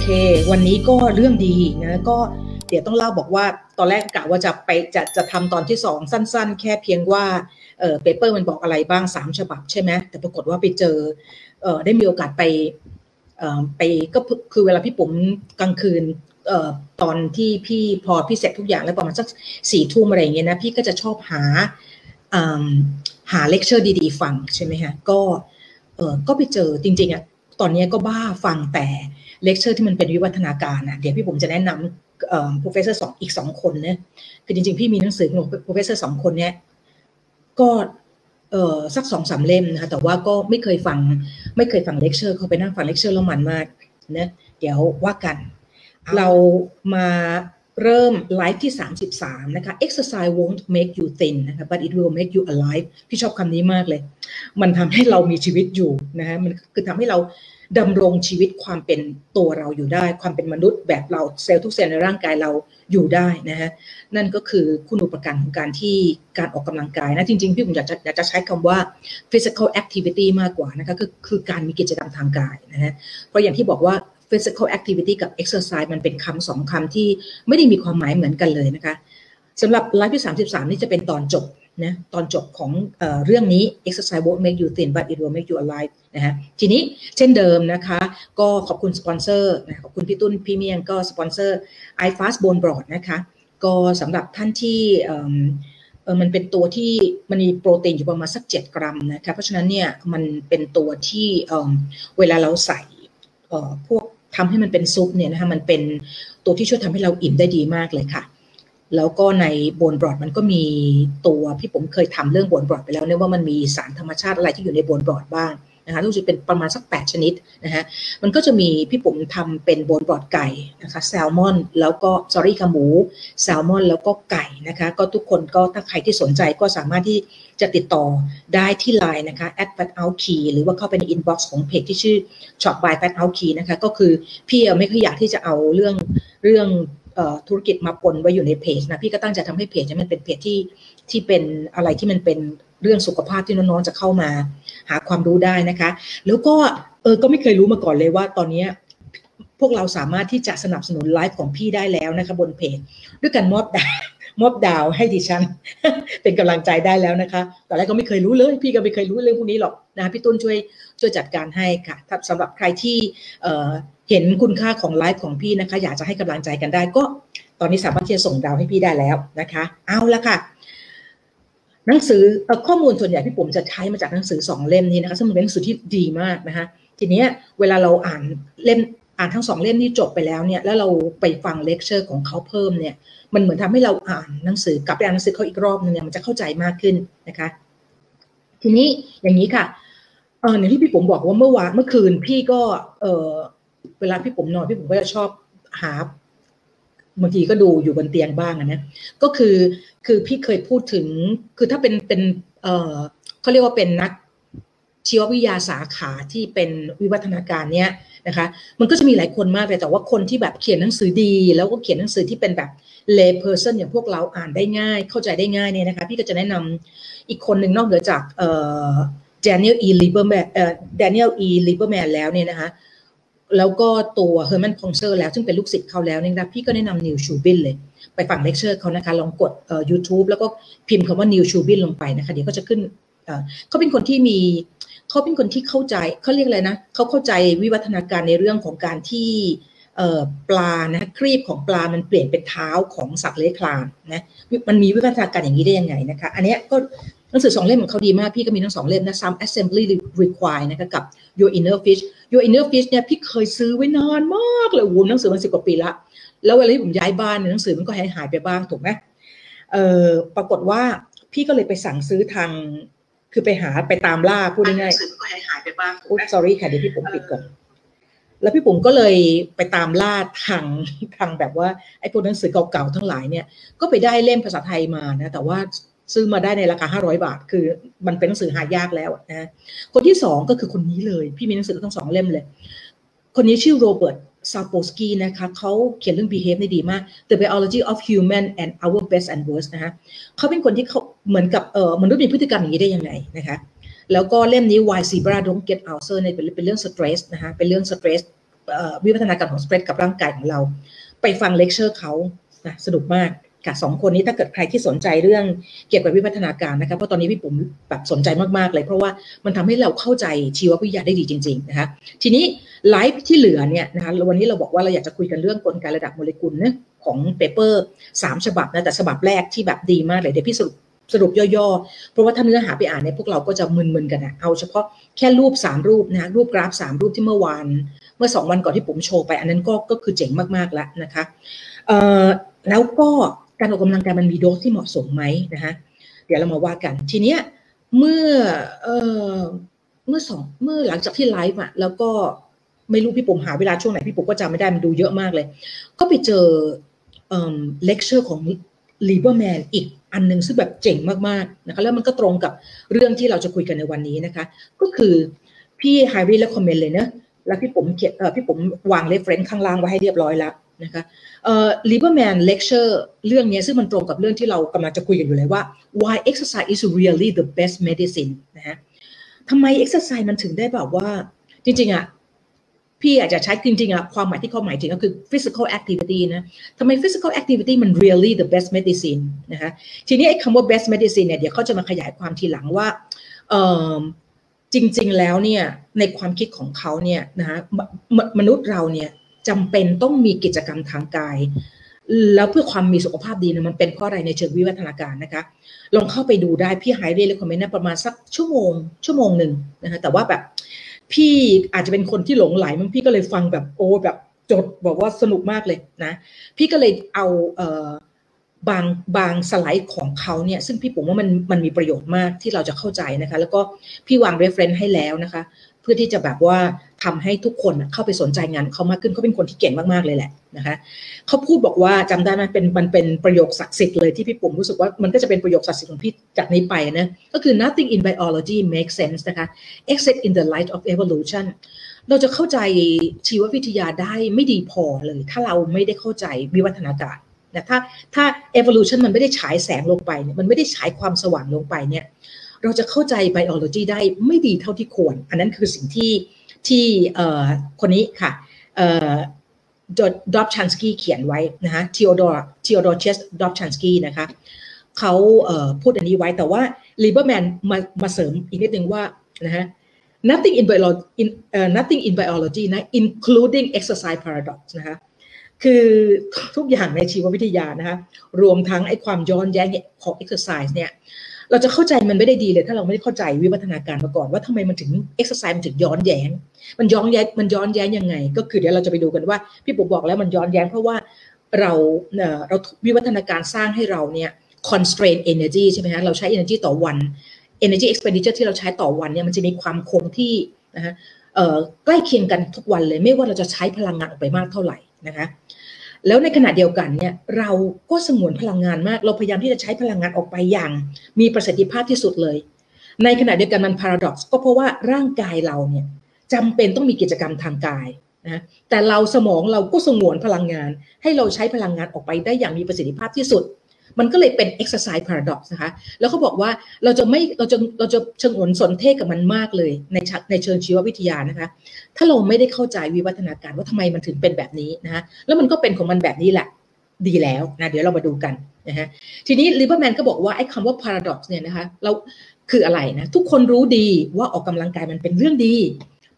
เค วันนี้ก็เรื่องดีนะก็เดี๋ยวต้องเล่าบอกว่าตอนแรกกะว่าจะไปจะจะทำตอนที่สองสั้น ๆ แค่เพียงว่าเออ paper มันบอกอะไรบ้างสามฉบับใช่ไหมแต่ปรากฏว่าไปเจอเออได้มีโอกาสไปเออไปก็คือเวลาพี่ปุ๋มกลางคืนเอ่อตอนที่พี่พอพี่เสร็จทุกอย่างแล้วประมาณสักสี่ทุ่มอะไรอย่างเงี้ยนะพี่ก็จะชอบหาหาเลคเชอร์ดีๆ ฟังใช่ไหมฮะก็เออก็ไปเจอจริงๆอะตอนนี้ก็บ้าฟังแต่ เลคเชอร์ที่มันเป็นวิวัฒนาการนะเดี๋ยวพี่ปุ๋มจะแนะนำเอ่อ professor สองอีกสองคนเนี่ยคือจริงๆ พี่มีหนังสือของ professor สองคนเนี่ยก็เอ่อสักสองสามเล่มนะคะแต่ว่าก็ไม่เคยฟังไม่เคยฟังเลคเชอร์เขาไปนั่งฟังเลคเชอร์แล้วมันมากนะเดี๋ยวว่ากัน เรามาเริ่มไลฟ์ที่ 33 นะคะ exercise won't make you thin นะคะ but it will make you alive พี่ชอบคำนี้มากเลย มันทำให้เรามีชีวิตอยู่นะฮะมันคือทำให้เรา ดำรงชีวิตความเป็นตัวเราอยู่ได้ ความเป็นมนุษย์แบบเราเซลล์ทุกเซลล์ในร่างกายเราอยู่ได้นะฮะนั่นก็คือคุณอุปการของการที่การออกกำลังกายนะจริงๆ พี่ผมอยากจะอยากจะใช้คำว่า physical activity มากกว่านะคะคือคือการมีกิจกรรมทางกายนะฮะเพราะอย่างที่บอกว่า physical activity กับ exercise มันเป็นคำสองคำที่ไม่ได้มีความหมายเหมือนกันเลยนะคะสำหรับไลฟ์ที่ 33 นี่จะเป็นตอนจบ นะตอนจบของเอเรื่องนี้ exercise won't make you thin but it will make you alive นะฮะทีนี้เช่นเดิมนะคะ ก็ขอบคุณสปอนเซอร์นะขอบคุณพี่ตุ้นพี่เมียงก็สปอนเซอร์ iFast Bone Broth นะคะก็สำหรับท่านที่เออมันเป็นตัวที่มันมีโปรตีนอยู่ประมาณสัก 7 กรัมนะคะเพราะฉะนั้นเนี่ยมันเป็นตัวที่เเวลาเราใส่พวกทำให้มันเป็นซุปเนี่ยนะคะมันเป็นตัวที่ช่วยทำให้เราอิ่มได้ดีมากเลยค่ะ แล้วก็ในบนบรอดมันก็มีตัวพี่ผมเคยทำเรื่องบนบรอดไปแล้วเนี่ยว่ามันมีสารธรรมชาติอะไรที่อยู่ในบนบรอดบ้างนะคะรู้สึกเป็นประมาณสัก 8 ชนิดนะฮะมันก็จะมีพี่ผมทำเป็นโบนบรอดไก่นะคะแซลมอน แล้วก็ซอรี่ขาหมูแซลมอน แล้วก็ไก่นะคะก็ทุกคนก็ถ้าใครที่สนใจก็สามารถที่จะติดต่อได้ที่ไลน์นะคะ at fat out key หรือว่าเข้าไปใน inbox ของเพจที่ชื่อ shop by fat out key นะคะก็คือพี่ไม่ค่อยอยากที่จะเอาเรื่องเรื่อง ธุรกิจมาปนไว้อยู่ในเพจนะพี่ก็ตั้งใจทำให้เพจมันเป็นเพจที่ที่เป็นอะไรที่มันเป็นเรื่องสุขภาพที่น้องๆจะเข้ามา หาความรู้ได้นะคะ แล้วก็เออก็ไม่เคยรู้มาก่อนเลยว่าตอนนี้พวกเราสามารถที่จะสนับสนุนไลฟ์ของพี่ได้แล้วนะคะบนเพจ ด้วยกันมอบดา มอบดาวให้ดิฉัน เป็นกำลังใจได้แล้วนะคะตอนแรกก็ไม่เคยรู้เลย พี่ก็ไม่เคยรู้เรื่องพวกนี้หรอกนะคะพี่ตุ้นช่วยช่วยจัดการให้ค่ะสำหรับใครที่เห็นคุณค่าของไลฟ์ของพี่นะคะ อยากจะให้กำลังใจกันได้ก็ ตอนนี้สามารถที่จะส่งดาวให้พี่ได้แล้วนะคะ เอาละค่ะหนังสือข้อมูลส่วนใหญ่พี่ผมจะใช้มาจากหนังสือสองเล่มนี้นะคะซึ่งมันเป็นหนังสือที่ดีมากนะคะทีนี้เวลาเราอ่านเล่ม อ่านทั้งสองเล่มนี้จบไปแล้วเนี่ยแล้วเราไปฟังเลคเชอร์ของเขาเพิ่มเนี่ยมันเหมือนทำให้เราอ่านหนังสือกลับไปอ่านหนังสือเขาอีกรอบนึงเนี่ยมันจะเข้าใจมากขึ้นนะคะ ทีนี้อย่างนี้ค่ะเออในที่พี่ผมบอกว่าเมื่อวานเมื่อคืน พี่ก็เออเวลาพี่ผมนอนพี่ผมก็จะชอบหาบางทีก็ดูอยู่บนเตียงบ้างนะก็คือคือพี่เคยพูดถึงคือถ้าเป็นเป็นเออเขาเรียกว่าเป็นนัก ชีววิทยาสาขาที่เป็นวิวัฒนาการเนี้ยนะคะมันก็จะมีหลายคนมากเลยแต่ว่าคนที่แบบเขียนหนังสือดี แล้วก็เขียนหนังสือที่เป็นแบบ lay person อย่างพวกเราอ่านได้ง่าย เข้าใจได้ง่ายเนี่ยนะคะพี่ก็จะแนะนำอีกคนหนึ่งนอกเหนือจากเอ่อ Daniel E. Lieberman เอ่อ Daniel E. Lieberman แล้วเนี่ยนะคะแล้วก็ตัว Herman p o n c e r แล้ว ซึ่งเป็นลูกศิษย์เขาแล้วเนี่ยนะพี่ก็แนะนำนิวชูบินเลย ไปฟังเลคเชอร์เขานะคะ ลองกดเอ่อ YouTube แล้วก็พิมพ์คำว่านิวชูบินลงไปนะคะ เดี๋ยวก็จะขึ้นเอ่อเขาเป็นคนที่มี เขาเป็นคนที่เข้าใจเขาเรียกอะไรนะเขาเข้าใจวิวัฒนาการในเรื่องของการที่ปลานะครีบของปลามันเปลี่ยนเป็นเท้าของสัตว์เลื้อยคลานนะมันมีวิวัฒนาการอย่างนี้ได้ยังไงนะคะ อันนี้ก็หนังสือสองเล่มของเขาดีมาก พี่ก็มีทั้งสองเล่มนะ some assembly required นะคะกับ your inner fish your inner fish เนี่ยพี่เคยซื้อไว้นานมากเลยโอ้โหนังสือมันสิบกว่าปีละ แล้วเวลาที่ผมย้ายบ้านหนังสือมันก็หายหายไปบ้างถูกไหมเออปรากฏว่าพี่ก็เลยไปสั่งซื้อทาง คือไปหาไปตามล่าพูดง่ายๆหนังสือมันก็หายหายไปบ้างโอ้ sorry ค่ะเดี๋ยวพี่ผมปิดก่อน แล้วพี่ปุ๋มก็เลยไปตามล่าทางทางแบบว่าไอ้พวกหนังสือเก่าๆทั้งหลายเนี่ย ก็ไปได้เล่มภาษาไทยมานะ แต่ว่าซื้อมาได้ในราคา 500 บาท คือมันเป็นหนังสือหายากแล้วนะ คนที่สองก็คือคนนี้เลย พี่มีหนังสือทั้งสองเล่มเลย คนนี้ชื่อโรเบิร์ต ซาโปสกี้นะคะเขาเขียนเรื่อง behave ได้ดีมาก The Biology of Human and Our Best and Worst นะคะเขาเป็นคนที่เขาเหมือนกับเออมนุษย์มีพฤติกรรมอย่างนี้ได้ยังไงนะคะแล้วก็เล่มนี้ Why Zebra Don't Get Ulcer เนี่ยเป็นเป็นเรื่อง stress นะคะเป็นเรื่อง stress วิวัฒนาการของสเปรดกับร่างกายของเรา ไปฟังเลคเชอร์เขานะสนุกมาก ค่ะสองคนนี้ถ้าเกิดใครที่สนใจเรื่องเกี่ยวกับวิวัฒนาการนะคะเพราะตอนนี้พี่ปุ๋มแบบสนใจมากๆเลย เพราะว่ามันทำให้เราเข้าใจชีววิทยาได้ดีจริง ๆ นะคะ ทีนี้ไลฟ์ที่เหลือเนี่ยนะคะวันนี้เราบอกว่าเราอยากจะคุยกันเรื่องกลไกระดับโมเลกุลเนี่ยของเปเปอร์สามฉบับนะแต่ฉบับแรกที่แบบดีมากเลยเดี๋ยวพี่สรุปสรุปย่อๆ เพราะว่าถ้าเนื้อหาไปอ่านเนี่ยพวกเราก็จะมึนๆกันนะเอาเฉพาะแค่รูป 3 รูปนะรูปกราฟ 3 รูปที่เมื่อวาน เมื่อ 2 วันก่อนที่ผมโชว์ไป อันนั้นก็ก็คือเจ๋งมากๆแล้วนะคะแล้วก็ การออกกำลังกายมันมีโดสที่เหมาะสมไหมนะคะเดี๋ยวเรามาว่ากัน ทีเนี้ยเมื่อเออเมื่อสองเมื่อหลังจากที่ไลฟ์อะแล้วก็ไม่รู้พี่ปุ๋มหาเวลาช่วงไหนพี่ปุ๋มก็จำไม่ได้มันดูเยอะมากเลย ก็ไปเจอเลคเชอร์ของ Lieberman อีกอันหนึ่งซึ่งแบบเจ๋งมากๆนะคะแล้วมันก็ตรงกับเรื่องที่เราจะคุยกันในวันนี้นะคะ ก็คือพี่ highly recommend เลยนะแล้วพี่ปุ๋มเขียนเออพี่ปุ๋มวาง reference ข้างล่างไว้ให้เรียบร้อยแล้ว นะคะเอ่อ Lieberman lectureเรื่องนี้ซึ่งมันตรงกับเรื่องที่เรากำลังจะคุยกันอยู่เลยว่า why exercise is really the best medicine นะฮะทำไม exercise มันถึงได้แบบว่า จริงๆอะพี่อาจจะใช้จริงๆอะความหมายที่เขาหมายถึงก็คือ physical activity นะทำไม physical activity มัน really the best medicine นะคะทีนี้ไอ้คำว่า best medicine เนี่ยเดี๋ยวเขาจะมาขยายความทีหลังว่าจริงๆแล้วเนี่ยในความคิดของเขาเนี่ยนะมมนุษย์เราเนี่ย จำเป็นต้องมีกิจกรรมทางกาย แล้วเพื่อความมีสุขภาพดีนะมันเป็นเพราะอะไรในเชิงวิวัฒนาการนะคะ ลองเข้าไปดูได้พี่ไฮเรียเลยคอมเมนต์นะประมาณสักชั่วโมง ชั่วโมงหนึ่งนะคะแต่ว่าแบบพี่อาจจะเป็นคนที่หลงไหลมั้งพี่ก็เลยฟังแบบโอ้แบบจดบอกว่าสนุกมากเลยนะ พี่ก็เลยเอาเอ่อบางบางสไลด์ของเขาเนี่ย ซึ่งพี่ผมว่ามันมันมีประโยชน์มากที่เราจะเข้าใจนะคะ แล้วก็พี่วาง reference ให้แล้วนะคะ เพื่อที่จะแบบว่าทำให้ทุกคนเข้าไปสนใจงานเขามากขึ้นเขาเป็นคนที่เก่งมากๆเลยแหละนะคะเขาพูดบอกว่าจำได้ไหมเป็นมันเป็นประโยคศักดิ์สิทธิ์เลยที่พี่ปุ๋มรู้สึกว่ามันก็จะเป็นประโยคศักดิ์สิทธิ์ของพี่จากนี้ไปนะก็คือ nothing in biology makes sense นะคะ except in the light of evolution เราจะเข้าใจชีววิทยาได้ไม่ดีพอเลย ถ้าเราไม่ได้เข้าใจวิวัฒนาการนะถ้าถ้า evolution มันไม่ได้ฉายแสงลงไปเนี่ยมันไม่ได้ฉายความสว่างลงไปเนี่ย เราจะเข้าใจ biology ได้ไม่ดีเท่าที่ควร อันนั้นคือสิ่งที่ที่คนนี้ค่ะดอบชันสกี้เขียนไว้นะคะทีโอดอร์ทีโอดอร์เชสดอบชันสกี้นะคะเขาพูดอันนี้ไว้แต่ว่า Lieberman มามาเสริมอีกนิดนึงว่านะฮะ nothing in biology in uh, nothing in biology นะ including exercise paradox นะคะคือทุกอย่างในชีววิทยานะคะรวมทั้งไอ้ความย้อนแย้งของ exercise เนี่ย เราจะเข้าใจมันไม่ได้ดีเลยถ้าเราไม่ได้เข้าใจวิวัฒนาการมาก่อนว่าทำไมมันถึง exercise มันถึงย้อนแย้ง มันย้อนแย้งมันย้อนแย้งยังไง ก็คือเดี๋ยวเราจะไปดูกันว่าพี่ปุ๊บอกแล้วมันย้อนแย้งเพราะว่าเราเราวิวัฒนาการสร้างให้เราเนี่ย constrain energy ใช่ไหมฮะเราใช้ energy ต่อวัน energy expenditure ที่เราใช้ต่อวันเนี่ยมันจะมีความคงที่นะฮะใกล้เคียงกันทุกวันเลย ไม่ว่าเราจะใช้พลังงานออกไปมากเท่าไหร่นะคะ แล้วในขณะเดียวกันเนี่ยเราก็สงวนพลังงานมาก เราพยายามที่จะใช้พลังงานออกไปอย่าง มีประสิทธิภาพที่สุดเลย ในขณะเดียวกันมันพาราดอกซ์ก็เพราะว่าร่างกายเราเนี่ยจำเป็นต้องมีกิจกรรมทางกายนะแต่เราสมองเราก็สงวนพลังงาน ให้เราใช้พลังงานออกไปได้อย่างมีประสิทธิภาพที่สุด มันก็เลยเป็น exercise paradox นะคะ แล้วเขาบอกว่าเราจะไม่เราจะเราจะชงนสนเทศกับมันมากเลยในในเชิงชีววิทยานะคะ ถ้าเราไม่ได้เข้าใจวิวัฒนาการว่าทำไมมันถึงเป็นแบบนี้นะคะแล้วมันก็เป็นของมันแบบนี้แหละดีแล้วนะเดี๋ยวเรามาดูกันนะฮะทีนี้ลิเบอร์แมนก็บอกว่าไอ้คำว่า paradox เนี่ยนะคะเราคืออะไรนะ ทุกคนรู้ดีว่าออกกำลังกายมันเป็นเรื่องดี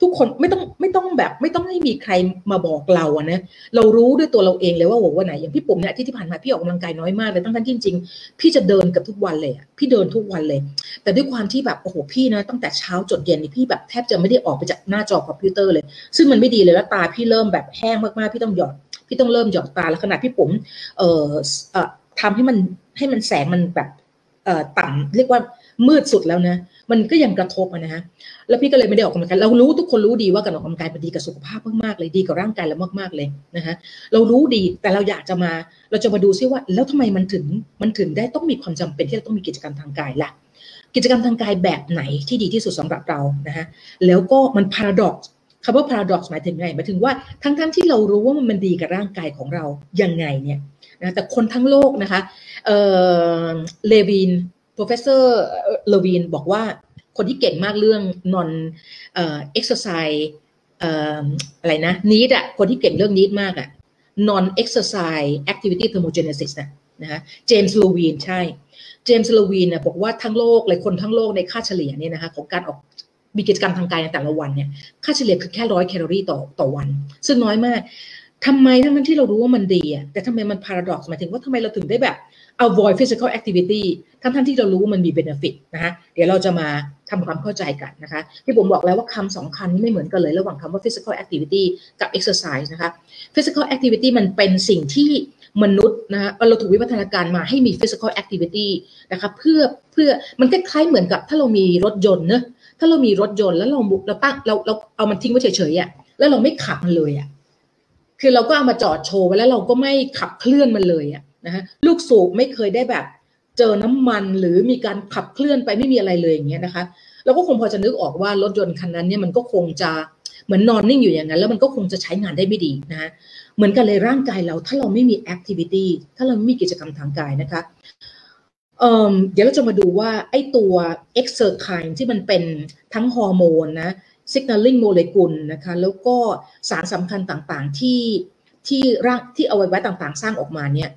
ทุกคนไม่ต้องไม่ต้องแบบ ไม่ต้องให้มีใครมาบอกเราอะนะเรารู้ด้วยตัวเราเองเลยว่าวันไหนอย่างพี่ปุ๋มเนี่ยที่ที่ผ่านมาพี่ออกกำลังกายน้อยมากเลยตั้งแต่จริง ๆ พี่จะเดินกับทุกวันเลยพี่เดินทุกวันเลย แต่ด้วยความที่แบบโอ้โหพี่นะตั้งแต่เช้าจดเย็นนี่พี่แบบแทบจะไม่ได้ออกไปจากหน้าจอคอมพิวเตอร์เลย ซึ่งมันไม่ดีเลยแล้วตาพี่เริ่มแบบแห้งมากๆพี่ต้องหยอดพี่ต้องเริ่มหยอดตาแล้วขนาดพี่ปุ๋มเอ่อเอ่อทำให้มันให้มันแสงมันแบบเอ่อต่ำเรียกว่ามืดสุดแล้วนะ มันก็ยังกระทบนะฮะแล้วพี่ก็เลยไม่ได้ออกกำลังกายเรารู้ทุกคนรู้ดีว่าการออกกำลังกายเป็นดีกับสุขภาพมากๆเลยดีกับร่างกายเรามากๆเลยนะฮะเรารู้ดีแต่เราอยากจะมา เราจะมาดูซิว่า แล้วทำไมมันถึงมันถึงได้ต้องมีความจำเป็นที่เราต้องมีกิจกรรมทางกายล่ะกิจกรรมทางกายแบบไหนที่ดีที่สุดสำหรับเรานะฮะแล้วก็มันพาราดอกคำว่าพาราดอกหมายถึงไงหมายถึงว่าทั้งๆทที่เรารู้ว่ามันดีกับร่างกายของเรายังไงเนี่ยนะแต่คนทั้งโลกนะคะเออเลวิน professor เลวินบอกว่าคนที่เก่งมากเรื่อง non exercise อะไรนะนิดอะคนที่เก่งเรื่องนิดมากอะ non exercise activity thermogenesis นะนะคะเจมส์ลวีนใช่เจมส์ลวีนนะบอกว่าทั้งโลกเลยคนทั้งโลกในค่าเฉลี่ยเนี่ยนะคะของการออกมีกิจกรรมทางกายในแต่ละวันเนี่ยค่าเฉลี่ยคือแค่ร้อยแคลอรี่ต่อต่อวัน ซึ่งน้อยมากทำไมทั้งนั้นที่เรารู้ว่ามันดีอะแต่ทำไมมัน paradox หมายถึงว่าทำไมเราถึงได้แบบ avoid physical activity ทั้งท่านที่เรารู้ว่ามันมี benefit นะคะเดี๋ยวเราจะมาทำความเข้าใจกันนะคะ ที่ผมบอกแล้วว่าคำสองคำนี้ไม่เหมือนกันเลย ระหว่างคำว่า physical activity กับ exercise นะคะ physical activity มันเป็นสิ่งที่มนุษย์นะคะเราถูกวิวัฒนาการมาให้มี physical activity นะคะเพื่อเพื่อมันคล้ายๆเหมือนกับถ้าเรามีรถยนต์เนอะถ้าเรามีรถยนต์แล้วเราเราตั้งเราเราเอามันทิ้งไว้เฉยๆอะแล้วเราไม่ขับมันเลยอะคือเราก็เอามาจอดโชว์ไว้แล้วเราก็ไม่ขับเคลื่อนมันเลยอะ นะฮะลูกสูบไม่เคยได้แบบ เจอน้ำมันหรือมีการขับเคลื่อนไปไม่มีอะไรเลยอย่างเงี้ยนะคะเราก็คงพอจะนึกออกว่ารถยนต์คันนั้นเนี่ยมันก็คงจะเหมือนนอนนิ่งอยู่อย่างนั้น แล้วมันก็คงจะใช้งานได้ไม่ดีนะเหมือนกันเลยร่างกายเราถ้าเราไม่มี activity ถ้าเราไม่มีกิจกรรมทางกายนะคะเดี๋ยวเราจะมาดูว่าไอ้ตัว exerkine ที่มันเป็นทั้งฮอร์โมนนะ signaling molecule นะคะแล้วก็สารสำคัญต่างๆที่ที่ร่างที่เอาไว้ไว้ต่างๆ สร้างออกมาเนี่ย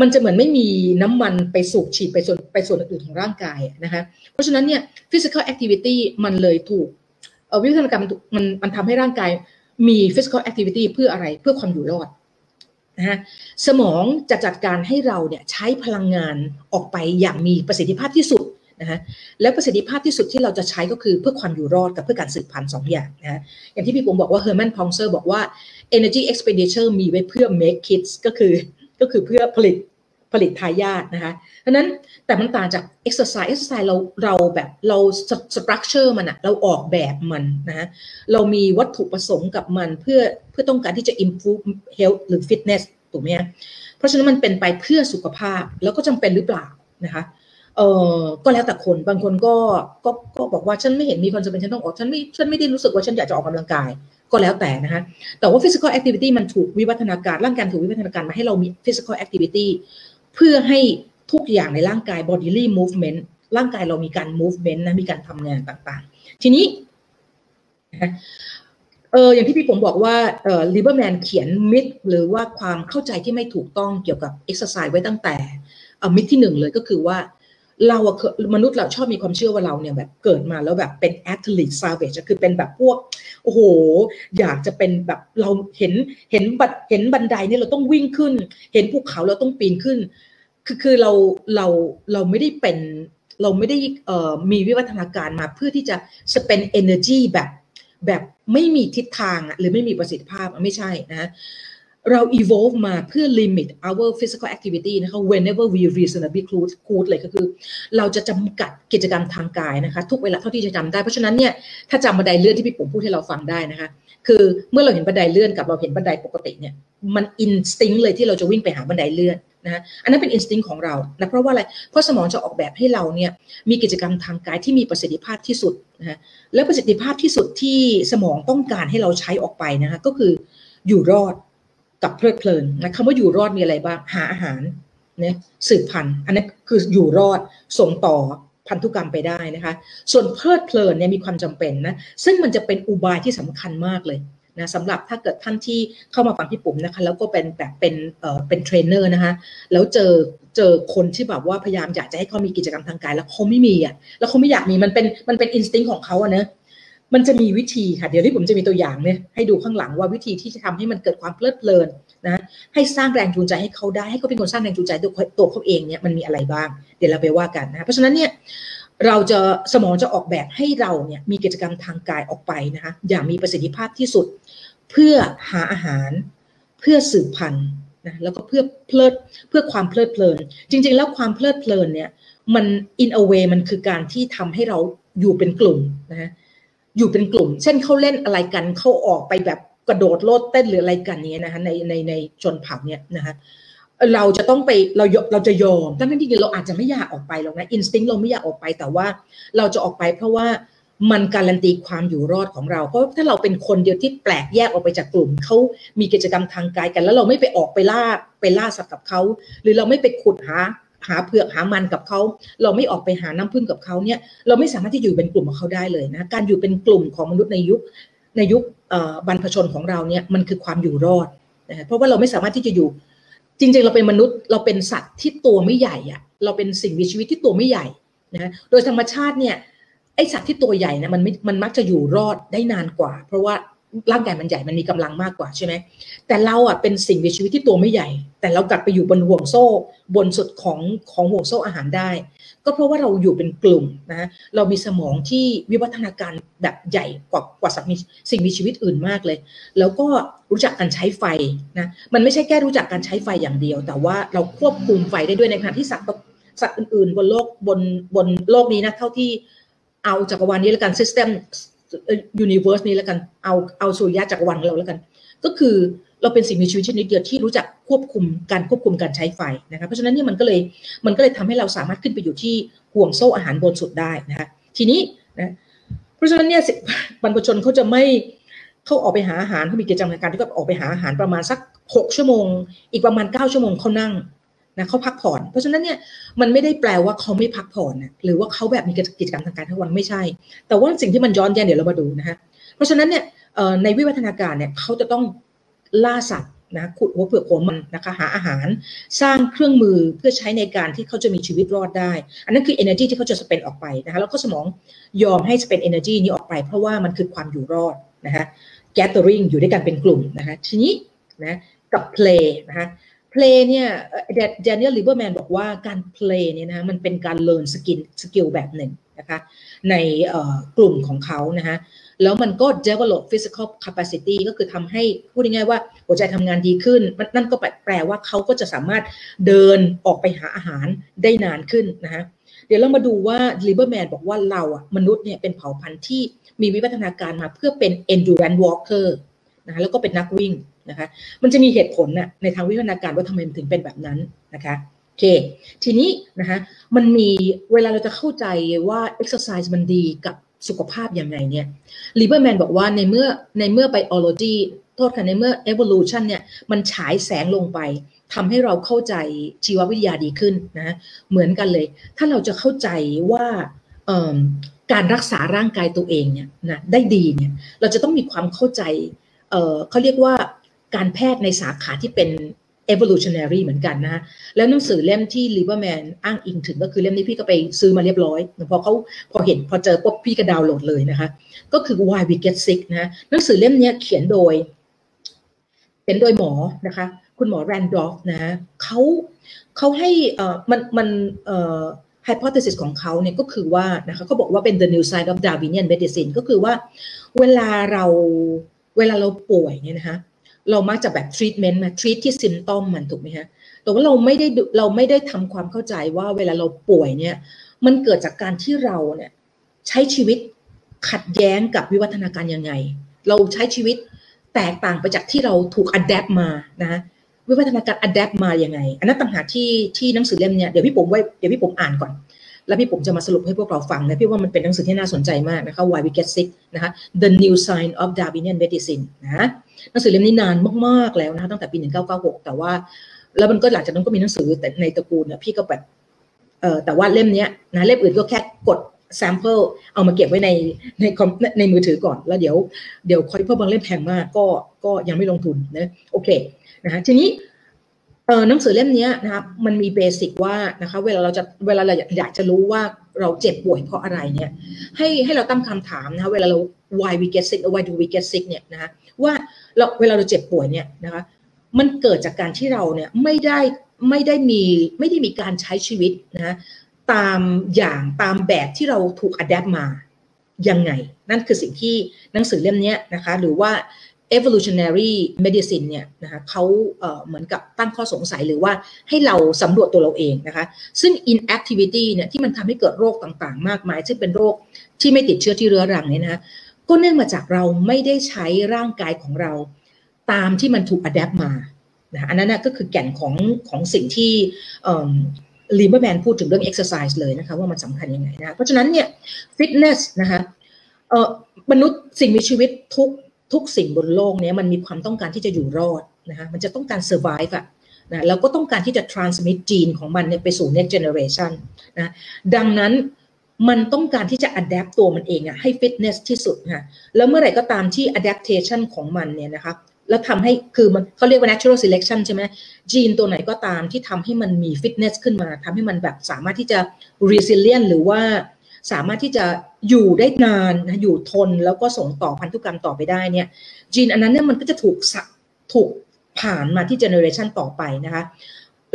มันจะเหมือนไม่มีน้ำมันไปสูบฉีดไปส่วนไปส่วนอื่นของร่างกายนะคะเพราะฉะนั้นเนี่ย physical activity มันเลยถูกวิวัฒนาการมันมันมันทำให้ร่างกายมี physical activity เพื่ออะไรเพื่อความอยู่รอดนะฮะสมองจะจัดการให้เราเนี่ยใช้พลังงานออกไปอย่างมีประสิทธิภาพที่สุดนะฮะแล้วประสิทธิภาพที่สุดที่เราจะใช้ก็คือเพื่อความอยู่รอดกับเพื่อการสืบพันธุ์สองอย่างนะฮะอย่างที่พี่ผมบอกว่าเฮอร์แมนพองเซอร์บอกว่า energy expenditure มีไว้เพื่อ make kids ก็คือ ก็คือเพื่อผลิตผลิตทายาทนะคะเพราะนั้นแต่มันต่างจาก exercise exercise เราเราแบบเรา structure มันอะเราออกแบบมันนะเรามีวัตถุประสงค์กับมันเพื่อเพื่อต้องการที่จะ improve health หรือ fitness ถูกไหมเพราะฉะนั้นมันเป็นไปเพื่อสุขภาพแล้วก็จำเป็นหรือเปล่านะคะเออก็แล้วแต่คนบางคนก็ก็ก็บอกว่าฉันไม่เห็นมีความจำเป็นฉันต้องออกฉันไม่ฉันไม่ได้รู้สึกว่าฉันอยากจะออกกำลังกาย ก็แล้วแต่นะคะแต่ว่า physical activity มันถูกวิวัฒนาการร่างกายถูกวิวัฒนาการมาให้เรามี physical activity เพื่อให้ทุกอย่างในร่างกาย bodily movement ร่างกายเรามีการ movement นะมีการทำงานต่างๆ ทีนี้เอออย่างที่พี่ปุ๋มบอกว่าเออ Lieberman เขียน myth หรือว่าความเข้าใจที่ไม่ถูกต้องเกี่ยวกับเอ็กซ์ไซส์ไว้ตั้งแต่เออมิดที่หนึ่งเลยก็คือว่าเราอะมนุษย์เราชอบมีความเชื่อว่าเราเนี่ยแบบเกิดมาแล้วแบบเป็นแอตเลตซาเวจคือเป็นแบบพวก โอ้โห อยากจะเป็นแบบเราเห็นเห็นบัดเห็นบันไดเนี่ยเราต้องวิ่งขึ้น เห็นภูเขาเราต้องปีนขึ้น คือคือเราเราเราไม่ได้เป็นเราไม่ได้เอ่อมีวิวัฒนาการมาเพื่อที่จะ spend energy แบบแบบไม่มีทิศทางหรือไม่มีประสิทธิภาพไม่ใช่นะ เรา evolve มาเพื่อ limit our physical activity นะคะ whenever we reasonably could เลยก็คือ เราจะจำกัดกิจกรรมทางกายนะคะ ทุกเวลาเท่าที่จะจำได้ เพราะฉะนั้นเนี่ยถ้าจำบันไดเลื่อนที่พี่ปุ๋มพูดให้เราฟังได้นะคะ คือเมื่อเราเห็นบันไดเลื่อนกับเราเห็นบันไดปกติเนี่ยมัน instinct เลยที่เราจะวิ่งไปหาบันไดเลื่อนนะอันนั้นเป็น instinct ของเรานะเพราะว่าอะไร เพราะสมองจะออกแบบให้เราเนี่ยมีกิจกรรมทางกายที่มีประสิทธิภาพที่สุดนะและประสิทธิภาพที่สุดที่สมองต้องการให้เราใช้ออกไปนะคะก็คืออยู่รอด กับเพลิดเพลินนะคำว่าอยู่รอดมีอะไรบ้างหาอาหารเนี่ยสืบพันธุ์อันนี้คืออยู่รอดส่งต่อพันธุกรรมไปได้นะคะ ส่วนเพลิดเพลินเนี่ยมีความจำเป็นนะซึ่งมันจะเป็นอุบายที่สำคัญมากเลยนะสำหรับถ้าเกิดท่านที่เข้ามาฟังพี่ปุ๋มนะคะแล้วก็เป็นแบบเป็นเอ่อเป็นเทรนเนอร์นะคะแล้วเจอเจอคนที่แบบว่าพยายามอยากจะให้เขามีกิจกรรมทางกาย แล้วเขาไม่มีอะแล้วเขาไม่อยากมีมันเป็นมันเป็น instinct ของเขาอะเนะ มันจะมีวิธีค่ะ เดี๋ยวที่ผมจะมีตัวอย่างเนี่ยให้ดูข้างหลังว่าวิธีที่จะทำให้มันเกิดความเพลิดเพลินนะให้สร้างแรงจูงใจให้เขาได้ให้เขาเป็นคนสร้างแรงจูงใจตัวตัวเขาเองเนี่ยมันมีอะไรบ้าง เดี๋ยวเราไปว่ากันนะเพราะฉะนั้นเนี่ยเราจะสมองจะออกแบบให้เราเนี่ยมีกิจกรรมทางกายออกไปนะคะอย่างมีประสิทธิภาพที่สุด เพื่อหาอาหาร เพื่อสืบพันธุ์นะแล้วก็เพื่อเพลิดเพื่อความเพลิดเพลิน จริง ๆ แล้วความเพลิดเพลินเนี่ยมัน in a way มันคือการที่ทำให้เราอยู่เป็นกลุ่มนะ อยู่เป็นกลุ่ม เช่นเขาเล่นอะไรกันเขาออกไปแบบกระโดดโลดเต้นหรืออะไรกันเนี้ยนะคะในในในชนเผ่าเนี้ยนะคะเราจะต้องไปเราเราจะยอมทั้งที่เราอาจจะไม่อยากออกไปหรอกนะอินสติ้งเราไม่อยากออกไปแต่ว่าเราจะออกไปเพราะว่ามันการันตีความอยู่รอดของเรา เพราะถ้าเราเป็นคนเดียวที่แปลกแยกออกไปจากกลุ่มเขามีกิจกรรมทางกายกัน แล้วเราไม่ไปออกไปล่าไปล่าสัตว์กับเขาหรือเราไม่ไปขุดหา หาเผือกหามันกับเขาเราไม่ออกไปหาน้ำพึ่งกับเขาเนี่ยเราไม่สามารถที่อยู่เป็นกลุ่มกับเขาได้เลยนะการอยู่เป็นกลุ่มของมนุษย์ในยุคในยุคบรรพชนของเราเนี่ยมันคือความอยู่รอดนะเพราะว่าเราไม่สามารถที่จะอยู่ จริงๆ เราเป็นมนุษย์เราเป็นสัตว์ที่ตัวไม่ใหญ่อะเราเป็นสิ่งมีชีวิตที่ตัวไม่ใหญ่นะโดยธรรมชาติเนี่ยไอสัตว์ที่ตัวใหญ่นะมันมันมักจะอยู่รอดได้นานกว่า เพราะว่า ร่างกายมันใหญ่มันมีกำลังมากกว่าใช่ไหมแต่เราอะเป็นสิ่งมีชีวิตที่ตัวไม่ใหญ่ แต่เรากลับไปอยู่บนห่วงโซ่ บนสุดของของห่วงโซ่อาหารได้ ก็เพราะว่าเราอยู่เป็นกลุ่มนะเรามีสมองที่วิวัฒนาการแบบใหญ่กว่ากว่าสัตว์มีสิ่งมีชีวิตอื่นมากเลย แล้วก็รู้จักการใช้ไฟนะมันไม่ใช่แค่รู้จักการใช้ไฟอย่างเดียว แต่ว่าเราควบคุมไฟได้ด้วยในขณะที่สัตว์สัตว์อื่นๆ บนโลกบนบนโลกนี้นะเท่าที่เอาจักรวาลนี้แล้วกัน system universe นี้แล้วกัน เอาเอาสุริยะจักรวาลของเราแล้วกัน ก็คือเราเป็นสิ่งมีชีวิตชนิดเดียวที่รู้จักควบคุมการควบคุมการใช้ไฟนะคะเพราะฉะนั้นนี่มันก็เลยมันก็เลยทำให้เราสามารถขึ้นไปอยู่ที่ห่วงโซ่อาหารบนสุดได้นะคะทีนี้นะเพราะฉะนั้นเนี่ยบรรพชนเขาจะไม่เขาออกไปหาอาหารเขามีกิจกรรมในการที่ก็ออกไปหาอาหารประมาณสักหกชั่วโมง อีกประมาณเก้าชั่วโมงเขานั่ง นะเขาพักผ่อน เพราะฉะนั้นเนี่ยมันไม่ได้แปลว่าเขาไม่พักผ่อนนะหรือว่าเขาแบบมีกิจกรรมทางการทั้งวันไม่ใช่ แต่ว่าสิ่งที่มันย้อนแย้งเดี๋ยวเรามาดูนะฮะเพราะฉะนั้นเนี่ยในวิวัฒนาการเนี่ยเขาจะต้องล่าสัตว์นะขุดหัวเปลือกหัวมันนะคะหาอาหาร สร้างเครื่องมือเพื่อใช้ในการที่เขาจะมีชีวิตรอดได้ อันนั้นคือ energy ที่เขาจะสเปนออกไปนะคะแล้วก็สมองยอมให้สเปน energy นี้ออกไป เพราะว่ามันคือความอยู่รอดนะคะ gathering อยู่ด้วยกันเป็นกลุ่มนะคะทีนี้นะกับ play นะคะ play เนี่ย Daniel Lieberman บอกว่าการ play เนี่ยนะมันเป็นการเรียน skill skill แบบหนึ่งนะคะในกลุ่มของเขานะคะแล้วมันก็ develop physical capacity ก็คือทำให้พูดง่ายๆว่าหัวใจทำงานดีขึ้น นั่นก็แปลว่าเขาก็จะสามารถเดินออกไปหาอาหารได้นานขึ้นนะคะเดี๋ยวเรามาดูว่า Lieberman บอกว่าเราอะมนุษย์เนี่ยเป็นเผ่าพันธุ์ที่มีวิวัฒนาการมาเพื่อเป็น endurance walker นะะแล้วก็เป็นนักวิ่ง นะคะ มันจะมีเหตุผลนะในทางวิวัฒนาการว่าทำไมมันถึงเป็นแบบนั้นนะคะโอเค ทีนี้นะคะมันมีเวลาเราจะเข้าใจว่า exercise มันดีกับสุขภาพยังไงเนี่ยลีเบอร์แมนบอกว่าในเมื่อในเมื่อ biology โทษค่ะในเมื่อ evolution เนี่ยมันฉายแสงลงไปทำให้เราเข้าใจชีววิทยาดีขึ้นนะเหมือนกันเลย ถ้าเราจะเข้าใจว่าการรักษาร่างกายตัวเองเนี่ยนะได้ดีเนี่ยเราจะต้องมีความเข้าใจเเขาเรียกว่า การแพทย์ในสาขาที่เป็น evolutionary เหมือนกันนะแล้วหนังสือเล่มที่ Lieberman อ้างอิงถึงก็คือเล่มนี้พี่ก็ไปซื้อมาเรียบร้อยพอเขาพอเห็นพอเจอปุ๊บพี่ก็ดาวน์โหลดเลยนะคะ ก็คือ Why We Get Sick นะหนังสือเล่มนี้เขียนโดยเขียนโดยหมอนะคะ คุณหมอแรนดอฟนะเขาเขาให้เอ่อมันมันเอ่อ hypothesis ของเขาเนี่ยก็คือว่านะคะเขาบอกว่าเป็น the new side of Darwinian medicine ก็คือว่าเวลาเราเวลาเราป่วยเนี่ยนะคะ เรามักจะแบบทรีทเมนต์มาทรีทที่ซิมตอมมันถูกไหมฮะแต่ว่าเราไม่ได้เราไม่ได้ทำความเข้าใจว่าเวลาเราป่วยเนี่ย มันเกิดจากการที่เราเนี่ยใช้ชีวิตขัดแย้งกับวิวัฒนาการยังไง เราใช้ชีวิตแตกต่างไปจากที่เราถูกอัดแอปมานะวิวัฒนาการอัดแอปมาอย่างไง อันนั้นต่างหากที่ที่หนังสือเล่มเนี่ยเดี๋ยวพี่ผมไว้เดี๋ยวพี่ผมอ่านก่อน แล้วพี่ผมจะมาสรุปให้พวกเราฟังนะพี่ว่ามันเป็นหนังสือที่น่าสนใจมากนะคะ Why We Get Sick นะคะ The New Sign of Darwinian Medicine นะหนังสือเล่มนี้นานมากๆแล้วนะคะตั้งแต่ปี 1996 แต่ว่า แล้วมันก็หลังจากนั้นก็มีหนังสือแต่ในตระกูลเนี่ยพี่ก็แบบเออแต่ว่าเล่มนี้นะเล่มอื่นก็แค่กด sample เอามาเก็บไว้ในในคอมในมือถือก่อนแล้วเดี๋ยวเดี๋ยวคอยเพิ่มบางเล่มแพงมากก็ก็ยังไม่ลงทุนนะโอเคนะคะทีนี้ ออหนังสือเล่มนี้นะครับมันมี basic ว่านะคะเวลาเราจะเวลาเราอยากจะรู้ว่าเราเจ็บป่วยเพราะอะไรเนี่ยให้ให้เราตั้งคำถามนะคะเวลาเรา why we get sick or why do we get sick เนี่ยนะคะว่าเราเวลาเราเจ็บป่วยเนี่ยนะคะมันเกิดจากการที่เราเนี่ยไม่ได้ไม่ได้มีไม่ได้มีการใช้ชีวิตนะตามอย่างตามแบบที่เราถูกอัดแอปมายังไง นั่นคือสิ่งที่หนังสือเล่มนี้นะคะหรือว่า evolutionary medicine เนี่ยนะคะเขาเหมือนกับตั้งข้อสงสัยหรือว่าให้เราสำรวจตัวเราเองนะคะ ซึ่ง inactivity เนี่ยที่มันทำให้เกิดโรคต่างๆ มากมาย ซึ่งเป็นโรคที่ไม่ติดเชื้อที่เรื้อรังเนี่ยนะก็เนื่องมาจากเราไม่ได้ใช้ร่างกายของเราตามที่มันถูกอัดแอปมานะอันนั้นก็คือแก่นของของสิ่งที่ลีเบอร์แมนพูดถึงเรื่อง exercise เลยนะคะว่ามันสำคัญยังไงนะเพราะฉะนั้นเนี่ย fitness นะคะเอ่อมนุษย์สิ่งมีชีวิตทุก ทุกสิ่งบนโลกนี้มันมีความต้องการที่จะอยู่รอดนะคะมันจะต้องการ survive อะนะแล้วก็ต้องการที่จะ transmit จีนของมันเนี่ยไปสู่ next generation นะดังนั้นมันต้องการที่จะ adapt ตัวมันเองอะให้ fitness ที่สุดค่ะแล้วเมื่อไหร่ก็ตามที่ adaptation ของมันเนี่ยนะคะแล้วทำให้คือมันเขาเรียกว่า natural selection ใช่ไหมจีนตัวไหนก็ตามที่ทำให้มันมี fitness ขึ้นมาทำให้มันแบบสามารถที่จะ resilient หรือว่า สามารถที่จะอยู่ได้นานนะอยู่ทนแล้วก็ส่งต่อพันธุกรรมต่อไปได้เนี่ยจีนอันนั้นเนี่ยมันก็จะถูกถูกผ่านมาที่เจเนอเรชันต่อไปนะคะ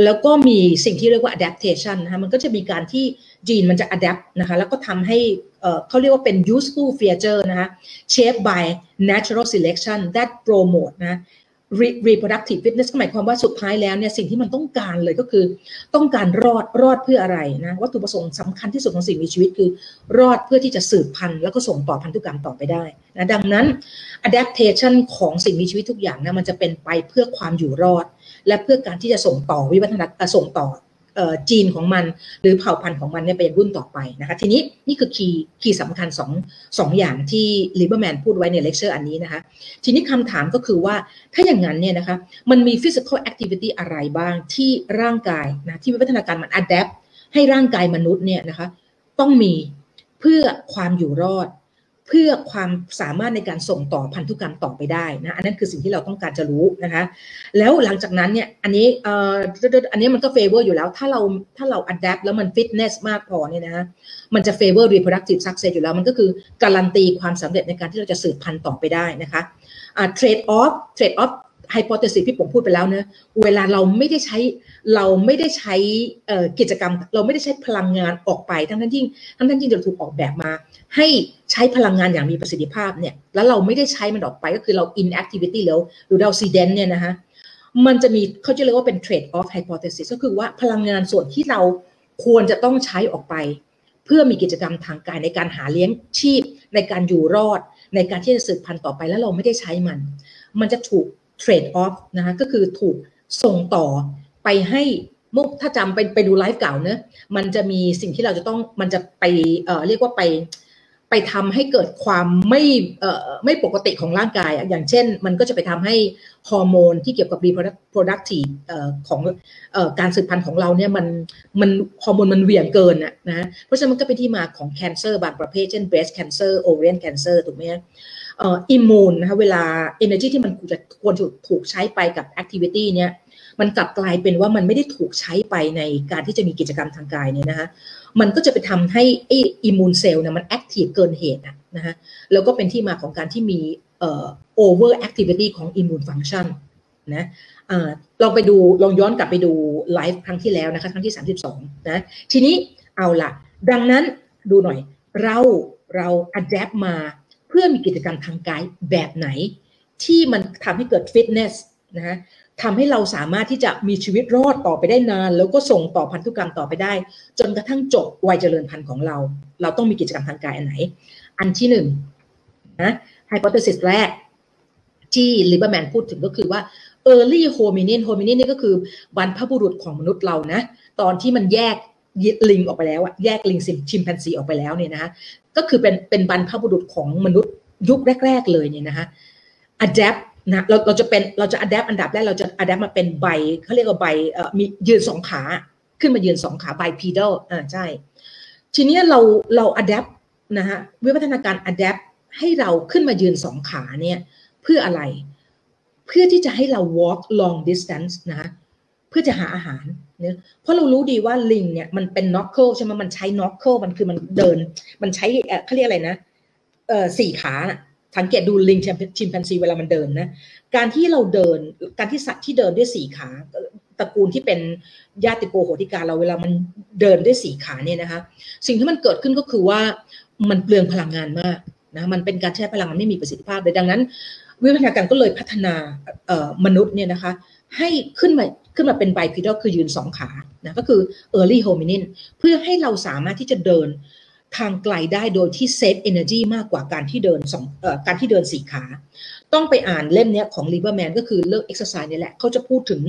แล้วก็มีสิ่งที่เรียกว่า adaptation นะคะมันก็จะมีการที่จีนมันจะ adapt นะคะแล้วก็ทำให้เขาเรียกว่าเป็น useful feature นะคะ shaped by natural selection that promote นะ reproductive fitness ก็หมายความว่าสุดท้ายแล้วเนี่ยสิ่งที่มันต้องการเลยก็คือ ต้องการรอดรอดเพื่ออะไรนะวัตถุประสงค์สำคัญที่สุดของสิ่งมีชีวิตคือ รอดเพื่อที่จะสืบพันธุ์แล้วก็ส่งต่อพันธุกรรมต่อไปได้นะดังนั้น adaptation ของสิ่งมีชีวิตทุกอย่างนะมันจะเป็นไปเพื่อความอยู่รอด และเพื่อการที่จะส่งต่อวิวัฒนาส่งต่อ ยีนของมัน หรือเผ่าพันธุ์ของมันเนี่ยไปยังรุ่นต่อไปนะคะทีนี้นี่คือ key key สำคัญสองสองอย่างที่ Lieberman พูดไว้ในเลคเชอร์อันนี้นะคะทีนี้คำถามก็คือว่าถ้าอย่างนั้นเนี่ยนะคะมันมี physical activity อะไรบ้างที่ร่างกายนะที่วิวัฒนาการมัน adapt ให้ร่างกายมนุษย์เนี่ยนะคะต้องมีเพื่อความอยู่รอด เพื่อความสามารถในการส่งต่อพันธุกรรมต่อไปได้นะอันนั้นคือสิ่งที่เราต้องการจะรู้นะคะ แล้วหลังจากนั้นเนี่ยอันนี้เอ่ออันนี้มันก็ favor อยู่แล้วถ้าเราถ้าเรา adapt แล้วมันฟิตเนสมากพอเนี่ยนะมันจะ favor reproductive success อยู่แล้ว มันก็คือการันตีความสำเร็จในการที่เราจะสืบพันธุ์ต่อไปได้นะคะอ่า trade-off trade-off hypothesis ที่ปุ๋มพูดไปแล้วเนะเวลาเราไม่ได้ใช้ เราไม่ได้ใช้กิจกรรม เราไม่ได้ใช้พลังงานออกไปทั้งทั้งที่ทั้งทั้งที่จะถูกออกแบบมา ให้ใช้พลังงานอย่างมีประสิทธิภาพเนี่ยแล้วเราไม่ได้ใช้มันออกไปก็คือเรา inactivity แล้วหรือเรา sedent เนี่ยนะคะมันจะมีเขาจะเรียกว่าเป็น trade off hypothesis ก็คือว่าพลังงานส่วนที่เราควรจะต้องใช้ออกไป เพื่อมีกิจกรรมทางกายในการหาเลี้ยงชีพ ในการอยู่รอด ในการที่จะสืบพันธุ์ต่อไปแล้วเราไม่ได้ใช้มัน มันจะถูกเทรดออฟนะคะก็คือถูกส่งต่อ ไปให้มุกถ้าจำไปไปดูไลฟ์เก่าเนะมันจะมีสิ่งที่เราจะต้องมันจะไปเอ่อเรียกว่าไปไปทำให้เกิดความไม่เอ่อไม่ปกติของร่างกายอย่างเช่น มันก็จะไปทำให้ฮอร์โมนที่เกี่ยวกับ reproductive เอ่อของเอ่อการสืบพันธุ์ของเราเนี่ยมันมันฮอร์โมนมันเหวี่ยงเกินนะนะเพราะฉะนั้นมันก็เป็นที่มาของ cancer บางประเภทเช่น breast cancer ovarian cancer ถูกไหมอ่ออิมมูนนะคะเวลา energy ที่มันควรถูกใช้ไปกับ activity เนี่ย มันกลับกลายเป็นว่ามันไม่ได้ถูกใช้ไปในการที่จะมีกิจกรรมทางกายเนี่ยนะคะมันก็จะไปทำให้ไอ้ immune cell เนี่ยมัน active เกินเหตุนะฮะแล้วก็เป็นที่มาของการที่มีเอ่อ over activity ของ immune function นะลองไปดูลองย้อนกลับไปดูไลฟ์ครั้งที่แล้วนะคะครั้งที่ 32นะทีนี้เอาละดังนั้นดูหน่อยเราเรา adapt มาเพื่อมีกิจกรรมทางกายแบบไหน ที่มันทำให้เกิดฟิตเนสนะฮะ ทำให้เราสามารถที่จะมีชีวิตรอดต่อไปได้นาน แล้วก็ส่งต่อพันธุกรรมต่อไปได้ จนกระทั่งจบวัยเจริญพันธุ์ของเรา เราต้องมีกิจกรรมทางกายอันไหน อันที่หนึ่งนะ hypothesis แรก ที่ Lieberman พูดถึงก็คือว่า early hominin hominin นี่ก็คือบรรพบุรุษของมนุษย์เรานะ ตอนที่มันแยกลิงออกไปแล้วอะแยกลิงชิมแปนซีออกไปแล้วเนี่ยนะคะก็คือเป็นเป็นบรรพบุรุษของมนุษย์ยุคแรก ๆ เลยเนี่ยนะคะ adapt นะเราเราจะเป็นเราจะ adapt อันดับแรกเราจะ adapt มาเป็น biเขาเรียกว่า bi เอ่อมียืนสองขา ขึ้นมายืนสองขา bipedal อ่าใช่ ทีนี้เราเรา adapt นะฮะวิวัฒนาการ adapt ให้เราขึ้นมายืนสองขาเนี่ยเพื่ออะไร เพื่อที่จะให้เรา walk long distance นะเพื่อจะหาอาหารเนี่ยเพราะเรารู้ดีว่าลิงเนี่ยมันเป็น knuckle ใช่ไหมมันใช้ knuckle มันคือมันเดิน มันใช้เขาเรียกอะไรนะเอ่อสี่ขา สังเกตดูลิงชิมแปนซีเวลามันเดินนะการที่เราเดินการที่สัตว์ที่เดินด้วยสี่ขาตระกูลที่เป็นญาติโกโหติการเราเวลามันเดินด้วยสี่ขาเนี่ยนะคะ สิ่งที่มันเกิดขึ้นก็คือว่ามันเปลืองพลังงานมากนะมันเป็นการใช้พลังงานไม่มีประสิทธิภาพเลยดังนั้น วิวัฒนาการก็เลยพัฒนามนุษย์เนี่ยนะคะ ให้ขึ้นมาขึ้นมาเป็นไบพีดอคือยืนสองขานะก็คือ early hominin เพื่อให้เราสามารถที่จะเดิน ทางไกลได้โดยที่ save energy มากกว่าการที่เดินสองอการที่เดินสี่ขา ต้องไปอ่านเล่มนี้ของ Lieberman ก็คือเรื่อง Exercised นี่แหละเขาจะพูดถึง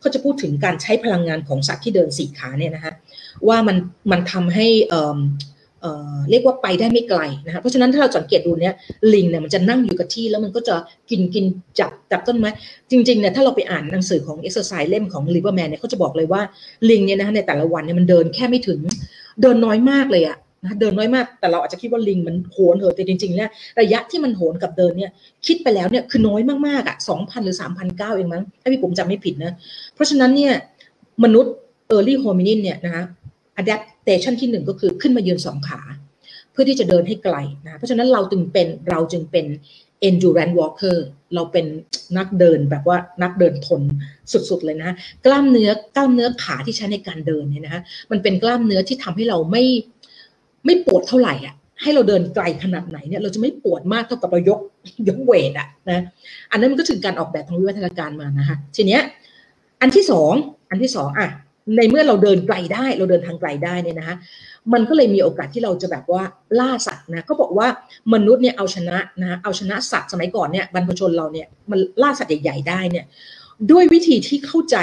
เขาจะพูดถึงการใช้พลังงานของสัตว์ที่เดินสี่ขาเนี่ยนะฮะว่ามันมันทำให้เรียกว่าไปได้ไม่ไกลนะคะเพราะฉะนั้นถ้าเราสังเกตดูเนี่ยลิงเนี่ยมันจะนั่งอยู่กับที่แล้วมันก็จะกินกินจับจับต้นไม้จริงๆเนี่ยถ้าเราไปอ่านหนังสือของ Exercised เล่มของ Lieberman เนี่ยเขาจะบอกเลยว่าลิงเนี่ยนะในแต่ละวันเนี่ยมันเดินแค่ไม่ถึงเดินน้อยมากเลยอะ นะเดินน้อยมากแต่เราอาจจะคิดว่าลิงมันโหนเหอะแต่จริงๆแล้วระยะที่มันโหนกับเดินเนี่ยคิดไปแล้วเนี่ยคือน้อยมากๆอะสองพันหรือสามพันเก้าเองมั้งถ้าพี่ผมจำไม่ผิดนะเพราะฉะนั้นเนี่ยมนุษย์ early hominin เนี่ยนะคะ adaptation ที่หนึ่งก็คือขึ้นมายืนสองขา เพื่อที่จะเดินให้ไกลนะเพราะฉะนั้นเราจึงเป็นเราจึงเป็น endurance walker เราเป็นนักเดินแบบว่านักเดินทนสุดๆเลยนะ กล้ามเนื้อกล้ามเนื้อขาที่ใช้ในการเดินเนี่ยนะคะมันเป็นกล้ามเนื้อที่ทำให้เราไม่ ไม่ปวดเท่าไหร่อะให้เราเดินไกลขนาดไหนเนี่ยเราจะไม่ปวดมากเท่ากับเรายกยกเวทอะนะอันนั้นมันก็ถึงการออกแบบทางวิวัฒนาการมานะคะทีเนี้ยอันที่สองอันที่สองอะในเมื่อเราเดินไกลได้เราเดินทางไกลได้เนี่ยนะคะมันก็เลยมีโอกาสที่เราจะแบบว่าล่าสัตว์นะก็บอกว่ามนุษย์เนี่ยเอาชนะนะเอาชนะสัตว์สมัยก่อนเนี่ยบรรพชนเราเนี่ยมันล่าสัตว์ใหญ่ๆได้เนี่ย ด้วยวิธีที่เข้าใจ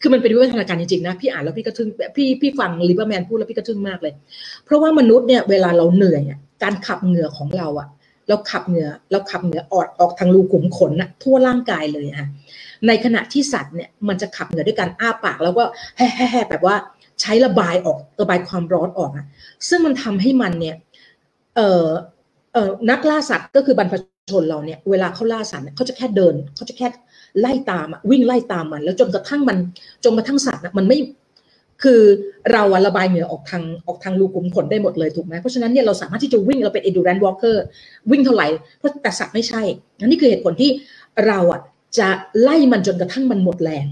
คือมันเป็นวิวัฒนาการจริงๆนะพี่อ่านแล้วพี่ก็ทึ่งพี่พี่ฟังลิเบอร์แมนพูดแล้วพี่ก็ทึ่งมากเลย เพราะว่ามนุษย์เนี่ยเวลาเราเหนื่อยการขับเหงื่อของเราอะเราขับเหงื่อเราขับเหงื่อออกออกทางรูขุมขนนะทั่วร่างกายเลยค่ะในขณะที่สัตว์เนี่ยมันจะขับเหงื่อด้วยการอ้าปากแล้วก็แฮ่ๆแบบว่าใช้ระบายออกระบายความร้อนออกอะซึ่งมันทำให้มันเนี่ยเอ่อเอ่อนักล่าสัตว์ก็คือบรรพชนเราเนี่ยเวลาเขาล่าสัตว์เนี่ยเขาจะแค่เดินเขาจะแค่ ไล่ตามวิ่งไล่ตามมัน แล้วจนกระทั่งมันจนกระทั่งสัตว์นะมันไม่คือเราระบายเหงื่อออกทางออกทางรูขุมขนได้หมดเลยถูกไหมเพราะฉะนั้นเนี่ยเราสามารถที่จะวิ่งเราเป็น endurance walker วิ่งเท่าไหร่เพราะแต่สัตว์ไม่ใช่อันนี้คือเหตุผลที่เราอะจะไล่มันจนกระทั่งมันหมดแรง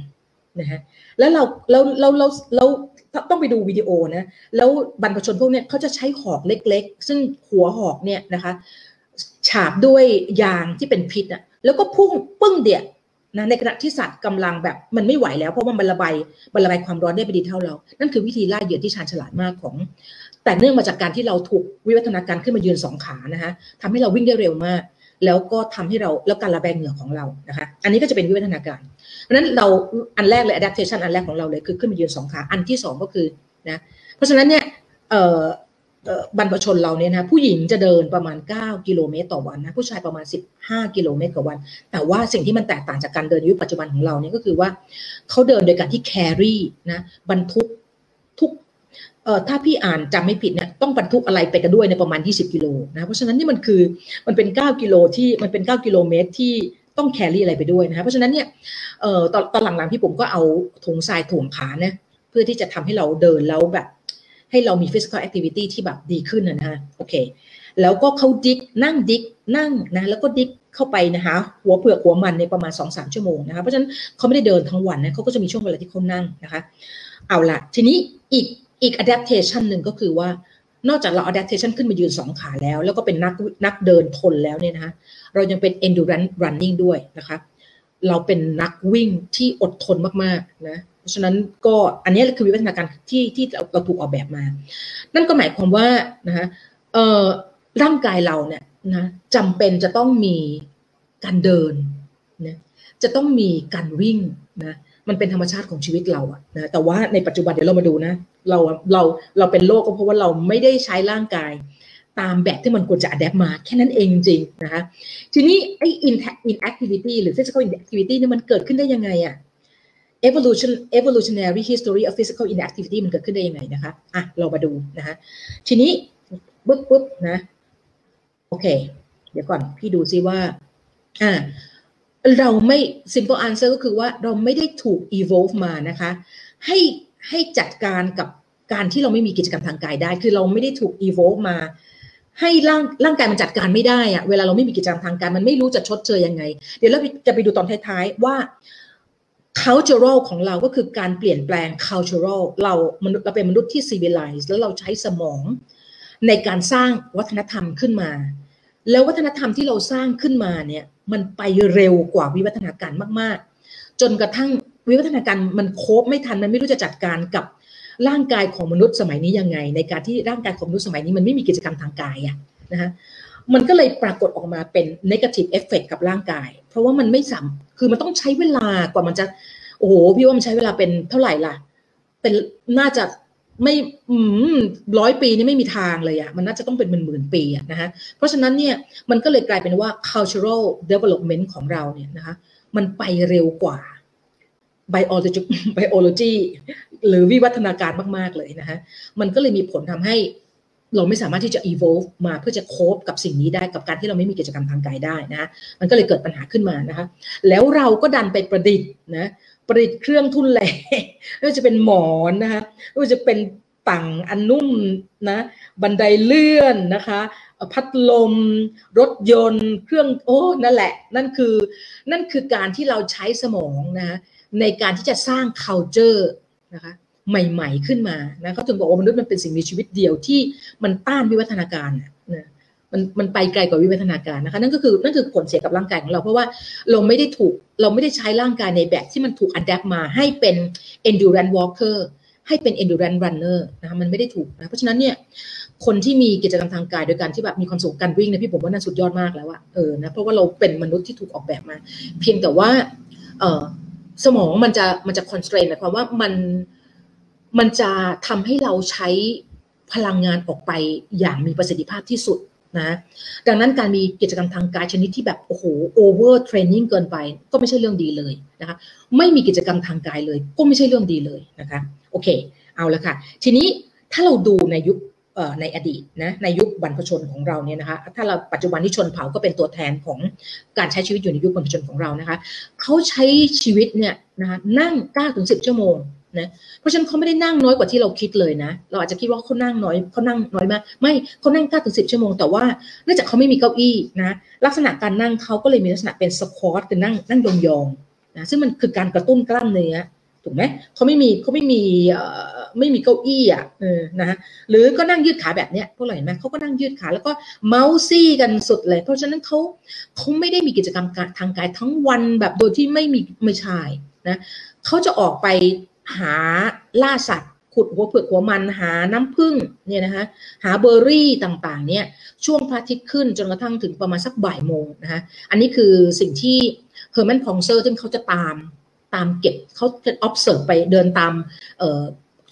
นะฮะแล้วเราเราเราเราเราต้องไปดูวิดีโอนะแล้วบรรพชนพวกเนี้ยเขาจะใช้หอกเล็ก ๆ ซึ่งหัวหอกเนี่ยนะคะ ฉาบด้วยยางที่เป็นพิษอะแล้วก็พุ่งปึ้งเดีย นะในขณะที่สัตว์กำลังแบบมันไม่ไหวแล้วเพราะว่ามันระบายมันระบายความร้อนได้ไปดีเท่าเรา นั่นคือวิธีล่าเหยื่อที่ชาญฉลาดมากของ แต่เนื่องมาจากการที่เราถูกวิวัฒนาการขึ้นมายืนสองขานะคะทำให้เราวิ่งได้เร็วมาก แล้วก็ทำให้เราแล้วการระบายเหงื่อของเรานะคะอันนี้ก็จะเป็นวิวัฒนาการเพราะฉะนั้นเราอันแรกเลย adaptation อันแรกของเราเลยคือขึ้นมายืนสองขาอันที่สองก็คือนะเพราะฉะนั้นเนี่ย บรรพชนเราเนี่ยนะผู้หญิงจะเดินประมาณ 9 กิโลเมตรต่อวันนะผู้ชายประมาณ 15 กิโลเมตรต่อวัน แต่ว่าสิ่งที่มันแตกต่างจากการเดินยุคปัจจุบันของเราเนี่ยก็คือว่าเขาเดินโดยการที่แครี่นะบรรทุกทุกเอ่อถ้าพี่อ่านจำไม่ผิดเนี่ยต้องบรรทุกอะไรไปกันด้วยในประมาณ 20 กิโลนะเพราะฉะนั้นนี่มันคือมันเป็น 9 กิโลที่มันเป็น 9 กิโลเมตรที่ต้องแครี่อะไรไปด้วยนะเพราะฉะนั้นเนี่ยเอ่อตอนตอนหลังๆพี่ผมก็เอาถุงทรายถ่วงขาเนี่ยเพื่อที่จะทำให้เราเดินแล้วแบบ ให้เรามี physical activity ที่แบบดีขึ้นนะฮะโอเค แล้วก็เขาดิกนั่งดิกนั่งนะแล้วก็ดิกเข้าไปนะคะหัวเปลือกหัวมันในประมาณ2อสชั่วโมงนะคะเพราะฉะนั้นเขาไม่ได้เดินทั้งวันนะเขาก็จะมีช่วงเวลาที่เขานั่งนะคะ เอาละทีนี้อีกอีก adaptation หนึ่งก็คือว่านอกจากเรา adaptation ขึ้นมายืนสองขาแล้ว แล้วก็เป็นนักนักเดินทนแล้วเนี่ยนะคะเรายังเป็น endurance running ด้วยนะคะเราเป็นนักวิ่งที่อดทนมากๆนะ เพราะฉะนั้นก็อันนี้คือวิวัฒนาการที่ที่เราถูกออกแบบมา นั่นก็หมายความว่านะคะเอ่อร่างกายเราเนี่ยนะจำเป็นจะต้องมีการเดินนะจะต้องมีการวิ่งนะมันเป็นธรรมชาติของชีวิตเราอะนะแต่ว่าในปัจจุบันเดี๋ยวเรามาดูนะเราเราเราเป็นโรคก็เพราะว่าเราไม่ได้ใช้ร่างกาย ตามแบบที่มันควรจะอัดแอปมาแค่นั้นเองจริงนะคะทีนี้ไอ้ inactivity หรือ physical inactivity เนี่ยมันเกิดขึ้นได้ยังไงอะ evolution evolutionary history of physical inactivity มันเกิดขึ้นได้ยังไงนะคะ อะ เรามาดูนะคะทีนี้ปุ๊บปุ๊บนะ โอเค เดี๋ยวก่อน พี่ดูซิว่า อ่า เราไม่ simple answer ก็คือว่าเราไม่ได้ถูก evolve มานะคะ ให้ให้จัดการกับการที่เราไม่มีกิจกรรมทางกายได้ คือเราไม่ได้ถูก evolve มา ให้ร่างร่างกายมันจัดการไม่ได้อะเวลาเราไม่มีกิจกรรมทางการมันไม่รู้จะชดเชยยังไง เดี๋ยวเราจะไปดูตอนท้ายๆว่า cultural ของเราก็คือการเปลี่ยนแปลง cultural เรามนุษย์เราเป็นมนุษย์ที่ civilized แล้วเราใช้สมองในการสร้างวัฒนธรรมขึ้นมา แล้ววัฒนธรรมที่เราสร้างขึ้นมาเนี่ยมันไปเร็วกว่าวิวัฒนาการมาก ๆ จนกระทั่งวิวัฒนาการมันโคบไม่ทันมันไม่รู้จะจัดการกับร่างกายของมนุษย์สมัยนี้ยังไง ในการที่ร่างกายของมนุษย์สมัยนี้มันไม่มีกิจกรรมทางกายอะนะคะ มันก็เลยปรากฏออกมาเป็น negative effect กับร่างกาย เพราะว่ามันไม่สัมคือมันต้องใช้เวลากว่ามันจะโอ้โหพี่ว่ามันใช้เวลาเป็นเท่าไหร่ล่ะ เป็นน่าจะไม่ร้อยปีนี่ไม่มีทางเลยอะมันน่าจะต้องเป็นหมื่นหมื่นปีอะนะคะเพราะฉะนั้นเนี่ยมันก็เลยกลายเป็นว่า cultural development ของเราเนี่ยนะคะมันไปเร็วกว่า biology biology หรือวิวัฒนาการมาก ๆ เลยนะคะมันก็เลยมีผลทำให้ เราไม่สามารถที่จะ evolve มาเพื่อจะโคบกับสิ่งนี้ได้กับการที่เราไม่มีกิจกรรมทางกายได้นะมันก็เลยเกิดปัญหาขึ้นมานะคะ แล้วเราก็ดันไปประดิษฐ์นะประดิษฐ์เครื่องทุ่นแรงไม่ว่าจะเป็นหมอนนะคะไม่ว่าจะเป็นต่างอันนุ่มนะบันไดเลื่อนนะคะ พัดลม รถยนต์ เครื่องโอ้นั่นแหละ นั่นคือนั่นคือการที่เราใช้สมองนะในการที่จะสร้าง culture นะคะ ใหม่ ๆ ขึ้นมานะเขาถึงบอกว่ามนุษย์มันเป็นสิ่งมีชีวิตเดียวที่มันต้านวิวัฒนาการนะมันมันไปไกลกว่าวิวัฒนาการนะคะนั่นก็คือนั่นคือผลเสียกับร่างกายของเรา เพราะว่าเราไม่ได้ถูกเราไม่ได้ใช้ร่างกายในแบบที่มันถูกอัดแอปมาให้เป็น endurance walker ให้เป็น endurance runner นะคะมันไม่ได้ถูกนะเพราะฉะนั้นเนี่ยคนที่มีกิจกรรมทางกายโดยการที่แบบมีความสุขการวิ่งเนี่ยพี่ปุ๋มว่าน่าสุดยอดมากแล้วอะเออนะเพราะว่าเราเป็นมนุษย์ที่ถูกออกแบบมา เพียงแต่ว่าเออสมองมันจะมันจะ constrain หมายความว่ามัน มันจะทำให้เราใช้พลังงานออกไปอย่างมีประสิทธิภาพที่สุดนะดังนั้นการมีกิจกรรมทางกายชนิดที่แบบโอ้โห over training เกินไป ก็ไม่ใช่เรื่องดีเลยนะคะไม่มีกิจกรรมทางกายเลย ก็ไม่ใช่เรื่องดีเลยนะคะโอเค เอาละค่ะ ทีนี้ถ้าเราดูในยุคในอดีตนะในยุคบรรพชนของเราเนี่ยนะคะถ้าเราปัจจุบันที่ชนเผ่าก็เป็นตัวแทนของการใช้ชีวิตอยู่ในยุคบรรพชนของเรานะคะเขาใช้ชีวิตเนี่ยนะคะนั่ง9ถึง10ชั่วโมง นะเพราะฉะนั้นเขาไม่ได้นั่งน้อยกว่าที่เราคิดเลยนะ เราอาจจะคิดว่าเขานั่งน้อยเขานั่งน้อยมาก ไม่เขานั่งเก้าถึงสิบชั่วโมงแต่ว่าเนื่องจากเขาไม่มีเก้าอี้นะ ลักษณะการนั่งเขาก็เลยมีลักษณะเป็นสควอตคือนั่งนั่งยองๆนะซึ่งมันคือการกระตุ้นกล้ามเนื้อถูกไหมเขาไม่มีเขาไม่มีไม่มีเก้าอี้อะเออนะหรือก็นั่งยืดขาแบบเนี้ยพวกเราเห็นไหมเขาก็นั่งยืดขาแล้วก็เมาส์ซี่กันสุดเลย เพราะฉะนั้นเขาเขาไม่ได้มีกิจกรรมทางกายทั้งวันแบบโดยที่ไม่มีไม่ใช่นะเขาจะออกไป หาล่าสัตว์ ขุดหัวเผือกหัวมันหาน้ำผึ้งเนี่ยนะคะหาเบอร์รี่ต่างๆเนี่ยช่วงพระอาทิตย์ขึ้นจนกระทั่งถึงประมาณสักบ่ายโมงนะคะอันนี้คือสิ่งที่ Herman Pontzer ซึ่งเขาจะตามตามเก็บเขาจะ observe ไปเดินตาม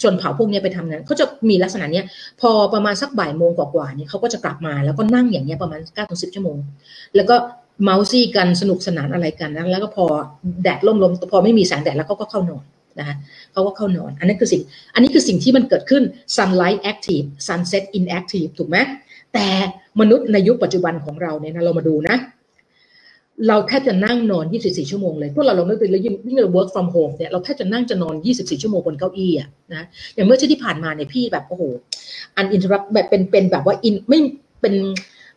ชนเผ่าพวกนี้ไปทำนั้นเขาจะมีลักษณะเนี้ยพอประมาณสักบ่ายโมงกว่าๆเนี่ยเขาก็จะกลับมาแล้วก็นั่งอย่างเงี้ยประมาณเก้าถึงสิบชั่วโมง แล้วก็เมาท์ซี้กันสนุกสนานอะไรกันนะแล้วก็พอแดดล่มๆพอไม่มีแสงแดดแล้วก็เข้านอน นะคะเขาก็เข้านอน อันนี้คือสิ่ง อันนี้คือสิ่งที่มันเกิดขึ้น sunlight active sunset inactive ถูกไหมแต่มนุษย์ในยุคปัจจุบันของเราเนี่ยนะเรามาดูนะ เราแทบจะนั่งนอน 24 ชั่วโมงเลยพวกเราเราไม่เป็นเลยยิ่งเรา work from home เนี่ยเราแทบจะนั่งจะนอน 24 ชั่วโมงบนเก้าอี้อะนะอย่างเมื่อช่วงที่ผ่านมาเนี่ยพี่แบบโอ้โห uninterrupt แบบเป็นเป็นแบบว่า in ไม่เป็น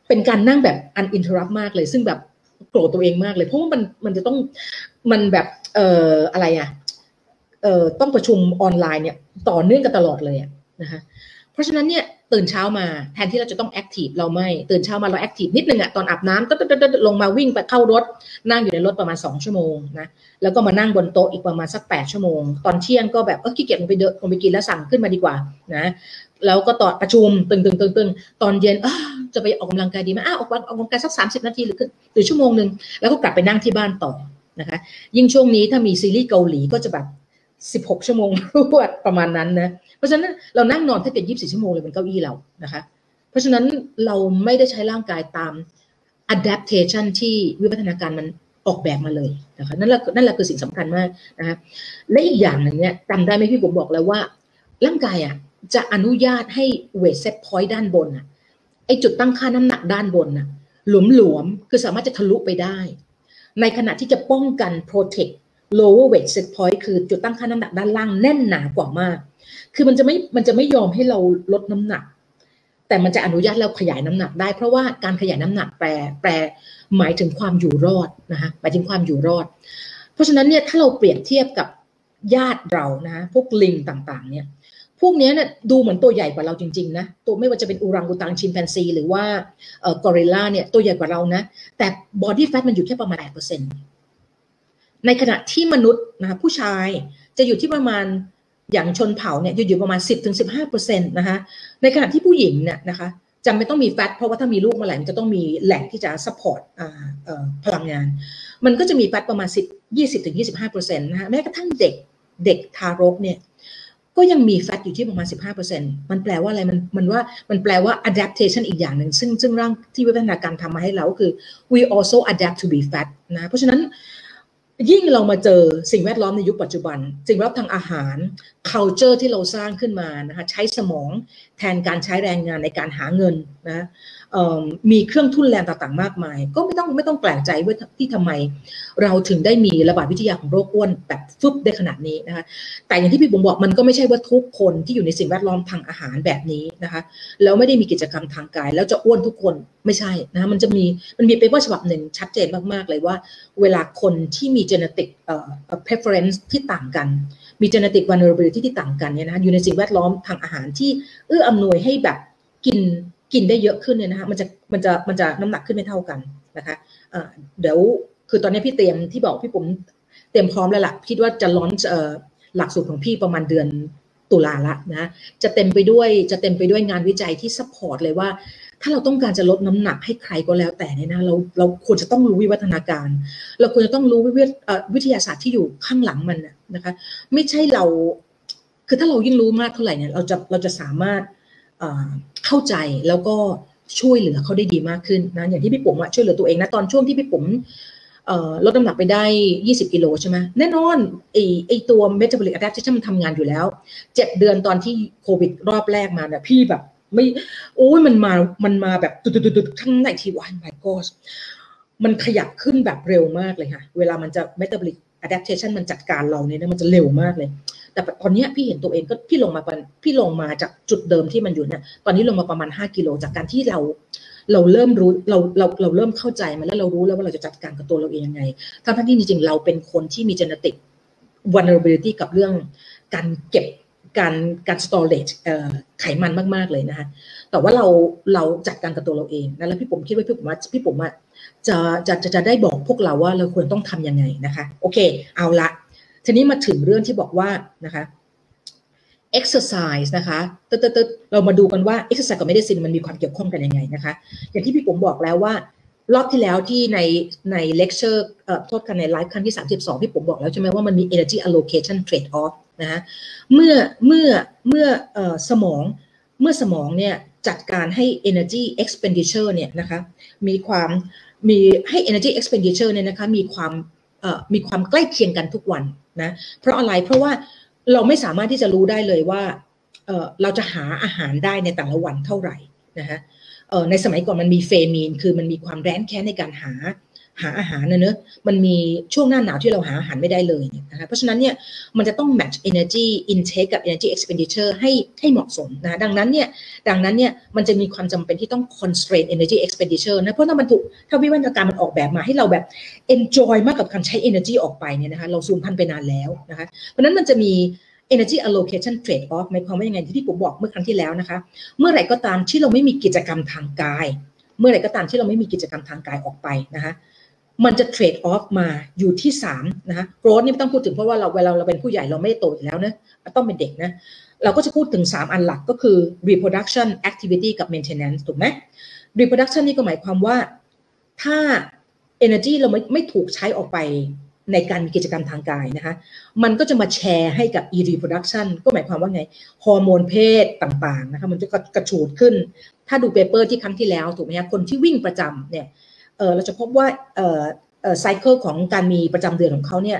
เป็นการนั่งแบบ uninterrupt มากเลย ซึ่งแบบโกรธตัวเองมากเลย เพราะว่ามันมันจะต้องมันแบบเอ่ออะไรอะ ต้องประชุมออนไลน์เนี่ยต่อเนื่องกันตลอดเลยนะคะเพราะฉะนั้นเนี่ยตื่นเช้ามาแทนที่เราจะต้อง active เราไม่ตื่นเช้ามาเรา active นิดนึงอะตอนอาบน้ำตึ๊ดลงมาวิ่งไปเข้ารถ นั่งอยู่ในรถประมาณ 2 ชั่วโมงนะแล้วก็มานั่งบนโต๊ะอีกประมาณสัก 8 ชั่วโมง ตอนเที่ยงก็แบบเออขี้เกียจลงไปเดินลงไปกินแล้วสั่งขึ้นมาดีกว่านะแล้วก็ต่อประชุมตึงตึงตึงตึงตอนเย็นจะไปออกกำลังกายดีไหมอ้าออกออกกำลังกายสัก 30 นาทีหรือหรือชั่วโมงหนึ่งแล้วก็กลับไปนั่งที่บ้านต่อนะคะยิ่งช่วงนี้ถ้ามีซีรีส์เกาหลีก็จะแบบ 16 ชั่วโมงรวดประมาณนั้นนะ เพราะฉะนั้นเรานั่งนอนแค่เกือบ24 ชั่วโมงเลยบนเก้าอี้เรานะคะ เพราะฉะนั้นเราไม่ได้ใช้ร่างกายตาม adaptation ที่วิวัฒนาการมันออกแบบมาเลยนะคะนั่นแหละนั่นแหละคือสิ่งสำคัญมากนะคะและอีกอย่างหนึ่งเนี่ยจำได้ไหมพี่ผมบอกแล้วว่า ร่างกายอะจะอนุญาตให้เวทเซตพอยต์ด้านบนอะไอจุดตั้งค่าน้ำหนักด้านบนอะหลวมๆ คือสามารถจะทะลุไปได้ ในขณะที่จะป้องกัน protect lower weight set point คือจุดตั้งค่าน้ำหนักด้านล่างแน่นหนากว่ามาก คือมันจะไม่ มันจะไม่ยอมให้เราลดน้ำหนัก แต่มันจะอนุญาตเราขยายน้ำหนักได้ เพราะว่าการขยายน้ำหนักแปล แปล หมายถึงความอยู่รอดนะคะหมายถึงความอยู่รอด เพราะฉะนั้นเนี่ย ถ้าเราเปรียบเทียบกับญาติเรานะพวกลิงต่างๆ เนี่ยพวกนี้เนี่ยดูเหมือนตัวใหญ่กว่าเราจริงๆนะตัวไม่ว่าจะเป็นอูรังอุตังชิมแปนซี หรือว่าเอ่อกอริลลาเนี่ยตัวใหญ่กว่าเรานะ แต่ body fat มันอยู่แค่ประมาณ8% ในขณะที่มนุษย์นะคะผู้ชายจะอยู่ที่ประมาณอย่างชนเผ่าเนี่ยอยู่ประมาณ 10-15%นะคะในขณะที่ผู้หญิงเนี่ยนะคะจำเป็นต้องมี fat เพราะว่าถ้ามีลูกมาแหล่งจะต้องมีแหล่งที่จะ supportพลังงาน มันก็จะมีแฟตประมาณ 10 20-25%นะคะแม้กระทั่งเด็กเด็กทารกเนี่ยก็ยังมีแฟตอยู่ที่ประมาณ 15%มันแปลว่าอะไรมันมันว่ามันแปลว่า adaptation อีกอย่างหนึ่งซึ่งซึ่งร่างที่วิวัฒนาการทำมาให้เราก็คือ we also adapt to be fat นะเพราะฉะนั้น ยิ่งเรามาเจอสิ่งแวดล้อมในยุคปัจจุบัน สิ่งแวดล้อมทางอาหาร culture ที่เราสร้างขึ้นมานะคะใช้สมองแทนการใช้แรงงานในการหาเงินนะ มีเครื่องทุ่นแรงต่างๆ มากมาย ก็ไม่ต้องไม่ต้องแปลกใจว่าที่ทำไม เราถึงได้มีระบาดวิทยาของโรคอ้วนแบบฟึบได้ขนาดนี้นะคะ แต่อย่างที่พี่ปุ๋มบอกมันก็ไม่ใช่ว่าทุกคนที่อยู่ในสิ่งแวดล้อมทางอาหารแบบนี้นะคะแล้วไม่ได้มีกิจกรรมทางกาย แล้วจะอ้วนทุกคนไม่ใช่นะคะมันจะมีมันมี paper ฉบับหนึ่งชัดเจนมากๆเลยว่า เวลาคนที่มี genetic เอ่อ preference ที่ต่างกันมี genetic vulnerability ที่ต่างกันเนี่ยนะอยู่ในสิ่งแวดล้อมทางอาหารที่เอื้ออำนวยให้แบบกิน กินได้เยอะขึ้นเนี่ยนะคะมันจะมันจะมันจะน้ำหนักขึ้นไม่เท่ากันนะคะเดี๋ยวคือตอนนี้พี่เตรียมที่บอกพี่ปุ๋มเตรียมพร้อมแล้วล่ะคิดว่าจะ launch หลักสูตรของพี่ประมาณเดือนตุลาละนะจะเต็มไปด้วยจะเต็มไปด้วยงานวิจัยที่ support เลยว่า ถ้าเราต้องการจะลดน้ำหนักให้ใครก็แล้วแต่เนี่ยนะเราเราควรจะต้องรู้วิวัฒนาการ เราควรจะต้องรู้วิวิทยาศาสตร์ที่อยู่ข้างหลังมันนะคะ ไม่ใช่เรา คือถ้าเรายิ่งรู้มากเท่าไหร่เนี่ยเราจะเราจะสามารถ เข้าใจแล้วก็ช่วยเหลือเขาได้ดีมากขึ้นนะอย่างที่พี่ปุ๋มช่วยเหลือตัวเองนะตอนช่วงที่พี่ปุ๋มลดน้ำหนักไปได้ 20 กิโลใช่ไหมแน่นอนไอไอตัว metabolic adaptation มันทำงานอยู่แล้วเจ็ดเดือนตอนที่โควิดรอบแรกมาเนี่ยพี่แบบไม่โอ้ยมันมา มันมาแบบตุดๆทั้งในทีวัน my god มันขยับขึ้นแบบเร็วมากเลยค่ะ เวลามันจะ metabolic adaptation มันจัดการเราเนี่ยมันจะเร็วมากเลย แต่ตอนนี้พี่เห็นตัวเองก็พี่ลงมาพี่ลงมาจากจุดเดิมที่มันอยู่เนี่ยตอนนี้ลงมาประมาณ 5 กิโลจากการที่เราเราเริ่มรู้เราเราเราเริ่มเข้าใจมันแล้วเรารู้แล้วว่าเราจะจัดการกับตัวเราเองยังไงทั้งที่จริงๆเราเป็นคนที่มี genetic vulnerability กับเรื่องการเก็บการการ storage ไขมันมาก ๆ เลยนะคะแต่ว่าเราเราจัดการกับตัวเราเองนะแล้วพี่ผมคิดว่าพี่ผมว่าพี่ผมว่าจะจะจะได้บอกพวกเราว่าเราควรต้องทำยังไงนะคะ โอเค เอาละ ทีนี้มาถึงเรื่องที่บอกว่านะคะ exercise นะคะตึ๊ดเรามาดูกันว่า exercise กับ medicine มันมีความเกี่ยวข้องกันยังไงนะคะ อย่างที่พี่ผมบอกแล้วว่ารอบที่แล้วที่ในใน lecture เอ่อโทษกันในไลฟ์ครั้งที่ 32 พี่ผมบอกแล้วใช่ไหมว่ามันมี energy allocation trade off นะะเมื่อเมื่อเมื่อเอ่อสมองเมื่อสมองเนี่ยจัดการให้ energy expenditure เนี่ยนะคะมีความมีให้ energy expenditure เนี่ยนะคะมีความมีความใกล้เคียงกันทุกวัน นะเพราะอะไรเพราะว่าเราไม่สามารถที่จะรู้ได้เลยว่าเเราจะหาอาหารได้ในแต่ละวันเท่าไหร่นะฮะในสมัยก่อนมันมีเฟมีนคือมันมีความแร้นแค้นในการหา หาอาหารนะเนอะมันมีช่วงหน้าหนาวที่เราหาอาหารไม่ได้เลยนะคะเพราะฉะนั้นเนี่ยมันจะต้อง match energy intake กับ energy expenditure ให้ให้เหมาะสมนะดังนั้นเนี่ยดังนั้นเนี่ยมันจะมีความจำเป็นที่ต้อง constrain energy expenditure นะเพราะถ้ามันถูกถ้าวิวัฒนาการมันออกแบบมาให้เราแบบ enjoy มากกับการใช้ energy ออกไปเนี่ยนะคะเราสูญพันไปนานแล้วนะคะเพราะนั้นมันจะมี energy allocation trade off หมายความว่ายังไงที่ผมบอกเมื่อครั้งที่แล้วนะคะเมื่อไหร่ก็ตามที่เราไม่มีกิจกรรมทางกาย เมื่อไหร่ก็ตามที่เราไม่มีกิจกรรมทางกายออกไปนะคะ มันจะเทรดออฟมาอยู่ที่3นะคะโกรธนี่ไม่ต้องพูดถึงเพราะว่าเราเวลาเราเป็นผู้ใหญ่เราไม่โตอยู่แล้วนะต้องเป็นเด็กนะ เราก็จะพูดถึง 3 อันหลักก็คือ reproduction activity กับ maintenance ถูกไหม reproduction นี่ก็หมายความว่าถ้า energy เราไม่ไม่ถูกใช้ออกไปในการมีกิจกรรมทางกายนะคะ มันก็จะมาแชร์ให้กับ e reproduction ก็หมายความว่าไง ฮอร์โมนเพศต่างๆนะคะมันจะกระฉูดขึ้น ถ้าดู paper ที่ครั้งที่แล้วถูกไหมคะคนที่วิ่งประจำเนี่ย เราจะพบว่า cycle ของการมีประจำเดือนของเขาเนี่ย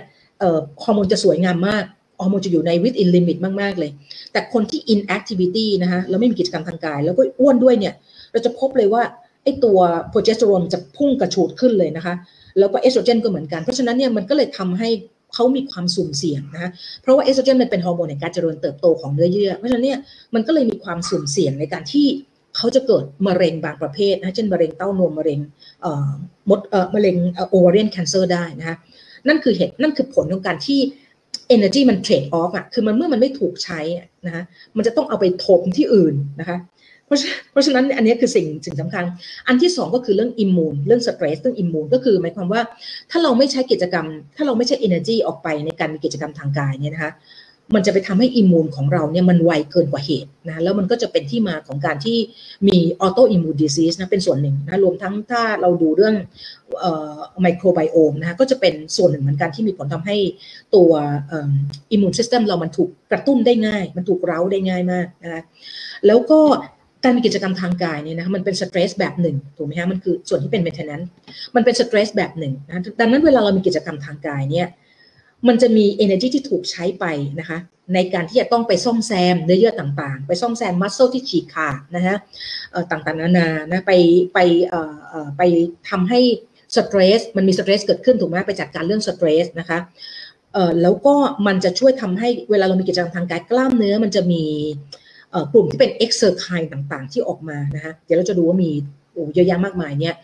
ฮอร์โมนจะสวยงามมากฮอร์โมนจะอยู่ใน within limit มาก ๆ เลย แต่คนที่ inactivity นะคะแล้วไม่มีกิจกรรมทางกาย แล้วก็อ้วนด้วยเนี่ยเราจะพบเลยว่าไอ้ตัวโปรเจสเตอโรนจะพุ่งกระฉูดขึ้นเลยนะคะแล้วก็เอสโตรเจนก็เหมือนกัน เพราะฉะนั้นเนี่ยมันก็เลยทำให้เขามีความสุ่มเสี่ยงนะคะเพราะว่าเอสโตรเจนมันเป็นฮอร์โมนในการเจริญเติบโตของเนื้อเยื่อ เพราะฉะนั้นเนี่ยมันก็เลยมีความสุ่มเสี่ยงในการที่ เขาจะเกิดมะเร็งบางประเภทนะเช่นมะเร็งเต้านมมะเร็งมดมะเร็ง ovarian cancer ได้นะคะนั่นคือเหตุนั่นคือผลของการที่ energy มัน trade off อะคือมันเมื่อมันไม่ถูกใช้นะคะมันจะต้องเอาไปถมที่อื่นนะคะเพราะเพราะฉะนั้นอันนี้คือสิ่งสิ่งสำคัญ อันที่สองก็คือเรื่อง immune เรื่อง stress เรื่อง immune ก็คือหมายความว่าถ้าเราไม่ใช้กิจกรรม ถ้าเราไม่ใช้ energy ออกไปในการมีกิจกรรมทางกายเนี่ยนะคะ มันจะไปทำให้ immune ของเราเนี่ยมันไวเกินกว่าเหตุนะแล้วมันก็จะเป็นที่มาของการที่มี autoimmune disease นะเป็นส่วนหนึ่งนะรวมทั้งถ้าเราดูเรื่อง microbiome นะคะก็จะเป็นส่วนหนึ่งเหมือนกันที่มีผลทำให้ตัว immune system เรามันถูกกระตุ้นได้ง่าย มันถูกเร้าได้ง่ายมากนะคะแล้วก็การมีกิจกรรมทางกายเนี่ยนะมันเป็น stress แบบหนึ่งถูกไหมฮะมันคือส่วนที่เป็น maintenanceมันเป็น stress แบบหนึ่งนะดังนั้นเวลาเรามีกิจกรรมทางกายเนี่ย มันจะมี energy ที่ถูกใช้ไปนะคะ ในการที่จะต้องไปซ่อมแซมเนื้อเยื่อต่างๆ ไปซ่อมแซม muscle ที่ฉีกขาดนะฮะต่างๆนานานะไปไปไปทำให้ stress มันมี stress เกิดขึ้นถูกไหมไปจัดการเรื่อง stress นะคะแล้วก็มันจะช่วยทำให้เวลาเรามีกิจกรรมทางกายกล้ามเนื้อมันจะมีกลุ่มที่เป็น exerkineต่างๆ ที่ออกมานะคะเดี๋ยวเราจะดูว่ามีโอ้เยอะแยะมากมายเนี่ย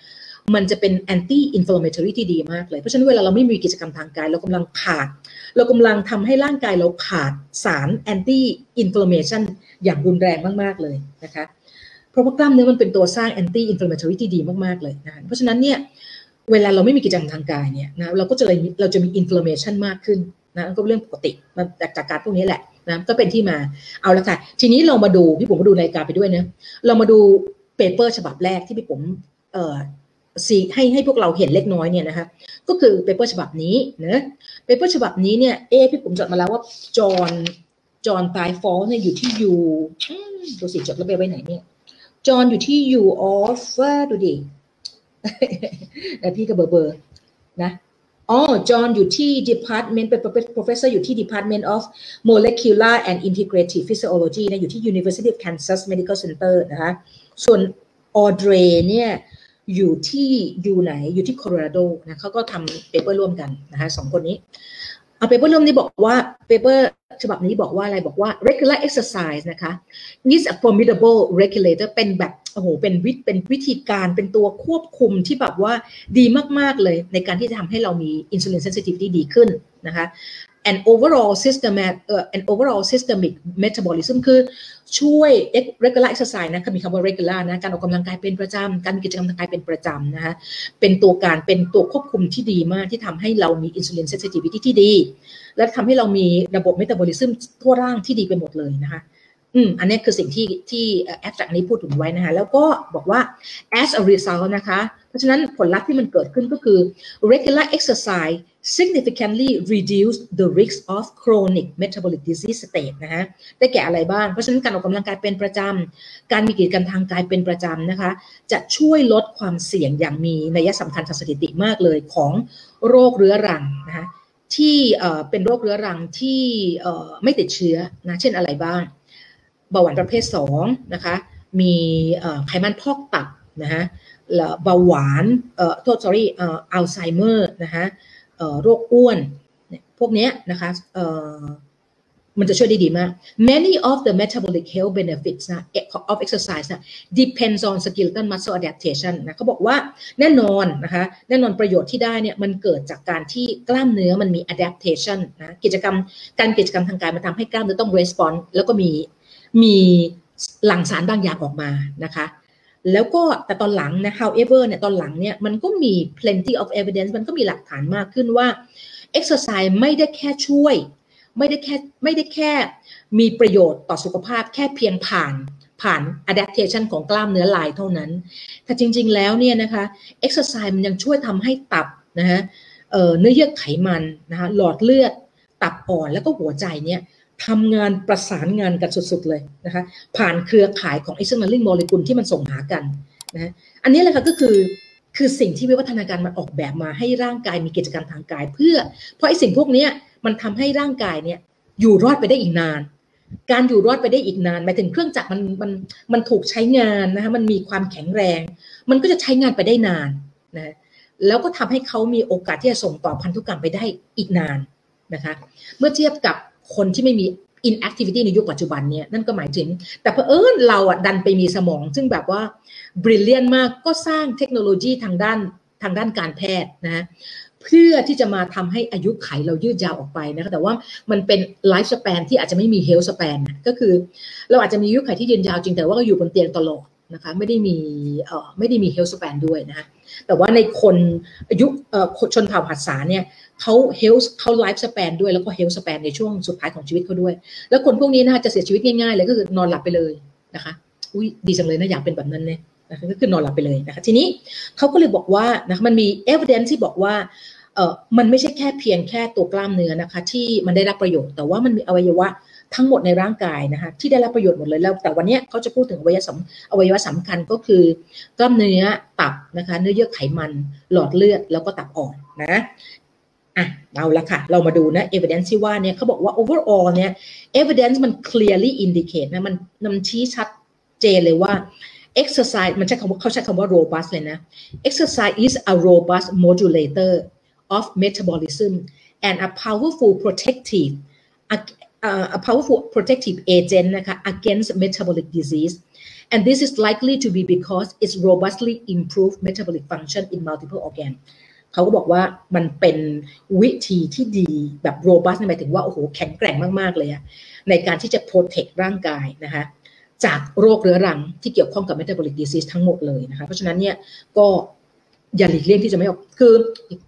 มันจะเป็นแอนตี้อินฟลามเ t อรี่ที่ดีมากเลย เพราะฉะนั้นเวลาเราไม่มีกิจกรรมทางกาย เรากำลังขาด เรากำลังทำให้ร่างกายเราขาดสาร anti-inflammation อย่างรุนแรงมาก ๆ เลยนะคะเพราะว่ากล้ามเนื้อมันเป็นตัวสร้างแอนตี้อินฟลามเ t อรี่ที่ดีมาก ๆ เลยนะเพราะฉะนั้นเนี่ยเวลาเราไม่มีกิจกรรมทางกายเนี่ยนะเราก็จะเลยเราจะมี inflammation มากขึ้นนะก็เรื่องปกติมันจากการพวกนี้แหละนะก็เป็นที่มาเอาละค่ะ ทีนี้เรามาดูพี่ผมมาดูรายการไปด้วยนะเรามาดูเปเปอร์ฉบับแรกที่พี่ผมเอ่อ สีให้ให้พวกเราเห็นเล็กน้อยเนี่ยนะคะก็คือเปเปอร์ฉบับนี้นะเปเปอร์ฉบับนี้เนี่ยเอพี่ผมจดมาแล้วว่าจอห์นจอห์นตายฟอลเนี่ยอยู่ที่ยูดูสิจดแล้วไปไว้ไหนเนี่ยจอห์นอยู่ที่ยูออฟดูดิแต่พี่ก็เบอร์เบอร์นะอ๋อจอห์นอยู่ที่ department เป็น professor อยู่ที่ department of molecular and integrative physiology นะอยู่ที่ University of Kansas Medical Center นะคะส่วน Audrey เนี่ย อยู่ที่อยู่ไหนอยู่ที่โคโลราโดนะเขาก็ทำ paper ร่วมกันนะคะสองคนนี้เอา paper ร่วมนี้บอกว่า paper ฉบับนี้บอกว่าอะไรบอกว่า regular exercise นะคะ is a formidable regulator เป็นแบบโอ้โหเป็นวิเป็นวิธีการเป็นตัวควบคุมที่แบบว่าดีมาก ๆ เลยในการที่จะทำให้เรามี insulin sensitivity ดีขึ้นนะคะ an overall systemic เอ่อ an overall systemic metabolism คือช่วย regular exercise นะมีคำว่า regular นะการออกกำลังกายเป็นประจำการมีกิจกรรมทางกายเป็นประจำนะคะเป็นตัวการเป็นตัวควบคุมที่ดีมากที่ทำให้เรามี insulin sensitivity ที่ดี และทำให้เรามีระบบ metabolism ทั่วร่างที่ดีไปหมดเลยนะคะ อืมอันนี้คือสิ่งที่ที่แอปจากนี้พูดถึงไว้นะคะแล้วก็บอกว่า as a result นะคะ เพราะฉะนั้นผลลัพธ์ที่มันเกิดขึ้นก็คือ regular exercise significantly reduce the risk of chronic metabolic disease state นะฮะได้แก่อะไรบ้าง เพราะฉะนั้นการออกกำลังกายเป็นประจำ การมีกิจกรรมทางกายเป็นประจำนะคะ จะช่วยลดความเสี่ยงอย่างมีนัยสำคัญทางสถิติมากเลยของโรคเรื้อรังนะคะที่เป็นโรคเรื้อรังที่ไม่ติดเชื้อนะเช่นอะไรบ้าง เบาหวานประเภท2นะคะ มีไขมันพอกตับนะฮะเบาหวานเอ่อโทษ sorry เอ่ออัลไซเมอร์นะคะเอ่อโรคอ้วน พวกนี้นะคะเอ่อมันจะช่วยได้ดีมาก many of the metabolic health benefits นะ of exercise นะ depends on skeletal muscle adaptation นะเขาบอกว่าแน่นอนนะคะแน่นอนประโยชน์ที่ได้เนี่ยมันเกิดจากการที่กล้ามเนื้อมันมี adaptation นะกิจกรรมการกิจกรรมทางกายมันทำให้กล้ามเนื้อต้อง respond แล้วก็มี มีหลั่งสารบางอย่างออกมานะคะแล้วก็แต่ตอนหลังนะ however เนี่ยตอนหลังเนี่ยมันก็มี plenty of evidence มันก็มีหลักฐานมากขึ้นว่า exercise ไม่ได้แค่ช่วย ไม่ได้แค่ไม่ได้แค่มีประโยชน์ต่อสุขภาพแค่เพียงผ่านผ่าน adaptation ของกล้ามเนื้อลายเท่านั้น แต่จริงๆแล้วเนี่ยนะคะ exercise มันยังช่วยทำให้ตับนะฮะเนื้อเยื่อไขมันนะคะหลอดเลือด ตับอ่อนแล้วก็หัวใจเนี่ย ทำงานประสานงานกันสุดๆเลยนะคะผ่านเครือข่ายของไอซ์เมลิงโมเลกุลที่มันส่งหากันนะอันนี้แหละค่ะก็คือคือสิ่งที่วิวัฒนาการมันออกแบบมาให้ร่างกายมีกิจกรรมทางกาย เพื่อเพราะไอ้สิ่งพวกนี้มันทำให้ร่างกายเนี่ยอยู่รอดไปได้อีกนาน การอยู่รอดไปได้อีกนานหมายถึงเครื่องจักรมันมันมันถูกใช้งานนะคะมันมีความแข็งแรง มันก็จะใช้งานไปได้นานนะแล้วก็ทำให้เขามีโอกาสที่จะส่งต่อพันธุกรรมไปได้อีกนานนะคะเมื่อเทียบกับ คนที่ไม่มี inactivity ในยุคปัจจุบันเนี่ยนั่นก็หมายถึง แต่เพอเอิญเราอะดันไปมีสมอง ซึ่งแบบว่า brilliant มากก็สร้างเทคโนโลยีทางด้านทางด้านการแพทย์นะเพื่อที่จะมาทำให้อายุไขเรายืดยาวออกไปนะคะแต่ว่ามันเป็นไลฟ์สเปนที่อาจจะไม่มีเฮลสเปนก็คือ เราอาจจะมีอายุขัยที่ยืนยาวจริงแต่ว่าก็อยู่บนเตียงตลอดนะคะไม่ได้มีเอ่อไม่ได้มี healthspan ด้วยนะคะแต่ว่าในคนอายุเอ่อชนเผ่าฮัดซาเนี่ย เขา health เขา lifespan ด้วยแล้วก็ healthspan ในช่วงสุดท้ายของชีวิตเขาด้วย แล้วคนพวกนี้นะคะจะเสียชีวิตง่ายๆเลยก็คือนอนหลับไปเลยนะคะอุ้ยดีจังเลยนะอยากเป็นแบบนั้นเนี่ยนะคะก็คือนอนหลับไปเลยนะคะทีนี้เขาก็เลยบอกว่านะคะมันมีเอเวอเรนที่บอกว่าเออมันไม่ใช่แค่เพียงแค่ตัวกล้ามเนื้อนะคะ ที่มันได้รับประโยชน์แต่ว่ามันมีอวัยวะทั้งหมดในร่างกายนะคะที่ได้รับประโยชน์หมดเลยแล้ว แต่วันนี้เขาจะพูดถึงอวัยวะสำอวัยวะสำคัญก็คือกล้ามเนื้อตับนะคะ เนื้อเยื่อไขมัน หลอดเลือดแล้วก็ตับอ่อนนะ อะเอาละค่ะ เรามาดูนะ evidence ที่ว่าเนี่ยเขาบอกว่า overall เนี่ย evidence มัน clearly indicate นะมันมันชี้ชัดเจนเลยว่า exercise มันใช้คำว่าเขาใช้คำว่า robust เลยนะ exercise is a robust modulator of metabolism and a powerful protective a, a powerful protective agent นะคะ against metabolic disease and this is likely to be because it's robustly improve metabolic function in multiple organ เขาก็บอกว่ามันเป็นวิธีที่ดีแบบ robust หมายถึงว่าโอ้โหแข็งแกร่งมาก ๆ เลยอะในการที่จะ protec ร่างกายนะคะจากโรคเรื้อรังที่เกี่ยวข้องกับ metabolic disease ทั้งหมดเลยนะคะ เพราะฉะนั้นเนี่ยก็อย่าหลีกเลี่ยงที่จะไม่ออก คือ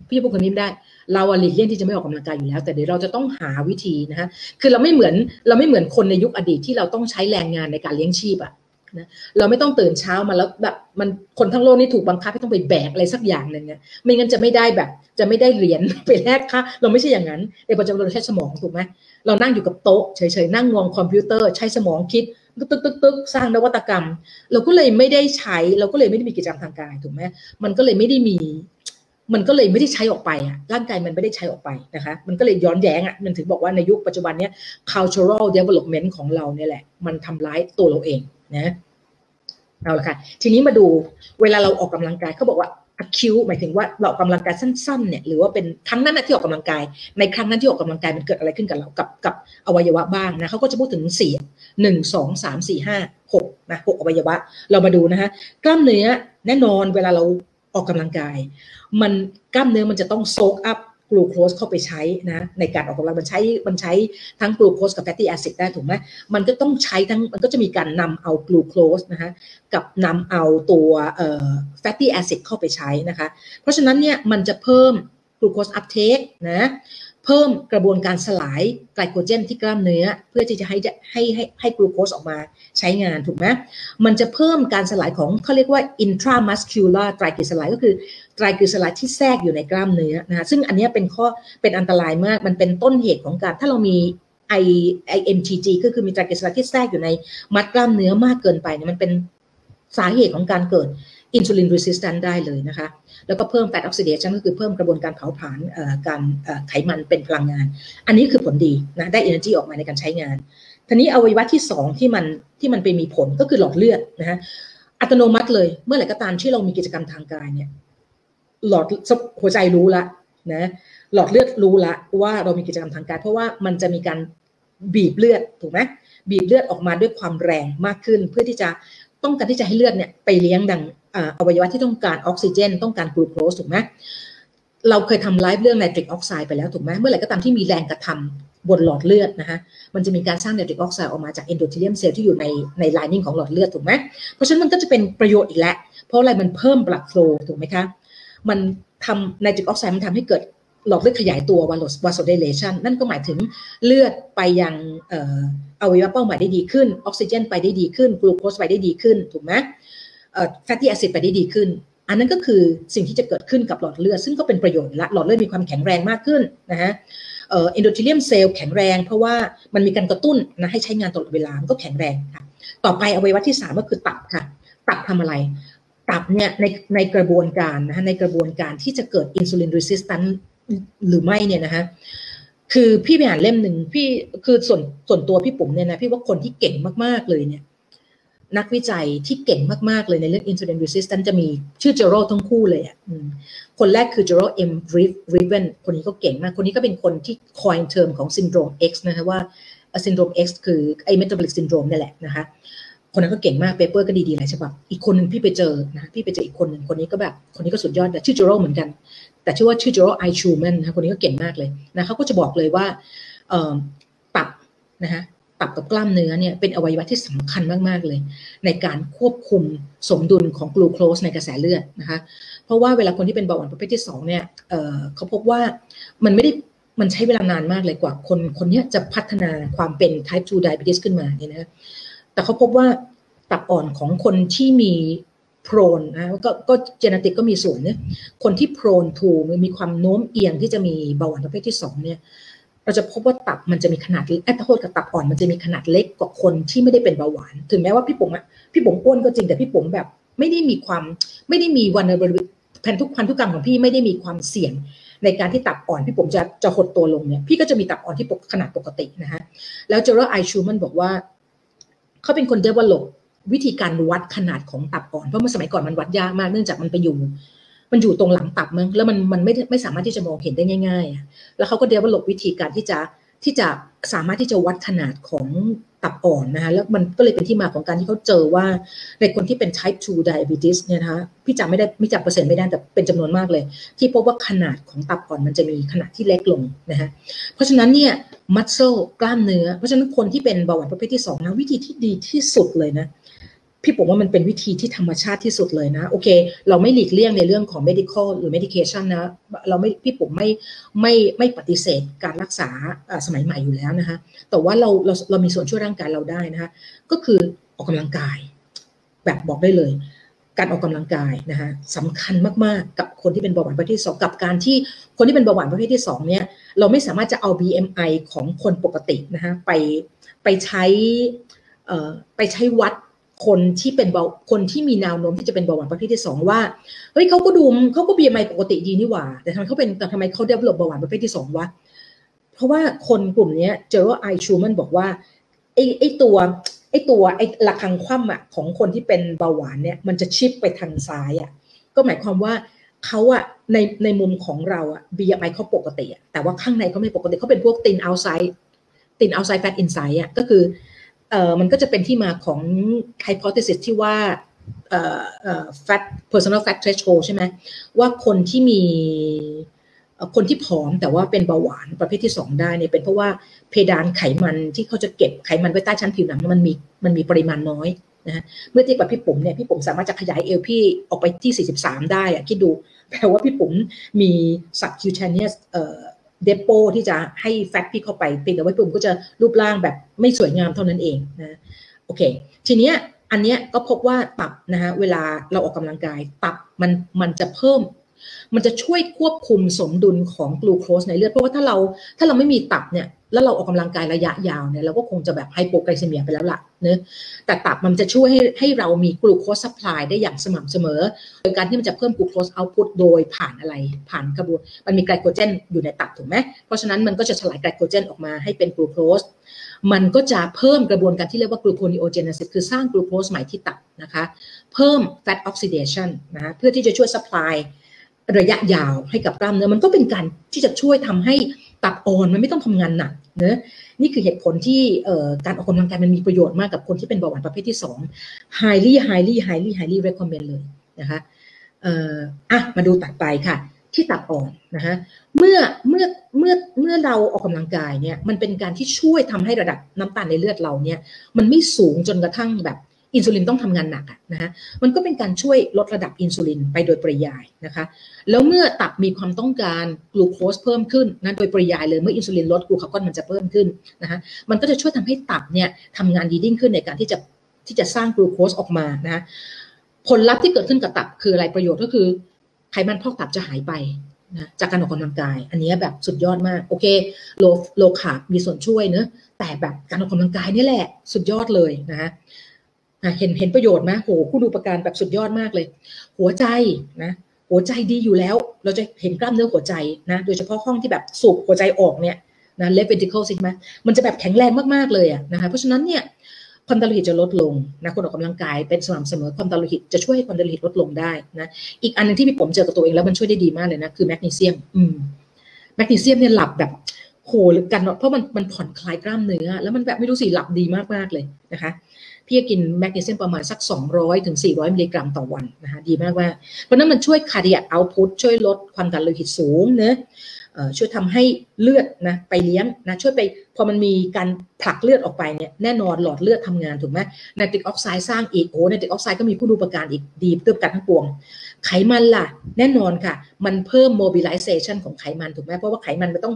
พี่พูดคนนี้ไได้ เราหลีกเลี่ยงที่จะไม่ออกกำลังกายอยู่แล้ว แต่เดี๋ยวเราจะต้องหาวิธีนะคะคือเราไม่เหมือนเราไม่เหมือนคนในยุคอดีตที่เราต้องใช้แรงงานในการเลี้ยงชีพอะ นะเราไม่ต้องตื่นเช้ามาแล้วแบบมันคนทั้งโลกนี่ถูกบังคับให้ต้องไปแบกอะไรสักอย่างหนึ่งเนี่ยไม่งั้นจะไม่ได้แบบ จะไม่ได้เหรียญไปแลกค่ะเราไม่ใช่อย่างนั้นในปัจจุบันเราใช้สมองถูกไหมเรานั่งอยู่กับโต๊ะเฉยๆนั่งงวงคอมพิวเตอร์ใช้สมองคิดตึกตึกตึกตึกสร้างนวัตกรรม เราก็เลยไม่ได้ใช้ เราก็เลยไม่ได้มีกิจกรรมทางกายถูกไหมมันก็เลยไม่ได้มี มันก็เลยไม่ได้ใช้ออกไปอะร่างกายมันไม่ได้ใช้ออกไปนะคะ มันก็เลยย้อนแย้งอะมันถึงบอกว่าในยุคปัจจุบันเนี้ย cultural development ของเราเนี่ยแหละ มันทำร้ายตัวเราเอง นะเอาละค่ะ ทีนี้มาดูเวลาเราออกกำลังกายเขาบอกว่า acute หมายถึงว่าเราออกกำลังกายสั้นๆเนี่ยหรือว่าเป็นครั้งนั้นที่ออกกำลังกาย ในครั้งนั้นที่ออกกำลังกายมันเกิดอะไรขึ้นกับเรากับกับอวัยวะบ้างนะเขาก็จะพูดถึงสี่หนึ่งสองสามสี่ห้าหกนะหกอวัยวะ เรามาดูนะคะกล้ามเนื้อแน่นอนเวลาเราออกกำลังกาย มันกล้ามเนื้อมันจะต้อง soak up กลูโคสเข้าไปใช้นะในการออกกำลังมันใช้มันใช้ทั้งกลูโคสกับ fatty acid ได้ถูกไหมมันก็ต้องใช้ทั้งมันก็จะมีการนำเอากลูโคสนะคะกับนำเอาตัว fatty acid เข้าไปใช้นะคะเพราะฉะนั้นเนี่ยมันจะเพิ่มglucose uptake นะเพิ่มกระบวนการสลายไกลโคเจนที่กล้ามเนื้อ เพื่อที่จะให้ให้ให้ให้กลูโคสออกมาใช้งานถูกไหมมันจะเพิ่มการสลายของเขาเรียกว่า intramuscular triglyceride ก็คือ ไตรกลีเซอไรด์ที่แทรกอยู่ในกล้ามเนื้อนะคะซึ่งอันนี้เป็นข้อเป็นอันตรายมากมันเป็นต้นเหตุของการถ้าเรามี I IMTG ก็คือมีไตรกลีเซอไรด์ที่แทรกอยู่ในมัดกล้ามเนื้อมากเกินไปเนี่ยมันเป็นสาเหตุของการเกิดinsulin resistance ได้เลยนะคะ แล้วก็เพิ่ม fat oxidation ก็คือเพิ่มกระบวนการเผาผลาญการไขมันเป็นพลังงาน อันนี้คือผลดีนะได้ energy ออกมาในการใช้งาน ทีนี้อวัยวะที่ 2 ที่มันที่มันไปมีผลก็คือหลอดเลือดนะฮะอัตโนมัติเลยเมื่อไหร่ก็ตามที่เรามีกิจกรรมทางกายเนี่ย หลอดหัวใจรู้ละนะหลอดเลือดรู้ละว่าเรามีกิจกรรมทางกายเพราะว่ามันจะมีการบีบเลือดถูกไหมบีบเลือดออกมาด้วยความแรงมากขึ้น เพื่อที่จะต้องการที่จะให้เลือดเนี่ยไปเลี้ยงยังอวัยวะที่ต้องการออกซิเจน ต้องการกลูโคสถูกไหมเราเคยทำไลฟ์เรื่องไนตริกออกไซด์ไปแล้วถูกไหมเมื่อไหร่ก็ตามที่มีแรงกระทำบนหลอดเลือดนะคะมันจะมีการสร้างไนตริกออกไซด์ออกมาจาก endothelium cell ที่อยู่ในใน lining ของหลอดเลือดถูกไหมเพราะฉะนั้นมันก็จะเป็นประโยชน์อีกแล้วเพราะอะไรมันเพิ่ม blood flow ถูกไหมคะ มันทำไนตริกออกไซด์มันทำให้เกิดหลอดเลือดขยายตัว vaso vasodilation นั่นก็หมายถึงเลือดไปยังอวัยวะเป้าหมายได้ดีขึ้น ออกซิเจนไปได้ดีขึ้น กลูโคสไปได้ดีขึ้น ถูกไหม fatty acid ไปได้ดีขึ้น อันนั้นก็คือสิ่งที่จะเกิดขึ้นกับหลอดเลือด ซึ่งก็เป็นประโยชน์ละหลอดเลือดมีความแข็งแรงมากขึ้นนะฮะ endothelium cell แข็งแรง เพราะว่ามันมีการกระตุ้นนะให้ใช้งานตลอดเวลามันก็แข็งแรงค่ะต่อไปอวัยวะที่ 3 ก็คือตับค่ะ ตับทำอะไร ตับเนี่ยในในกระบวนการนะในกระบวนการที่จะเกิด insulin resistanceหรือไม่เนี่ยนะฮะคือพี่ไปอ่านเล่มหนึ่งพี่คือส่วนส่วนตัวพี่ปุ๋มเนี่ยนะพี่ว่าคนที่เก่งมากๆเลยเนี่ย นักวิจัยที่เก่งมากๆเลยในเรื่อง insulin resistance จะมีชื่อเจโรทั้งคู่เลยอะคนแรกคือ Gerald M. Reaven คนนี้ก็เก่งมาก คนนี้ก็เป็นคนที่ coin term ของ syndrome X นะคะว่าซินโดรม X คือไอ้ metabolic syndrome นี่แหละนะคะ คนนั้นก็เก่งมาก paper ก็ดีๆหลายฉบับอีกคนหนึ่งพี่ไปเจอนะพี่ไปเจออีกคนหนึ่งคนนี้ก็แบบคนนี้ก็สุดยอดแต่ชื่อเจโรเหมือนกัน แต่ชื่อว่าชื่อเจโรไอชูแมนนะคนนี้ก็เก่งมากเลยนะเขาก็จะบอกเลยว่าตับนะคะตับกับกล้ามเนื้อเนี่ยเป็นอวัยวะที่สำคัญมากๆเลย ในการควบคุมสมดุลของกลูโคสในกระแสเลือดนะคะเพราะว่าเวลาคนที่เป็นเบาหวานประเภทที่2เนี่ยเเขาพบว่ามันไม่ได้มันใช้เวลานานมากเลยกว่าคนคนนี้จะพัฒนาความเป็น type 2 diabetes ขึ้นมาเนี่ยนะ แต่เขาพบว่าตับอ่อนของคนที่มีโพรนนะก็ก็เจนติกก็มีส่วนเนี่ยคนที่โพรนทูมีความโน้มเอียงที่จะมีเบาหวานประเภทที่2เนี่ยเราจะพบว่าตับมันจะมีขนาดแอตโทษกับตับอ่อนมันจะมีขนาดเล็กกว่าคนที่ไม่ได้เป็นเบาหวาน ถึงแม้ว่าพี่ปุ๋มอะพี่ปุ๋มอ้วนก็จริงแต่พี่ปุ๋มแบบ ไม่ได้มีความไม่ได้มีวันบริแผ่นทุกพันธุกรรมของพี่ไม่ได้มีความเสี่ยง ในการที่ตับอ่อนพี่ผมจะจะหดตัวลงเนี่ยพี่ก็จะมีตับอ่อนที่ปกขนาดปกตินะฮะแล้วเจอร์ไอชูมันบอกว่า เขาเป็นคนเดเวลลอวิธีการวัดขนาดของตับอ่อน เพราะเมื่อสมัยก่อนมันวัดยากมาก เนื่องจากมันไปอยู่ มันอยู่ตรงหลังตับมั้ง แล้วมันมันไม่ไม่สามารถที่จะมองเห็นได้ง่าย ๆ แล้วเขาก็เดเวลลอวิธีการที่จะที่จะสามารถที่จะวัดขนาดของตับอ่อนนะคะแล้วมันก็เลยเป็นที่มาของการที่เขาเจอว่าในคนที่เป็น type 2 diabetes เนี่ยนะคะพี่จำไม่ได้ไม่จำเปอร์เซ็นต์ไม่ได้แต่เป็นจำนวนมากเลย ที่พบว่าขนาดของตับอ่อนมันจะมีขนาดที่เล็กลงนะคะเพราะฉะนั้นเนี่ย muscle กล้ามเนื้อ เพราะฉะนั้นคนที่เป็นเบาหวานประเภทที่2นะวิธีที่ดีที่สุดเลยนะ พี่ผมว่ามันเป็นวิธีที่ธรรมชาติที่สุดเลยนะ โอเค เราไม่หลีกเลี่ยงในเรื่องของ medical หรือ medication นะ เราไม่พี่ผมไม่ไม่ไม่ปฏิเสธการรักษาสมัยใหม่อยู่แล้วนะคะแต่ว่าเราเราเรามีส่วนช่วยร่างกายเราได้นะคะก็คือออกกำลังกาย แบบบอกได้เลย การออกกำลังกายนะคะสำคัญมากๆ กับคนที่เป็นเบาหวานประเภทที่สองกับการที่คนที่เป็นเบาหวานประเภทที่สองเนี่ย เราไม่สามารถจะเอา BMI ของคนปกตินะคะไปไปใช้ไปใช้วัดคนที่เป็นเบาคนที่มีแนวโน้มที่จะเป็นเบาหวานประเภทที่สองว่าเฮ้ยเขาก็ดูเขาก็บีไอปกติดีนี่หว่า แต่ทำไมเขาเป็นแต่ทำไมเขาเดเวลลอปเบาหวานประเภทที่สองวะ เพราะว่าคนกลุ่มนี้เจอว่าไอชูมันบอกว่าไอไอตัวไอตัวไอหลักคังคว่ำอะของคนที่เป็นเบาหวานเนี่ยมันจะชิปไปทางซ้ายอะก็หมายความว่าเขาอะ ในในมุมของเราอะ BMI เขาปกติอะแต่ว่าข้างในเขาไม่ปกติเขาเป็นพวกตินเอาไซด์ตินเอาไซด์แฟตอินไซด์อะก็คือเอ่อมันก็จะเป็นที่มาของ hypothesis ที่ว่าเอ่อเอ่อ fat personal fat threshold ใช่ไหมว่าคนที่มีคนที่ผอมแต่ว่าเป็นเบาหวานประเภทที่ 2 ได้เนี่ยเป็นเพราะว่าเพดานไขมันที่เขาจะเก็บไขมันไว้ใต้ชั้นผิวหนังมันมีมันมีปริมาณน้อยนะเมื่อเทียบกับพี่ปุ๋มเนี่ยพี่ปุ๋มสามารถจะขยายเอวพี่ออกไปที่ 43 ได้อะคิดดู แปลว่าพี่ปุ๋มมี subcutaneous เอ่อเดโปที่จะให้แฟตพี่เข้าไปเพียงแต่ว่าปุ่มก็จะรูปร่างแบบไม่สวยงามเท่านั้นเองนะโอเค ทีเนี้ยอันเนี้ยก็พบว่าตับนะฮะเวลาเราออกกำลังกาย ตับมันมันจะเพิ่ม มันจะช่วยควบคุมสมดุลของกลูโคสในเลือดเพราะว่าถ้าเราถ้าเราไม่มีตับเนี่ย แล้วเราออกกำลังกายระยะยาวเนี่ยเราก็คงจะแบบ hypoglycemia ไปแล้วล่ะเนะแต่ตับมันจะช่วยให้ให้เรามี glucose supply ได้อย่างสม่ำเสมอ โดยการที่มันจะเพิ่ม glucose output โดยผ่านอะไรผ่านกระบวนมันมีไกลโคเจนอยู่ในตับถูกไหมเพราะฉะนั้นมันก็จะสลายไกลโคเจนออกมาให้เป็นกลูโคสมันก็จะเพิ่มกระบวนการที่เรียกว่า gluconeogenesis คือสร้างกลูโคสใหม่ที่ตับนะคะเพิ่ม fat oxidation นะเพื่อที่จะช่วย supplyระยะยาวให้กับกล้ามเนื้อมันก็เป็นการที่จะช่วยทำให้ ตับอ่อนมันไม่ต้องทำงานหนักเนะนี่คือเหตุผลที่การออกกำลังกายมันมีประโยชน์มากกับคนที่เป็นเบาหวานประเภทที่ 2 highly highly highly highly recommend เลยนะคะอะมาดูตัดไปค่ะ ที่ตับอ่อนนะคะเมื่อเมื่อเมื่อเมื่อเราออกกำลังกายเนี่ยมันเป็นการที่ช่วยทำให้ระดับน้ำตาลในเลือดเราเนี่ยมันไม่สูงจนกระทั่งแบบ อินซูลินต้องทำงานหนักนะฮะมันก็เป็นการช่วยลดระดับอินซูลินไปโดยปริยายนะคะแล้วเมื่อตับมีความต้องการกลูโคสเพิ่มขึ้นนะโดยปริยายเลยเมื่ออินซูลินลด glucagon มันจะเพิ่มขึ้นนะคะมันก็จะช่วยทำให้ตับเนี่ยทำงานดียิ่งขึ้นในการที่จะที่จะสร้างกลูโคสออกมานะผลลัพธ์ที่เกิดขึ้นกับตับคืออะไรประโยชน์ก็คือไขมันพอกตับจะหายไปนะจากการออกกำลังกาย อันนี้แบบสุดยอดมาก โอเค low low carb มีส่วนช่วยเนะแต่แบบการออกกำลังกายนี่แหละ สุดยอดเลยนะฮะ เห็นเห็นประโยชน์ไหมโหผู้ดูประการแบบสุดยอดมากเลย หัวใจนะหัวใจดีอยู่แล้ว เราจะเห็นกล้ามเนื้อหัวใจนะ โดยเฉพาะห้องที่แบบสูบหัวใจออกเนี่ยนะเลฟเวนติเคิลสิไหมมันจะแบบแข็งแรงมากๆเลยอะนะคะเพราะฉะนั้นเนี่ยความดันโลหิตจะลดลงนะคนออกกำลังกายเป็นสม่ำเสมอความดันโลหิตจะช่วยให้ความดันโลหิตลดลงได้นะอีกอันนึงที่พี่ผมเจอกับตัวเองแล้วมันช่วยได้ดีมากเลยนะคือแมกนีเซียมอืมแมกนีเซียมเนี่ยหลับแบบโหหรือกันเนาะเพราะมันมันผ่อนคลายกล้ามเนื้อ แล้วมันแบบไม่รู้สิหลับดีมากๆเลยนะคะ พี่กินแมกนีเซียมประมาณสัก 200ถึง400 มิลลิกรัมต่อวันนะคะดีมากว่า เพราะนั้นมันช่วย cardiac output ช่วยลดความดันโลหิตสูงเนะช่วยทำให้เลือดนะไปเลี้ยงนะช่วยไปพอมันมีการผลักเลือดออกไปเนี่ยแน่นอนหลอดเลือดทำงานถูกไหมไนตริกออกไซด์สร้างอีกโอ้ไนตริกออกไซด์ก็มีผู้ดูประการอีกดีเติมกันทั้งปวง ไขมันล่ะ แน่นอนค่ะ มันเพิ่ม mobilization ของไขมันถูกไหมเพราะว่าไขมันมันต้อง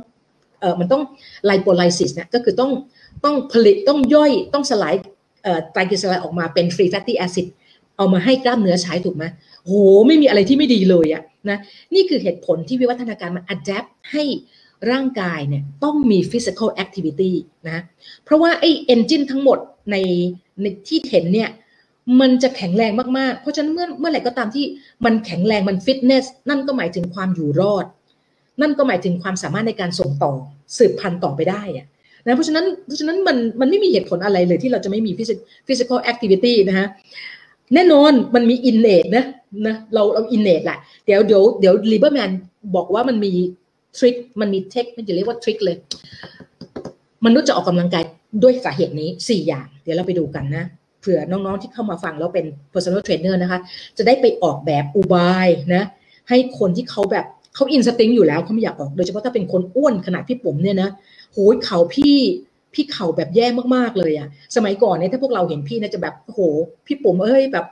เออมันต้อง lipolysis เนี่ยก็คือต้องต้องผลิตต้องย่อยต้องสลาย ไตรกลีเซอไรด์ออกมาเป็น free fatty acid เอามาให้กล้ามเนื้อใช้ถูกไหมโหไม่มีอะไรที่ไม่ดีเลยอะนะนี่คือเหตุผลที่วิวัฒนาการมัน adapt ให้ร่างกายเนี่ยต้องมี physical activity นะเพราะว่าไอ้ engine ทั้งหมดในในที่เห็นเนี่ยมันจะแข็งแรงมาก ๆ เพราะฉะนั้นเมื่อเมื่อไหร่ก็ตามที่มันแข็งแรงมันฟิตเนสนั่นก็หมายถึงความอยู่รอด นั่นก็หมายถึงความสามารถในการส่งต่อสืบพันธุ์ต่อไปได้อะ นะเพราะฉะนั้นเพราะฉะนั้นมันมันไม่มีเหตุผลอะไรเลยที่เราจะไม่มี physical activity นะฮะแน่นอนมันมี innate นะนะเราเรา innate แหละเดี๋ยวเดี๋ยวเดี๋ยว Lieberman บอกว่ามันมีทริคมันมีเทคมันจะเรียกว่าทริคเลยมนุษย์จะออกกำลังกายด้วยสาเหตุนี้ 4 อย่าง เดี๋ยวเราไปดูกันนะเผื่อน้องๆที่เข้ามาฟังแล้วเป็น personal trainer นะคะ จะได้ไปออกแบบอุบายนะ ให้คนที่เขาแบบเขาอินสติ้งอยู่แล้วเขาไม่อยากออกโดยเฉพาะถ้าเป็นคนอ้วนขนาดพี่ปุ๋มเนี่ยนะ โหยเขาพี่พี่เข่าแบบแย่มากๆเลยอะสมัยก่อนเนี่ยถ้าพวกเราเห็นพี่นะจะแบบโห พี่ปุ๋มเอ้ยแบบ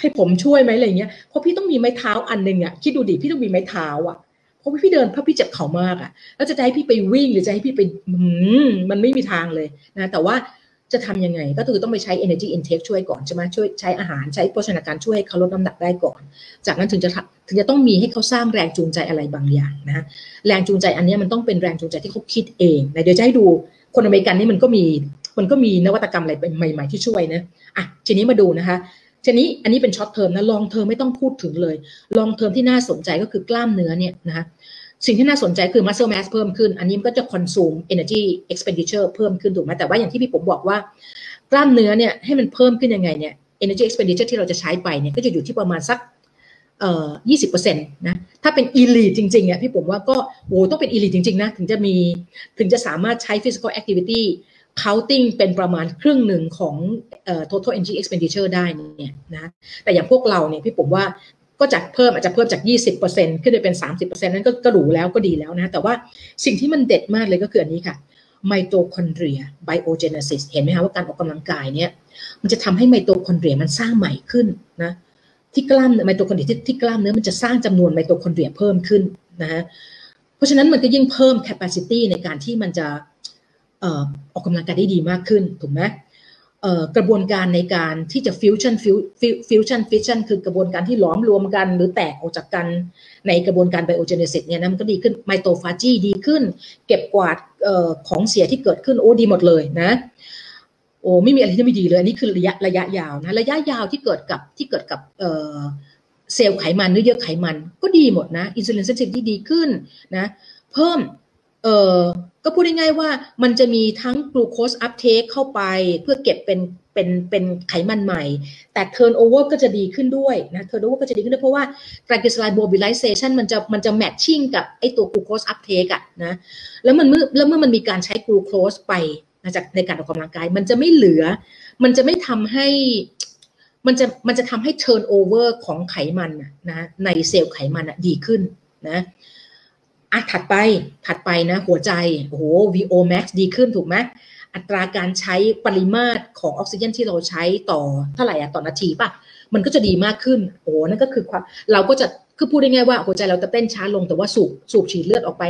ให้ผมช่วยไหมอะไรเงี้ยเพราะพี่ต้องมีไม้เท้าอันหนึ่งอะคิดดูดิพี่ต้องมีไม้เท้าอะเพราะพี่เดินเพราะพี่เจ็บเข่ามากอะแล้วจะให้พี่ไปวิ่งหรือจะให้พี่ไปมันไม่มีทางเลยนะแต่ว่า จะทำยังไง ก็คือต้องไปใช้ energy intake ช่วยก่อนใช่ไหมช่วยใช้อาหารใช้โภชนาการช่วยให้เขาลดน้ำหนักได้ก่อน จากนั้นถึงจะถึงจะต้องมีให้เขาสร้างแรงจูงใจอะไรบางอย่างนะแรงจูงใจอันนี้มันต้องเป็นแรงจูงใจที่เขาคิดเองนะเดี๋ยวจะให้ดูคนอเมริกันนี่มันก็มีมันก็มีนวัตกรรมอะไรใหม่ ๆ ที่ช่วยนะอะทีนี้มาดูนะคะทีนี้อันนี้เป็น short term นะ long term ไม่ต้องพูดถึงเลยลองเทอมที่น่าสนใจก็คือกล้ามเนื้อเนี่ยนะคะ สิ่งที่น่าสนใจคือ muscle mass เพิ่มขึ้น อันนี้มันก็จะ consume energy expenditure เพิ่มขึ้นถูกไหมแต่ว่าอย่างที่พี่ผมบอกว่ากล้ามเนื้อเนี่ยให้มันเพิ่มขึ้นยังไงเนี่ย energy expenditure ที่เราจะใช้ไปเนี่ยก็จะอยู่ที่ประมาณสักเอ่อยี่สิบเปอร์เซ็นต์นะ ถ้าเป็น elite จริงๆอะพี่ผมว่าก็โอ้ต้องเป็น elite จริงๆนะถึงจะมีถึงจะสามารถใช้ physical activity counting เป็นประมาณครึ่งหนึ่งของเอ่อ total energy expenditure ได้เนี่ยนะ แต่อย่างพวกเราเนี่ยพี่ผมว่า ก็จะเพิ่มอาจจะเพิ่มจาก 20%ขึ้นไปเป็น 30%นั้นก็ก็หรูแล้วก็ดีแล้วนะ แต่ว่าสิ่งที่มันเด็ดมากเลยก็คืออันนี้ค่ะ mitochondria biogenesis เห็นไหมคะว่าการออกกำลังกายเนี่ยมันจะทำให้ไมโตคอนเดรียมันสร้างใหม่ขึ้นนะที่กล้ามไมโตคอนเดรียที่กล้ามเนื้อมันจะสร้างจำนวนไมโตคอนเดรียเพิ่มขึ้นนะฮะเพราะฉะนั้นมันก็ยิ่งเพิ่ม capacity ในการที่มันจะออกกำลังกายได้ดีมากขึ้นถูกไหม กระบวนการในการที่จะ fusion fusion fission คือกระบวนการที่หลอมรวมกัน หรือแตกออกจากกันในกระบวนการ biogenesis เนี่ยนะมันก็ดีขึ้น mitophagy ดีขึ้น เก็บกวาดออของเสียที่เกิดขึ้นโอ้ดีหมดเลยนะโอ้ไม่มีอะไรที่ไม่ดีเลย อันนี้คือระยะระยะยาวนะระยะยาวที่เกิดกับที่เกิดกับเซลล์ไขมันเนื้อเยื่อไขมันก็ดีหมดนะ insulin sensitive ดีขึ้นนะเพิ่ม เออก็พูดง่ายๆว่ามันจะมีทั้ง glucose uptake เข้าไปเพื่อเก็บเป็นเป็นเป็นไขมันใหม่ แต่ turnover ก็จะดีขึ้นด้วยนะ turnover ก็จะดีขึ้นด้วยเพราะว่า triglyceride mobilization มันจะมันจะ matching กับไอตัว glucose uptake อะนะแล้วมันเมื่อแล้วเมื่อมันมีการใช้กลูโคสไปนะจากในการออกกำลังกาย มันจะไม่เหลือ มันจะไม่ทำให้มันจะมันจะทำให้ turnover ของไขมันนะในเซลล์ไขมันดีขึ้นนะ อะถัดไปถัดไปนะหัวใจโอ้โห VO max ดีขึ้นถูกไหมอัตราการใช้ปริมาตรของออกซิเจนที่เราใช้ต่อเท่าไหร่อะต่อนาทีป่ะมันก็จะดีมากขึ้นโอ้นั่นก็คือความเราก็จะคือพูดได้ง่ายว่าหัวใจเราจะเต้นช้าลงแต่ว่าสูบสูบฉีดเลือดออกไป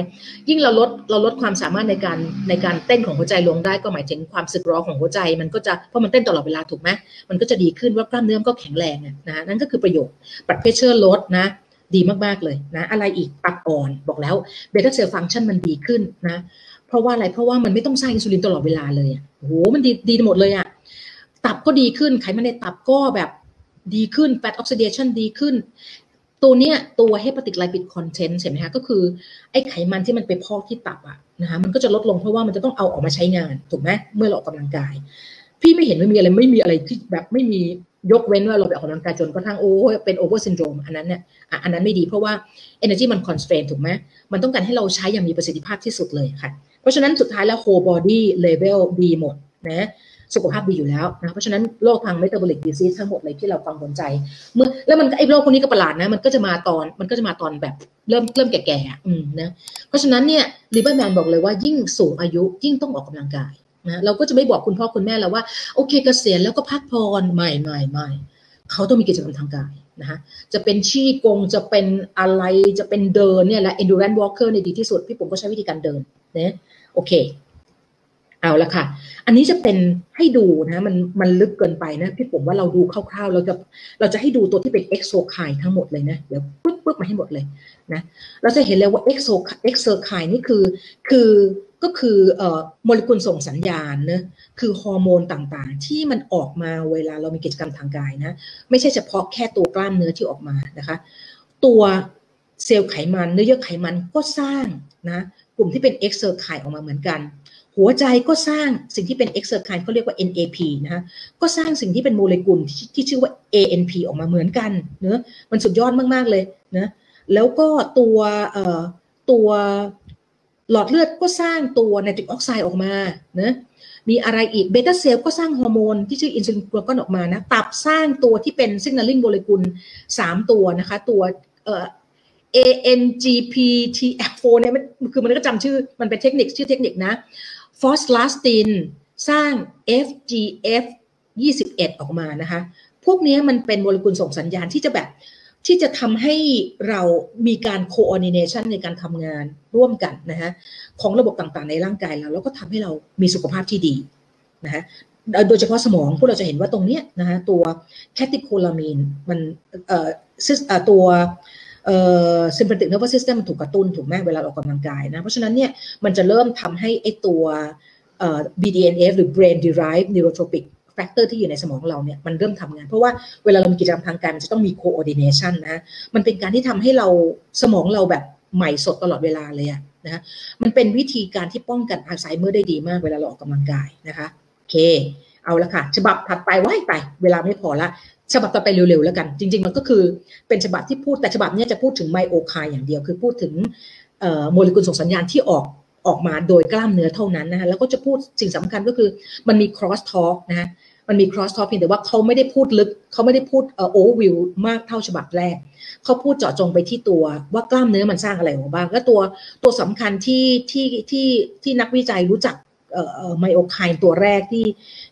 ยิ่งเราลดเราลดความสามารถในการในการเต้นของหัวใจลงได้ก็หมายถึงความสึกหรอของหัวใจ มันก็จะเพราะมันเต้นตลอดเวลาถูกไหมมันก็จะดีขึ้นว่ากล้ามเนื้อก็แข็งแรงนะนั่นก็คือประโยชน์ blood pressure ลดนะ ดีมากๆเลยนะ อะไรอีกตับอ่อนบอกแล้ว beta cell function มันดีขึ้นนะ เพราะว่าอะไรเพราะว่ามันไม่ต้องสร้างอินซูลินตลอดเวลาเลยโอ้โหมันดีดีหมดเลยอะตับก็ดีขึ้นไขมันในตับก็แบบดีขึ้น fat oxidation ดีขึ้น ตัวเนี้ยตัว hepatic lipid content เห็นไหมคะก็คือไอ้ไขมันที่มันไปพอกที่ตับอะนะคะมันก็จะลดลงเพราะว่ามันจะต้องเอาออกมาใช้งานถูกไหมเมื่อเราออกกำลังกาย พี่ไม่เห็นไม่มีอะไรไม่มีอะไรที่แบบไม่มี ยกเว้นว่าเราไปออกกำลังกายจนกระทั่งโอ้เป็น over syndrome อันนั้นเนี่ยอันนั้นไม่ดีเพราะว่า energy มัน constrain ถูกไหมมันต้องการให้เราใช้อย่างมีประสิทธิภาพที่สุดเลยค่ะ เพราะฉะนั้นสุดท้ายแล้ว whole body level ดีหมดนะสุขภาพดีอยู่แล้วนะเพราะฉะนั้นโรคทาง metabolic disease ทั้งหมดเลยที่เรากังวลใจ เมื่อแล้วมันไอ้โรคพวกนี้ก็ประหลาดนะมันก็จะมาตอนมันก็จะมาตอนแบบเริ่มเริ่มแก่ๆอืมนะเพราะฉะนั้นเนี่ยลิเบอร์แมนบอกเลยว่ายิ่งสูงอายุยิ่งต้องออกกำลังกาย นะเราก็จะไม่บอกคุณพ่อคุณแม่แล้วว่าโอเคเกษียณแล้วก็พักผ่อนไม่ไม่ไม่เขาต้องมีกิจกรรมทางกายนะคะจะเป็นชี้กงจะเป็นอะไรจะเป็นเดินเนี่ยแหละ endurance walker ในดีที่สุด พี่ผมก็ใช้วิธีการเดินนะโอเค เอาละค่ะ อันนี้จะเป็นให้ดูนะมันมันลึกเกินไปนะ พี่ผมว่าเราดูคร่าวๆ เราจะเราจะให้ดูตัวที่เป็น exocrine ทั้งหมดเลยนะ เดี๋ยวปึ๊บปึ๊บมาให้หมดเลยนะเราจะเห็นเลยว่า exer exerkine นี่คือ คือ ก็คือโมเลกุลส่งสัญญาณนะคือฮอร์โมนต่างๆ ที่มันออกมาเวลาเรามีกิจกรรมทางกายนะ ไม่ใช่เฉพาะแค่ตัวกล้ามเนื้อที่ออกมานะคะ ตัวเซลล์ไขมันเนื้อเยื่อไขมันก็สร้างนะกลุ่มที่เป็น exerkine ออกมาเหมือนกัน หัวใจก็สร้างสิ่งที่เป็น exerkine เขาเรียกว่า NAP นะคะก็สร้างสิ่งที่เป็นโมเลกุลที่ที่ชื่อว่า ANP ออกมาเหมือนกันเนอะมันสุดยอดมากๆเลยนะแล้วก็ตัวเอ่อตัว หลอดเลือดก็สร้างตัว nitric oxide ออกมานะมีอะไรอีก beta cell ก็สร้างฮอร์โมนที่ชื่ออินซูลิน glucagon ออกมานะตับสร้างตัวที่เป็น signaling molecule 3 ตัวนะคะตัวเอ่อ ANGPTL4 เนี่ยมันคือมันก็จำชื่อมันเป็นเทคนิคชื่อเทคนิคนะ follistatin สร้าง FGF 21 ออกมานะคะ พวกนี้มันเป็นโมเลกุลส่งสัญญาณที่จะแบบ ที่จะทำให้เรามีการ coordination ในการทำงานร่วมกันนะฮะของระบบต่างๆ ในร่างกายเราแล้วก็ทำให้เรามีสุขภาพที่ดีนะฮะโดยเฉพาะสมองพวกเราจะเห็นว่าตรงเนี้ยนะฮะตัวแคติโคลามีนมันเอ่อตัวเอ่อ sympathetic nervous system ถูกกระตุ้นถูกไหมเวลาออกกำลังกายนะ เพราะฉะนั้นเนี่ยมันจะเริ่มทำให้ไอตัวเอ่อ BDNF หรือ brain derived neurotropic แฟกเตอร์ที่อยู่ในสมองเราเนี่ยมันเริ่มทำงาน เพราะว่าเวลาเรามีกิจกรรมทางกายมันจะต้องมี coordination นะมันเป็นการที่ทำให้เราสมองเราแบบใหม่สดตลอดเวลาเลยอะนะมันเป็นวิธีการที่ป้องกันอัลไซเมอร์ได้ดีมากเวลาเราออกกำลังกายนะคะโอเค เอาละค่ะ ฉบับถัดไปไว้ไป เวลาไม่พอละฉบับต่อไปเร็วๆแล้วกัน จริง ๆ มันก็คือเป็นฉบับที่พูดแต่ฉบับนี้จะพูดถึง myokine อย่างเดียว คือพูดถึงโมเลกุลส่งสัญญาณที่ออกออกมาโดยกล้ามเนื้อเท่านั้นนะคะแล้วก็จะพูดสิ่งสำคัญก็คือมันมี cross talk นะะ มันมี cross talk เพียงแต่ว่าเขาไม่ได้พูดลึกเขาไม่ได้พูดเอ่อ overview มากเท่าฉบับแรกเขาพูดเจาะจงไปที่ตัวว่ากล้ามเนื้อมันสร้างอะไรออกบ้างแล้วตัวตัวสำคัญที่ที่ที่ที่นักวิจัยรู้จักเอ่อไมโอไคน์ตัวแรกที่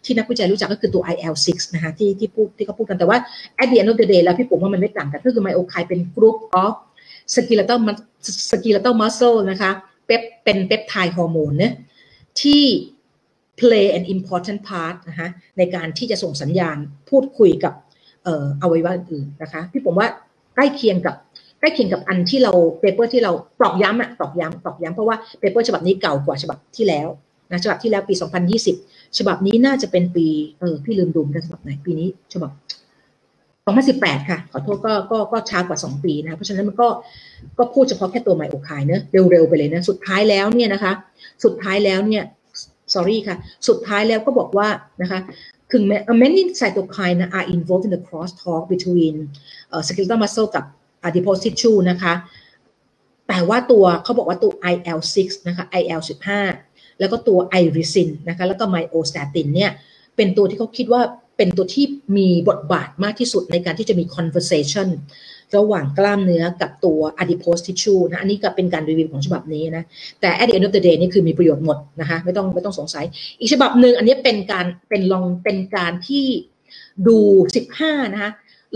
ที่นักวิจัยรู้จักก็คือตัว IL6 นะคะที่ที่พูดที่เขาพูดกันแต่ว่า at the end of the day แล้วพี่ผมว่ามันไม่ต่างกันก็คือไมโอไคน์เป็น group of skeletal skeletal muscle นะคะเปปเป็น peptide hormone เนี่ยที่ play an important part นะคะในการที่จะส่งสัญญาณพูดคุยกับเอ่ออวัยวะอื่นนะคะพี่ผมว่าใกล้เคียงกับใกล้เคียงกับอันที่เรา paper ที่เราตอกย้ำอะตอกย้ำตอกย้ำเพราะว่า paper ฉบับนี้เก่ากว่าฉบับที่แล้วนะฉบับที่แล้วปี 2020 ฉบับนี้น่าจะเป็นปีเออพี่ลืมดูกันฉบับไหนปีนี้ฉบับ2018 ค่ะ ขอโทษก็ก็ก็ช้ากว่า 2 ปีนะเพราะฉะนั้นมันก็ก็พูดเฉพาะแค่ตัวไมโอไคน์เนอะเร็วๆไปเลยนะสุดท้ายแล้วเนี่ยนะคะ สุดท้ายแล้วเนี่ย sorry ค่ะ สุดท้ายแล้วก็บอกว่านะคะถึงแม้ many cytokine are involved in the crosstalk between uh, skeletal muscle กับ adipose tissue นะคะ แต่ว่าตัวเขาบอกว่าตัว IL6 นะคะ IL15 แล้วก็ตัว irisin นะคะ แล้วก็ myostatin เนี่ย เป็นตัวที่เขาคิดว่าเป็นตัวที่มีบทบาทมากที่สุดในการที่จะมี conversation ระหว่างกล้ามเนื้อกับตัว adipose tissue นะอันนี้ก็เป็นการรีวิวของฉบับนี้นะแต่ at the end of the day นี่คือมีประโยชน์หมดนะคะไม่ต้องไม่ต้องสงสัย อีกฉบับหนึ่งอันนี้เป็นการเป็นลองเป็นการที่ดู 15 นะคะ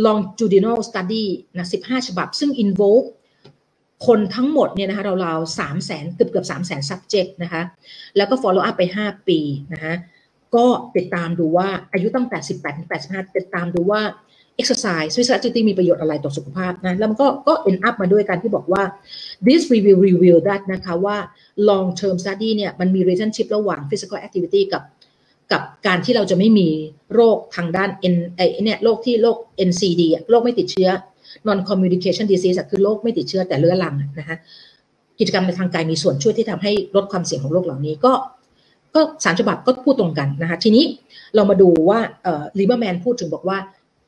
longitudinal study นะ15 ฉบับ ซึ่ง involve คนทั้งหมดเนี่ยนะคะเราๆสามแสนเกือบเกือบสามแสน subject นะคะแล้วก็ follow up ไป 5 ปีนะคะก็ติดตามดูว่าอายุตั้งแต่ 18ถึง85 ติดตามดูว่า exercise physical activity มีประโยชน์อะไรต่อสุขภาพนะ แล้วมันก็ก็ end up มาด้วยการที่บอกว่า this review reveal that นะคะว่า long term study เนี่ยมันมี relationship ระหว่าง physical activity กับกับการที่เราจะไม่มีโรคทางด้าน N ไอเนี่ยโรคที่โรค NCD โรคไม่ติดเชื้อ non communication disease คือโรคไม่ติดเชื้อแต่เรื้อรังนะคะกิจกรรมในทางกายมีส่วนช่วยที่ทำให้ลดความเสี่ยงของโรคเหล่านี้ก็ก็สารฉบับก็พูดตรงกันนะคะทีนี้เรามาดูว่าลิเบอร์แมนพูดถึงบอกว่า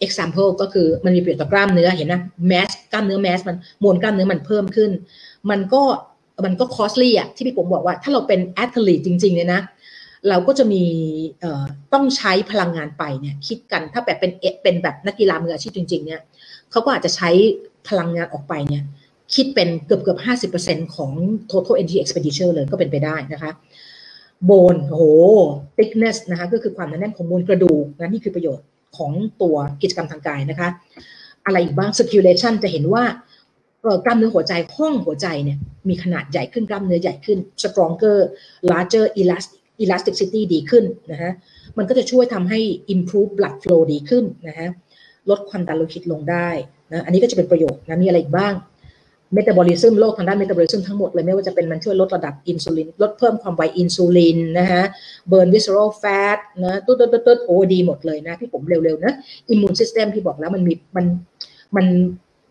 example ก็คือมันมีประโยชน์ต่อกล้ามเนื้อเห็นนะแมสกล้ามเนื้อแมสมันมวลกล้ามเนื้อมันเพิ่มขึ้น มันก็มันก็ costly อะที่พี่ผมบอกว่าถ้าเราเป็นแอ t ลี e จริงๆเนี่ยนะเราก็จะมีต้องใช้พลังงานไปเนี่ยคิดกันถ้าแบบเป็นเป็นแบบนักกีฬามืออาชีพจริง ๆ เนี่ยเขาก็อาจจะใช้พลังงานออกไปเนี่ยคิดเป็นเกือบเกือบห้าสิบเปอร์เซ็นของ total energy expenditure เลยก็เป็นไปได้นะคะโบนโห thickness นะคะก็คือความหนาแน่นของมวลกระดูกนะนี่คือประโยชน์ ของตัวกิจกรรมทางกายนะคะ อะไรอีกบ้าง circulation จะเห็นว่ากล้ามเนื้อหัวใจห้องหัวใจเนี่ยมีขนาดใหญ่ขึ้นกล้ามเนื้อใหญ่ขึ้น stronger larger elastic elasticity ดีขึ้นนะฮะมันก็จะช่วยทำให้ improve blood flow ดีขึ้นนะฮะลดความดันโลหิตลงได้นะอันนี้ก็จะเป็นประโยชน์นะมีอะไรอีกบ้าง เมตาบอลิซึมโรคทางด้านเมตาบอลิซึมทั้งหมดเลยไม่ว่าจะเป็นมันช่วยลดระดับอินซูลินลดเพิ่มความไวอินซูลินนะฮะ burn visceral fat นะตุ๊ดตุ๊ดตุ๊ดโอ้ดีหมดเลยนะพี่ผมเร็วๆนะ immune system ที่บอกแล้วมันมีมันมัน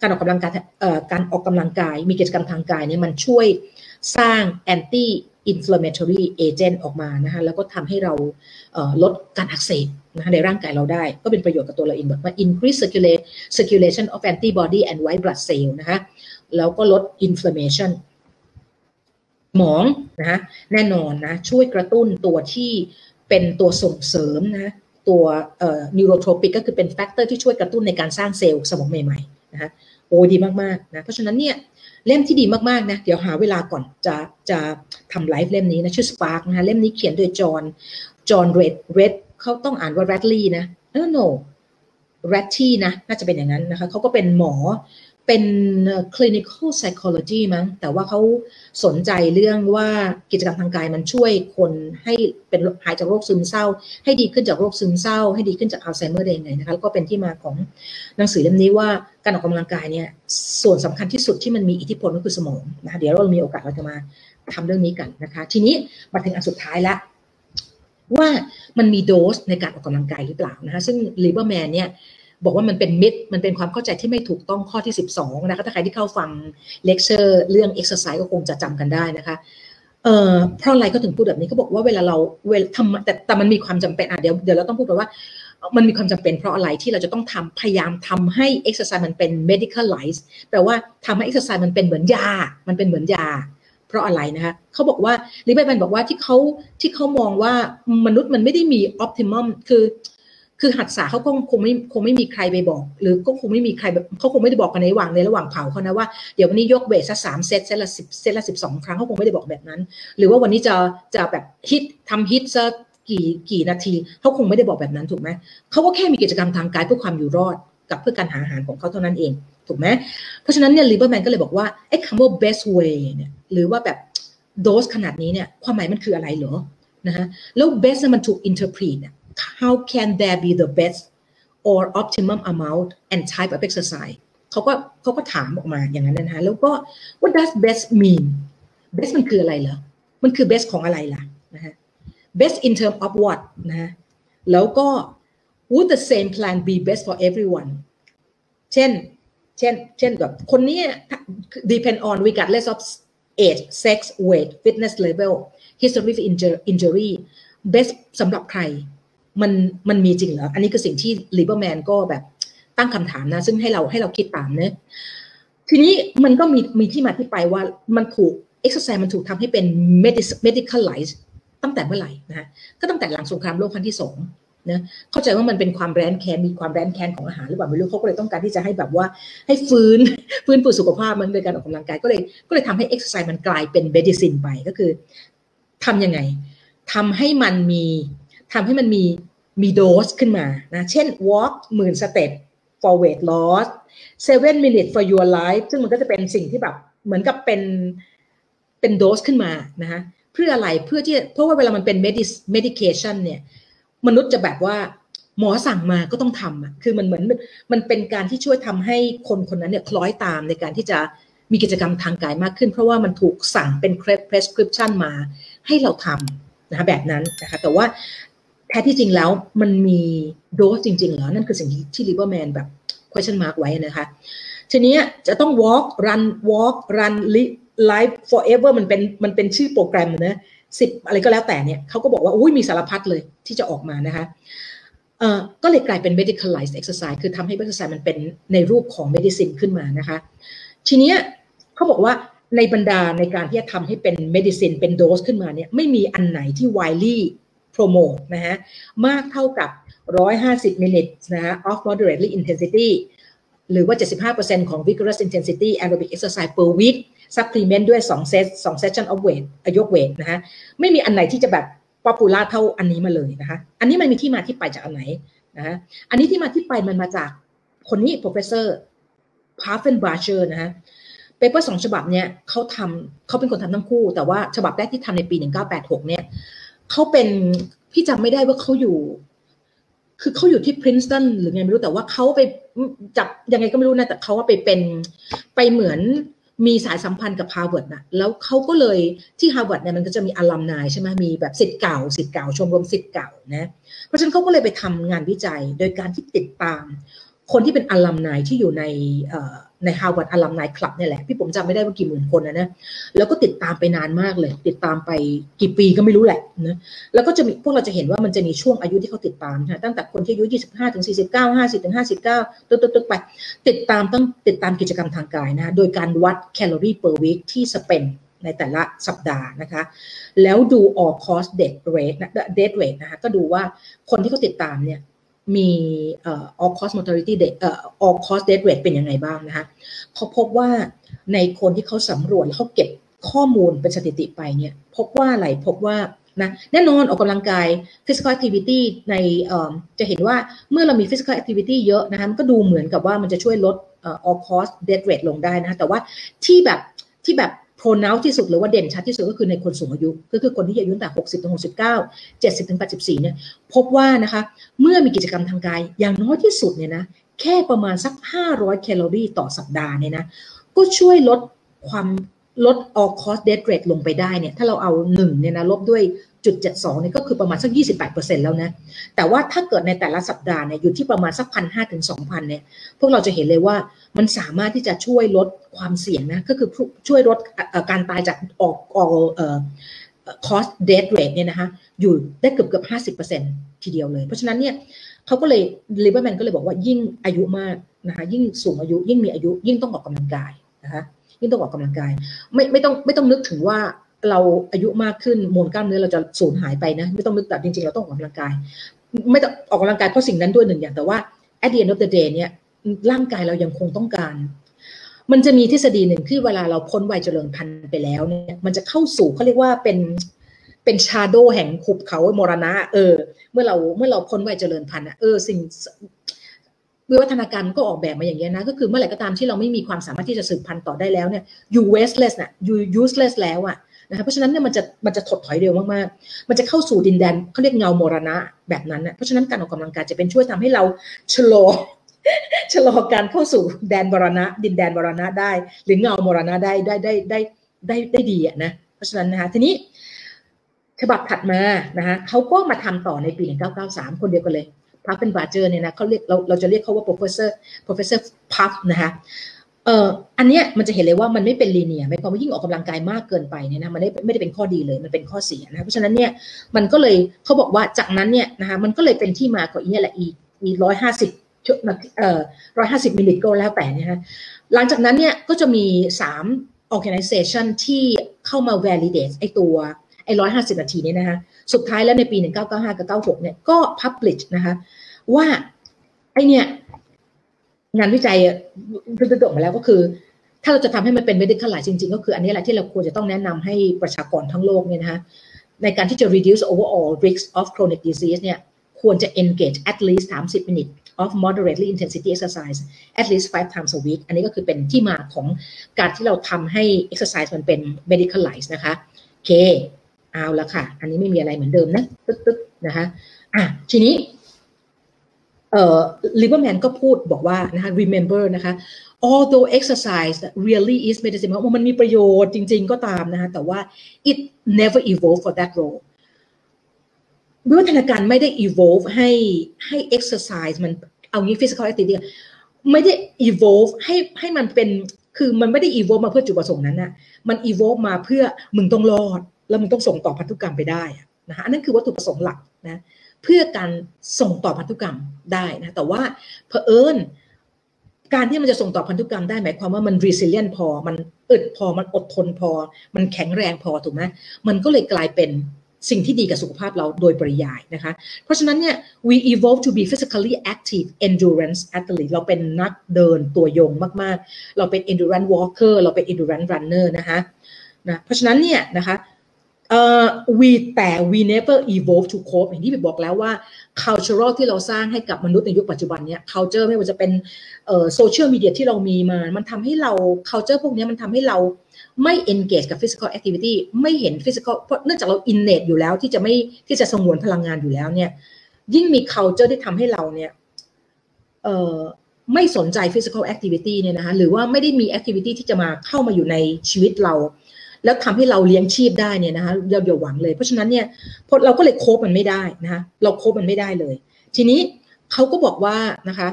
การออกกำลังกายเอ่อการออกกำลังกาย มีกิจกรรมทางกายเนี่ยมันช่วยสร้าง anti inflammatory agent อเจนต์ออกมานะคะแล้วก็ทำให้เราลดการอักเสบนะคะในร่างกายเราได้ ก็เป็นประโยชน์กับตัวเราเองแบบว่า increase circulation of antibody and white blood cell นะคะ แล้วก็ลด inflammation สมองนะแน่นอนนะช่วยกระตุ้นตัวที่เป็นตัวส่งเสริมนะตัว neurotrophic ก็คือเป็น factor ที่ช่วยกระตุ้นในการสร้างเซลล์สมองใหม่ๆนะฮะโอ้ดีมากๆนะเพราะฉะนั้นเนี่ยเล่มที่ดีมากๆนะเดี๋ยวหาเวลาก่อนจะจะทำไลฟ์เล่มนี้นะชื่อ Spark นะเล่มนี้เขียนโดยจอห์นจอห์นเรดเรดเขาต้องอ่านว่า Radley นะ no no Ratty นะน่าจะเป็นอย่างนั้นนะคะเขาก็เป็นหมอ เป็น clinical psychology มั้ง แต่ว่าเขาสนใจเรื่องว่ากิจกรรมทางกายมันช่วยคนให้เป็นหายจากโรคซึมเศร้า ให้ดีขึ้นจากโรคซึมเศร้า ให้ดีขึ้นจากอัลไซเมอร์ได้ยังไงนะคะแล้วก็เป็นที่มาของหนังสือเล่มนี้ว่าการออกกำลังกายเนี่ยส่วนสำคัญที่สุดที่มันมีอิทธิพลก็คือสมองนะคะเดี๋ยวเรามีโอกาสเราจะมาทำเรื่องนี้กันนะคะ ทีนี้มาถึงอันสุดท้ายแล้วว่ามันมีโดสในการออกกำลังกายหรือเปล่านะคะซึ่งลิเบอร์แมนเนี่ย บอกว่ามันเป็น myth มันเป็นความเข้าใจที่ไม่ถูกต้องข้อที่ 12 นะคะถ้าใครที่เข้าฟังเลคเชอร์เรื่องเอ็กซ์ไซส์ก็คงจะจำกันได้นะคะเอ่อเพราะอะไรก็ถึงพูดแบบนี้เขาบอกว่าเวลาเราเวลทำแต่แต่มันมีความจำเป็นอะเดี๋ยวเดี๋ยวเราต้องพูดกันว่า มันมีความจำเป็นเพราะอะไรที่เราจะต้องทำพยายามทำให้เอ็กซ์ไซส์มันเป็น medicalize แปลว่าทำให้เอ็กซ์ไซส์มันเป็นเหมือนยา มันเป็นเหมือนยาเพราะอะไรนะคะเขาบอกว่าลิเบอร์แมนบอกว่าที่เขาที่เขามองว่ามนุษย์มันไม่ได้มี optimum คือ คือ Hadza เขาก็คงไม่คงไม่มีใครไปบอก หรือก็คงไม่มีใครแบบเขาคงไม่ได้บอกกันในระหว่างในระหว่างเผ่าเขานะว่าเดี๋ยววันนี้ยก weight สักสามเซตเซตละสิบเซตละสิบสองครั้งเขาคงไม่ได้บอกแบบนั้น หรือว่าวันนี้จะจะแบบฮิตทำฮิตสักกี่กี่นาทีเขาคงไม่ได้บอกแบบนั้นถูกไหมเขาก็แค่มีกิจกรรมทางกายเพื่อความอยู่รอดกับเพื่อการหาอาหารของเขาเท่านั้นเองถูกไหมเพราะฉะนั้นเนี่ยลิเบอร์แมนก็เลยบอกว่าไอ้คำว่า best way เนี่ยหรือว่าแบบโดสขนาดนี้เนี่ยความหมายมันคืออะไรเหรอนะฮะแล้ว best มันถูก interpret เนี่ย how can there be the best or optimum amount and type of exercise เขาก็เขาก็ถามออกมาอย่างนั้นนะคะแล้วก็ what does best mean best มันคืออะไรเหรอมันคือ best ของอะไรล่ะนะฮะ best in term of what นะฮะแล้วก็ would the same plan be best for everyone เช่น เช่น เช่นแบบคนนี้ depend on regardless of age sex weight fitness level history of injury best สำหรับใคร มันมันมีจริงเหรอ อันนี้คือสิ่งที่ลิเบอร์แมนก็แบบตั้งคำถามนะ ซึ่งให้เราให้เราคิดตามเนะทีนี้มันก็มีมีที่มาที่ไปว่ามันถูกเอ็กซ์ไซส์มันถูกทำให้เป็น medicalize ตั้งแต่เมื่อไหร่นะฮะก็ตั้งแต่หลังสงครามโลกครั้งที่สองนะเข้าใจว่ามันเป็นความแร้นแค้นมีความแร้นแค้นของอาหารหรือเปล่าไม่รู้เขาก็เลยต้องการที่จะให้แบบว่าให้ฟื้นฟื้นฟูสุขภาพมันโดยการออกกำลังกายก็เลยก็เลยทำให้ exercise มันกลายเป็น medicine ไปก็คือทำยังไงทำให้มันมี ทำให้มันมีมีโดสขึ้นมานะเช่น walk หมื่นสเต็ป for weight loss seven minutes for your life ซึ่งมันก็จะเป็นสิ่งที่แบบเหมือนกับเป็นเป็นโดสขึ้นมานะคะเพื่ออะไรเพื่อที่เพราะว่าเวลามันเป็น medication เนี่ยมนุษย์จะแบบว่าหมอสั่งมาก็ต้องทำอะคือมันเหมือนมันเป็นการที่ช่วยทำให้คนคนนั้นเนี่ยคล้อยตามในการที่จะมีกิจกรรมทางกายมากขึ้น เพราะว่ามันถูกสั่งเป็น prescription มาให้เราทำนะคะแบบนั้นนะคะแต่ว่า แท้ที่จริงแล้วมันมีโดสจริงๆเหรอ นั่นคือสิ่งที่ลิเบอร์แมนแบบ question mark ไว้นะคะ ทีนี้จะต้อง walk run walk run live forever มันเป็นมันเป็นชื่อโปรแกรมนะสิบอะไรก็แล้วแต่เนี่ยเขาก็บอกว่าอุ้ยมีสารพัดเลยที่จะออกมานะคะเอ่อก็เลยกลายเป็น medicalized exercise คือทำให้ exercise มันเป็นในรูปของ medicine ขึ้นมานะคะ ทีนี้เขาบอกว่าในบรรดาในการที่จะทำให้เป็น medicine เป็นโดสขึ้นมาเนี่ยไม่มีอันไหนที่ wily โปรโมทนะฮะมากเท่ากับ 150 minutes นะฮะ of moderately intensity หรือว่า 75%ของ vigorous intensity aerobic exercise per week supplement ด้วย2 set 2 session of weight ยกเวทนะฮะไม่มีอันไหนที่จะแบบ popular เท่าอันนี้มาเลยนะคะ อันนี้มันมีที่มาที่ไปจากอันไหนนะฮะอันนี้ที่มาที่ไปมันมาจากคนนี้ professor p a f f e n b a c h e r นะฮะ paper สองฉบับเนี่ยเขาทำเขาเป็นคนทำทั้งคู่ แต่ว่าฉบับแรกที่ทำในปี 1986 เนี่ย เขาเป็นพี่จำไม่ได้ว่าเขาอยู่ คือเขาอยู่ที่พรินสตันหรือไงไม่รู้แต่ว่าเขาไปจับยังไงก็ไม่รู้นะแต่เขาว่าไปเป็นไปเหมือนมีสายสัมพันธ์กับฮาร์วาร์ดนะแล้วเขาก็เลยที่ฮาร์วาร์ดเนี่ยมันก็จะมี alumni ใช่ไหมมีแบบสิทธิ์เก่าสิทธิ์เก่าชมรมสิทธิ์เก่านะเพราะฉะนั้นเขาก็เลยไปทำงานวิจัย โดยการที่ติดตาม คนที่เป็นอลัมนายที่อยู่ใน ใน Harvard Alumni Club เนี่ยแหละพี่ผมจำไม่ได้ว่ากี่หมื่นคนนะนะแล้วก็ติดตามไปนานมากเลย ติดตามไปกี่ปีก็ไม่รู้แหละนะแล้วก็จะมีพวกเราจะเห็นว่ามันจะมีช่วงอายุที่เขาติดตามนะตั้งแต่คนที่อายุ 25 ถึง 49 50 ถึง 59 ตึ๊กๆไป ติดตามตั้งติดตามกิจกรรมทางกายนะโดยการวัดแคลอรี่ per week ที่สเปนในแต่ละสัปดาห์นะคะ แล้วดู all cost death rate นะ death rate นะคะก็ดูว่าคนที่เขาติดตามเนี่ย มี all cost mortality all cost death rate เป็นยังไงบ้างนะคะเขาพบว่าในคนที่เขาสำรวจเขาเก็บข้อมูลเป็นสถิติไปเนี่ยพบว่าอะไรพบว่านะแน่นอนออกกำลังกาย physical activity ในจะเห็นว่าเมื่อเรามี physical activity เยอะนะคะมันก็ดูเหมือนกับว่ามันจะช่วยลด all cost death rate ลงได้นะคะแต่ว่าที่แบบที่แบบ pronounce ที่สุดหรือว่าเด่นชัดที่สุดก็คือในคนสูงอายุ ก็คือคนที่อายุตั้งแต่60ถึง69 70ถึง84เนี่ยพบว่านะคะเมื่อมีกิจกรรมทางกายอย่างน้อยที่สุดเนี่ยนะแค่ประมาณสัก 500 แคลอรี่ต่อสัปดาห์เนี่ยนะก็ช่วยลดความ ลด all cost death rate ลงไปได้เนี่ยถ้าเราเอา1เนี่ยนะลบด้วยจุด72นี่ก็คือประมาณสัก28%แล้วนะ แต่ว่าถ้าเกิดในแต่ละสัปดาห์เนี่ยอยู่ที่ประมาณสักพันห้าถึงสองพันเนี่ย พวกเราจะเห็นเลยว่ามันสามารถที่จะช่วยลดความเสี่ยงนะ ก็คือช่วยลดการตายจากออกออกเอ่อ cost death rate เนี่ยนะคะอยู่ได้เกือบเกือบห้าสิบเปอร์เซ็นทีเดียวเลย เพราะฉะนั้นเนี่ยเขาก็เลยลิเบอร์แมนก็เลยบอกว่ายิ่งอายุมากนะคะยิ่งสูงอายุยิ่งมีอายุยิ่งต้องออกกำลังกายนะคะ ยิ่งต้องออกกำลังกาย ไม่ไม่ต้องไม่ต้องนึกถึงว่าเราอายุมากขึ้นมวลกล้ามเนื้อเราจะสูญหายไปนะ ไม่ต้องนึกแต่จริงๆ เราต้องออกกำลังกาย ไม่ต้องออกกำลังกายเพราะสิ่งนั้นด้วยหนึ่งอย่างแต่ว่า at the end of the day เนี่ยร่างกายเรายังคงต้องการ มันจะมีทฤษฎีหนึ่งที่เวลาเราพ้นวัยเจริญพันธุ์ไปแล้วเนี่ยมันจะเข้าสู่เขาเรียกว่าเป็นเป็นชาโดแห่งขุบเขามรณะ เออ เมื่อเราเมื่อเราพ้นวัยเจริญพันธุ์อะเออสิ่ง วิวัฒนาการก็ออกแบบมาอย่างนี้นะ ก็คือเมื่อไหร่ก็ตามที่เราไม่มีความสามารถที่จะสืบพันธุ์ต่อได้แล้วเนี่ย you wasteless น่ะ you useless แล้วอะนะคะเพราะฉะนั้นเนี่ยมันจะมันจะถดถอยเร็วมากๆ มันจะเข้าสู่ดินแดนเขาเรียกเงามรณะแบบนั้นนะเพราะฉะนั้นการออกกำลังกายจะเป็นช่วยทำให้เราชะลอชะลอการเข้าสู่แดนบรณะ ดินแดนบรณะได้ หรือเงามรณะได้ได้ได้ได้ได้ได้ดีอะนะเพราะฉะนั้นนะคะทีนี้ฉบับถัดมานะคะเขาก็มาทำต่อในปี 1993 คนเดียวกันเลย พัฟเป็นบาเจอร์เนี่ยนะเขาเรียกเราเราจะเรียกเขาว่า professor professor puf นะคะเอ่ออันเนี้ยมันจะเห็นเลยว่ามันไม่เป็นลีเนียไม่ความว่ายิ่งออกกำลังกายมากเกินไปเนี่ยนะมันไม่ไม่ได้เป็นข้อดีเลยมันเป็นข้อเสียนะเพราะฉะนั้นเนี่ยมันก็เลยเขาบอกว่าจากนั้นเนี่ยนะคะมันก็เลยเป็นที่มาของอีนี่แหละอีอีร้อยห้าสิบเอ่อร้อยห้าสิบมิลลิก็แล้วแต่เนี่ยนะหลังจากนั้นเนี่ยก็จะมีสาม organization ที่เข้ามา validate ไอตัวไอร้อยห้าสิบนาทีนี้นะคะ สุดท้ายแล้วในปี 1995 กับ 96 เนี่ยก็ publish นะคะ ว่าไอเนี่ย งานวิจัยพิจารณามาแล้วก็คือ ถ้าเราจะทำให้มันเป็น medical จริง ๆ ก็คืออันนี้แหละที่เราควรจะต้องแนะนำให้ประชากรทั้งโลกเนี่ยนะคะในการที่จะ reduce overall risk of chronic disease เนี่ยควรจะ engage at least 30 minutes of moderately intensity exercise at least five times a week อันนี้ก็คือเป็นที่มาของการที่เราทำให้ exercise มันเป็น medicalized นะคะ โอเค เอาละค่ะ อันนี้ไม่มีอะไรเหมือนเดิมนะตึ๊ดๆนะคะอะทีนี้เอ่อลิเบอร์แมนก็พูดบอกว่านะคะ remember นะคะ although exercise really is medicine มันมีประโยชน์จริงๆก็ตามนะคะแต่ว่า it never evolved for that role วิวัฒนาการไม่ได้ evolve ให้ให้ exercise มันเอางี้ physical activity ไม่ได้ evolve ให้ให้มันเป็นคือมันไม่ได้ evolve มาเพื่อจุดประสงค์นั้นนะมัน evolve มาเพื่อมึงต้องรอด แล้วมึงต้องส่งต่อพันธุกรรมไปได้นะคะอันนั้นคือวัตถุประสงค์หลักนะเพื่อการส่งต่อพันธุกรรมได้นะแต่ว่าเผอิญการที่มันจะส่งต่อพันธุกรรมได้หมายความว่ามัน resilient พอ มันอึดพอ มันอดทนพอ มันแข็งแรงพอถูกไหมมันก็เลยกลายเป็นสิ่งที่ดีกับสุขภาพเราโดยปริยายนะคะ เพราะฉะนั้นเนี่ย we evolve to be physically active endurance athlete เราเป็นนักเดินตัวยงมาก ๆ เราเป็น endurance walker เราเป็น endurance runner นะคะนะเพราะฉะนั้นเนี่ยนะคะ เอ่อ we แต่ we never evolve to cope อย่างที่พี่บอกแล้วว่า cultural ที่เราสร้างให้กับมนุษย์ในยุคปัจจุบันเนี่ย culture ไม่ว่าจะเป็นเอ่อ social media ที่เรามีมา มันทำให้เรา culture พวกนี้มันทำให้เราไม่ engage กับ physical activity ไม่เห็น physical เพราะเนื่องจากเรา innate อยู่แล้วที่จะไม่ที่จะสงวนพลังงานอยู่แล้วเนี่ย ยิ่งมี culture ที่ทำให้เราเนี่ย เอ่อไม่สนใจ physical activity เนี่ยนะคะหรือว่าไม่ได้มี activity ที่จะมาเข้ามาอยู่ในชีวิตเรา แล้วทำให้เราเลี้ยงชีพได้เนี่ยนะคะเราอย่าหวังเลยเพราะฉะนั้นเนี่ยพเราก็เลยโคบมันไม่ได้นะคะเราโคบมันไม่ได้เลย ทีนี้เขาก็บอกว่านะคะ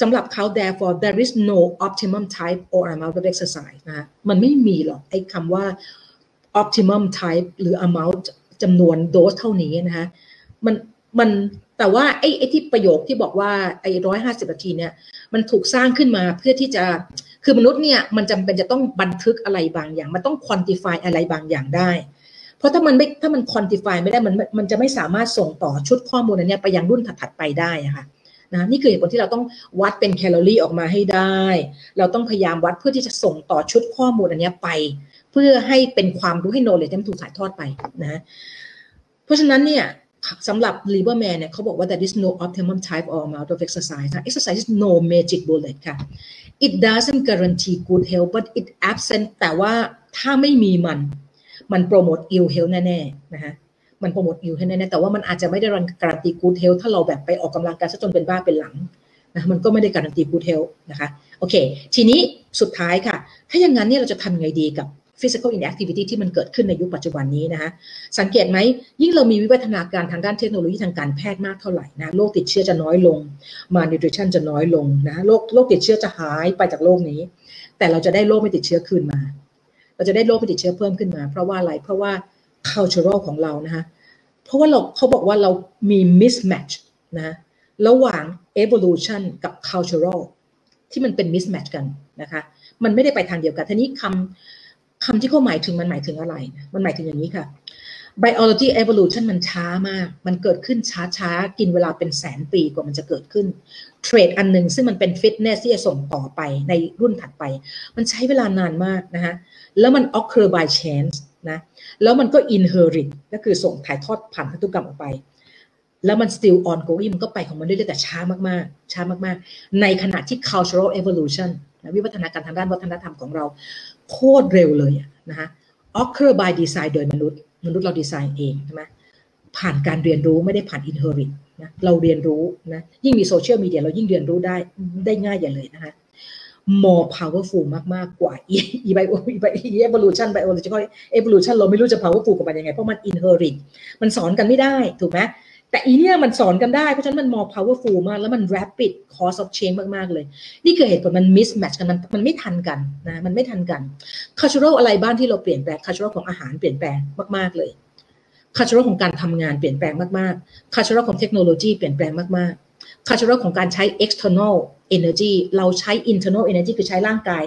สำหรับเขา therefore there is no optimum type or amount of exercise นะมันไม่มีหรอกไอ้คำว่า optimum type หรือ amount จำนวนโดสเท่านี้นะคะมันมันแต่ว่าไอ้ไอ้ที่ประโยคที่บอกว่าไอ้ร้อยห้าสิบนาทีเนี่ยมันถูกสร้างขึ้นมาเพื่อที่จะ คือมนุษย์เนี่ยมันจำเป็นจะต้องบันทึกอะไรบางอย่าง มันต้อง quantify อะไรบางอย่างได้ เพราะถ้ามันไม่ถ้ามัน quantify ไม่ได้มันมันจะไม่สามารถส่งต่อชุดข้อมูลอันนี้ไปยังรุ่นถัดๆไปได้ะค่ะนะนี่คือเหตุผลที่เราต้องวัดเป็นแคลอรี่ออกมาให้ได้ เราต้องพยายามวัดเพื่อที่จะส่งต่อชุดข้อมูลอันนี้ไป เพื่อให้เป็นความรู้ให้ knowledge ที่มันถูกถ่ายทอดไปนะ เพราะฉะนั้นเนี่ย สำหรับ Lieberman เนี่ยเขาบอกว่า there is no optimum type or amount of exercise นะ exercise is no magic bullet ค่ะ it doesn't guarantee good health but it absent แต่ว่าถ้าไม่มีมัน มันโปรโมท ill health แน่ๆนะคะมันโปรโมท ill health แน่ๆแต่ว่ามันอาจจะไม่ได้รันการันตี good health ถ้าเราแบบไปออกกำลังกายซะจนเป็นบ้าเป็นหลังนะมันก็ไม่ได้การันตี good health นะคะโอเค ทีนี้สุดท้ายค่ะ ถ้าอย่างนั้นเนี่ยเราจะทำไงดีกับ physical inactivity ที่มันเกิดขึ้นในยุคปัจจุบันนี้นะคะสังเกตไหมยิ่งเรามีวิวัฒนาการทางด้านเทคโนโลยีทางการแพทย์มากเท่าไหร่นะโรคติดเชื้อจะน้อยลงมา nutrition จะน้อยลงนะโรคโรคติดเชื้อจะหายไปจากโลกนี้ แต่เราจะได้โรคไม่ติดเชื้อคืนมา เราจะได้โรคไม่ติดเชื้อเพิ่มขึ้นมา เพราะว่าอะไรเพราะว่า cultural ของเรานะคะเพราะว่าเราเขาบอกว่าเรามี mismatch นะระหว่าง evolution กับ cultural ที่มันเป็น mismatch กันนะคะ มันไม่ได้ไปทางเดียวกันทีนี้คำ คำที่เขาหมายถึงมันหมายถึงอะไร มันหมายถึงอย่างนี้ค่ะ biology evolution มันช้ามาก มันเกิดขึ้นช้าๆกินเวลาเป็นแสนปีกว่ามันจะเกิดขึ้น เทรดอันหนึ่งซึ่งมันเป็นฟิตเนสที่จะส่งต่อไปในรุ่นถัดไป มันใช้เวลานานมากนะคะแล้วมัน occur by chance นะ แล้วมันก็ inherit ก็คือส่งถ่ายทอดผ่านพันธุกรรมออกไป แล้วมัน still ongoing มันก็ไปของมันเรื่อยๆแต่ช้ามากๆ ช้ามากๆ ในขณะที่ cultural evolution วิวัฒนาการทางด้านวัฒนธรรมของเรา โคตรเร็วเลยนะคะ occur by design โดยมนุษย์ มนุษย์เราดีไซน์เองใช่ไหมผ่านการเรียนรู้ไม่ได้ผ่าน inherit นะเราเรียนรู้นะยิ่งมีโซเชียลมีเดียเรายิ่งเรียนรู้ได้ได้ง่ายอย่างเลยนะคะ more powerful มากมากกว่า e bio evolution biological evolution เราไม่รู้จะ powerful กับมันยังไง เพราะมัน inherit มันสอนกันไม่ได้ ถูกไหม แต่อีเนี่ยมันสอนกันได้ เพราะฉะนั้นมัน more powerful มาก แล้วมัน rapid cost of change มาก ๆ เลย นี่คือเหตุผลมัน mismatch กันมันมันไม่ทันกันนะมันไม่ทันกัน cultural อะไรบ้างที่เราเปลี่ยนแปลง cultural ของอาหารเปลี่ยนแปลงมาก ๆ เลย cultural ของการทำงานเปลี่ยนแปลงมากๆ cultural ของเทคโนโลยีเปลี่ยนแปลงมากๆ cultural ของการใช้ external energy เราใช้ internal energy คือใช้ร่างกาย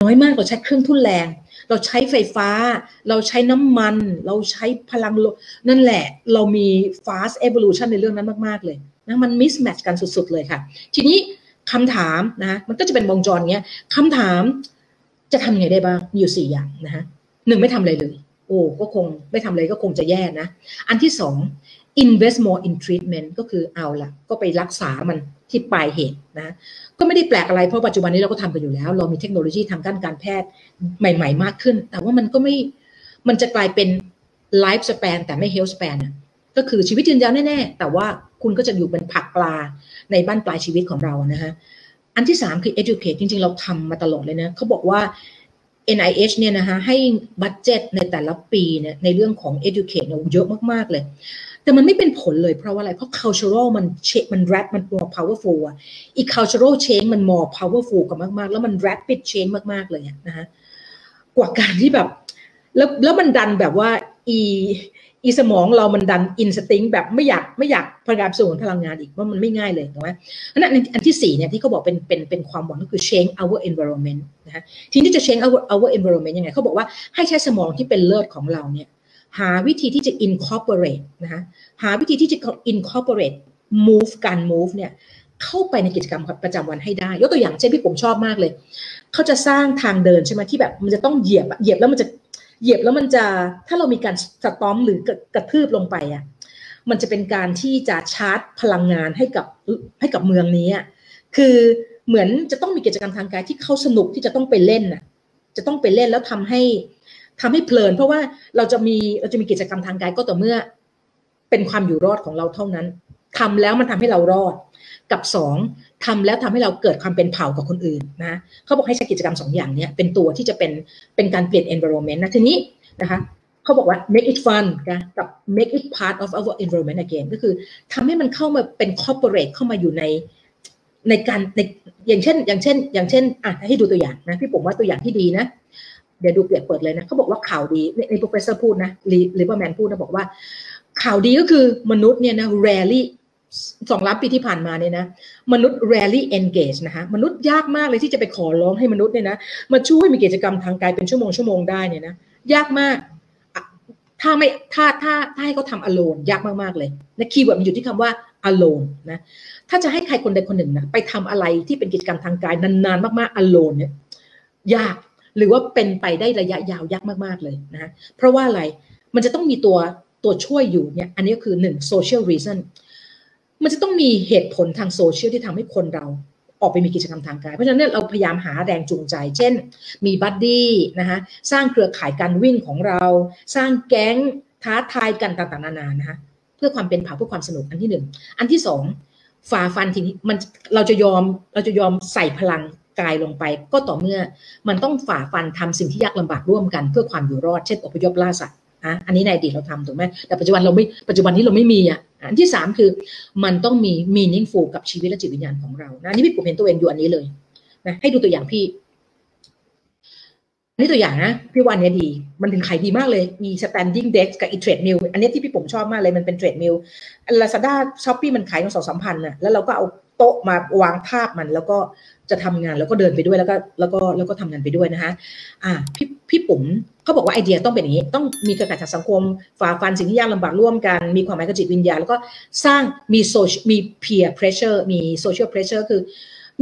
น้อยมากเราใช้เครื่องทุ่นแรง เราใช้ไฟฟ้า เราใช้น้ำมัน เราใช้พลังลนั่นแหละเรามี fast evolution ในเรื่องนั้นมาก ๆ เลยนะมัน mismatch กันสุด ๆ เลยค่ะ ทีนี้คำถามนะมันก็จะเป็นวงจรเงี้ยคำถามจะทำยังไงได้บ้างมีอยู่สี่อย่างนะฮะหนึ่งไม่ทำอะไรเลย โอ้ก็คงไม่ทำอะไรก็คงจะแย่นะ อันที่สอง invest more in treatment ก็คือเอาละก็ไปรักษามัน ที่ปลายเหตุนะก็ไม่ได้แปลกอะไรเพราะปัจจุบันนี้เราก็ทำกันอยู่แล้ว เรามีเทคโนโลยีทางด้านการแพทย์ใหม่ ๆ มากขึ้น แต่ว่ามันก็ไม่มันจะกลายเป็นไลฟ์สเปนแต่ไม่เฮลสเปนก็คือชีวิตยืนยาวแน่ๆ แต่ว่าคุณก็จะอยู่เป็นผักปลาในบ้านปลายชีวิตของเรานะฮะอันที่สามคือ educate จริงๆ เราทำมาตลอดเลยนะเขาบอกว่า NIH เนี่ยนะคะให้บัตเจตในแต่ละปีเนี่ยในเรื่องของ educate เนี่ยเยอะมากๆเลย แต่มันไม่เป็นผลเลยเพราะว่าอะไร เพราะ cultural มันเชมัน rap มัน more powerful อะอีก cultural change มัน more powerful กว่ามาก ๆ แล้วมัน rapid change มาก ๆ เลยนะฮะกว่าการที่แบบ แล้วแล้วมันดันแบบว่าอีอีสมองเรามันดันอินสติ้งแบบไม่อยากไม่อยากพลังงานสูงพลังงานอีกว่ามันไม่ง่ายเลยถูกไหมอันนั้นอันที่สี่เนี่ยที่เขาบอกเป็นเป็นเป็นความหวังก็คือ change our environment นะฮะทีนี้จะ change our our environment ยังไงเขาบอกว่าให้ใช้สมองที่เป็นเลิศของเราเนี่ย หาวิธีที่จะ incorporate นะคะหาวิธีที่จะ incorporate move การ move เนี่ยเข้าไปในกิจกรรมประจำวันให้ได้ ยกตัวอย่างเช่นพี่ผมชอบมากเลย เขาจะสร้างทางเดินใช่ไหมที่แบบมันจะต้องเหยียบเหยียบแล้วมันจะเหยียบแล้วมันจะถ้าเรามีการสตอมหรือกระทืบลงไปอะมันจะเป็นการที่จะชาร์จพลังงานให้กับให้กับเมืองนี้คือเหมือนจะต้องมีกิจกรรมทางกายที่เขาสนุกที่จะต้องไปเล่นน่ะจะต้องไปเล่นแล้วทำให้ ทำให้เพลิน เพราะว่าเราจะมีเราจะมีกิจกรรมทางกายก็ต่อเมื่อ เป็นความอยู่รอดของเราเท่านั้นทำแล้วมันทำให้เรารอด กับสองทำแล้วทำให้เราเกิดความเป็นเผ่ากับคนอื่นนะเขาบอกให้ใช้กิจกรรมสองอย่างนี้เป็นตัวที่จะเป็นเป็นการเปลี่ยน environment นะทีนี้นะคะเขาบอกว่า make it fun นะกับ make it part of our environment again ก็คือทำให้มันเข้ามาเป็น corporate เข้ามาอยู่ในในการในอย่างเช่น อย่างเช่น อย่างเช่นอะให้ดูตัวอย่างนะพี่ผมว่าตัวอย่างที่ดีนะ เดี๋ยวดูเปียกเปิดเลยนะเขาบอกว่าข่าวดีใน professor พูดนะลิเบอร์แมนพูดนะบอกว่า ข่าวดีก็คือมนุษย์เนี่ยนะ rarely สองล้านปีที่ผ่านมาเนี่ยนะมนุษย์ rarely engage นะคะมนุษย์ยากมากเลยที่จะไปขอร้องให้มนุษย์เนี่ยนะมาช่วยมีกิจกรรมทางกายเป็นชั่วโมงชั่วโมงได้เนี่ยนะยากมาก ถ้าไม่ถ้าถ้าถ้าให้เขาทำ alone ยากมากๆเลยนะ keyword มันอยู่ที่คำว่า alone นะถ้าจะให้ใครคนใดคนหนึ่งนะไปทำอะไรที่เป็นกิจกรรมทางกายนานๆ มากๆ alone เนี่ยยาก หรือว่าเป็นไปได้ระยะยาวยากมากๆเลยนะเพราะว่าอะไรมันจะต้องมีตัวตัวช่วยอยู่เนี่ยอันนี้ก็คือหนึ่ง social reason มันจะต้องมีเหตุผลทางโซเชียลที่ทำให้คนเราออกไปมีกิจกรรมทางกาย เพราะฉะนั้นเราพยายามหาแรงจูงใจ เช่น มี buddy นะคะสร้างเครือข่ายการวิ่งของเรา สร้างแก๊งท้าทายกันต่างๆนานานะคะเพื่อความเป็นเผ่าเพื่อความสนุกอันที่หนึ่งอันที่สองฝ่าฟันทีนี้มันเราจะยอมเราจะยอมใส่พลัง กายลงไปก็ต่อเมื่อมันต้องฝ่าฟันทำสิ่งที่ยากลำบากร่วมกันเพื่อความอยู่รอดเช่นอพยพล่าสัตว์อะอันนี้ในอดีตเราทำถูกไหมแต่ปัจจุบันเราไม่ปัจจุบันนี้เราไม่มีอะอันที่สามคือมันต้องมี meaningful กับชีวิตและจิตวิญญาณของเรานะนี่พี่ผมเห็นตัวเองอยู่อันนี้เลยนะให้ดูตัวอย่างพี่นี่ตัวอย่างนะพี่วันเนี้ยดี มันถึงขายดีมากเลย มี standing desk กับ e trade mill อันนี้ที่พี่ผมชอบมากเลยมันเป็น trade mill Lazada Shopee มันขายกันสองสามพันน่ะแล้วเราก็เอา โต๊ะมาวางทาบมัน แล้วก็จะทำงานแล้วก็เดินไปด้วยแล้วก็แล้วก็แล้วก็ทำงานไปด้วยนะคะอ่าพี่พี่ปุ๋มเขาบอกว่าไอเดียต้องเป็นอย่างนี้ ต้องมีกระจายสังคมฝ่าฟันสิ่งที่ยากลำบากร่วมกัน มีความหมายกับจิตวิญญาณแล้วก็สร้างมีโซมี peer pressure มี social pressure คือ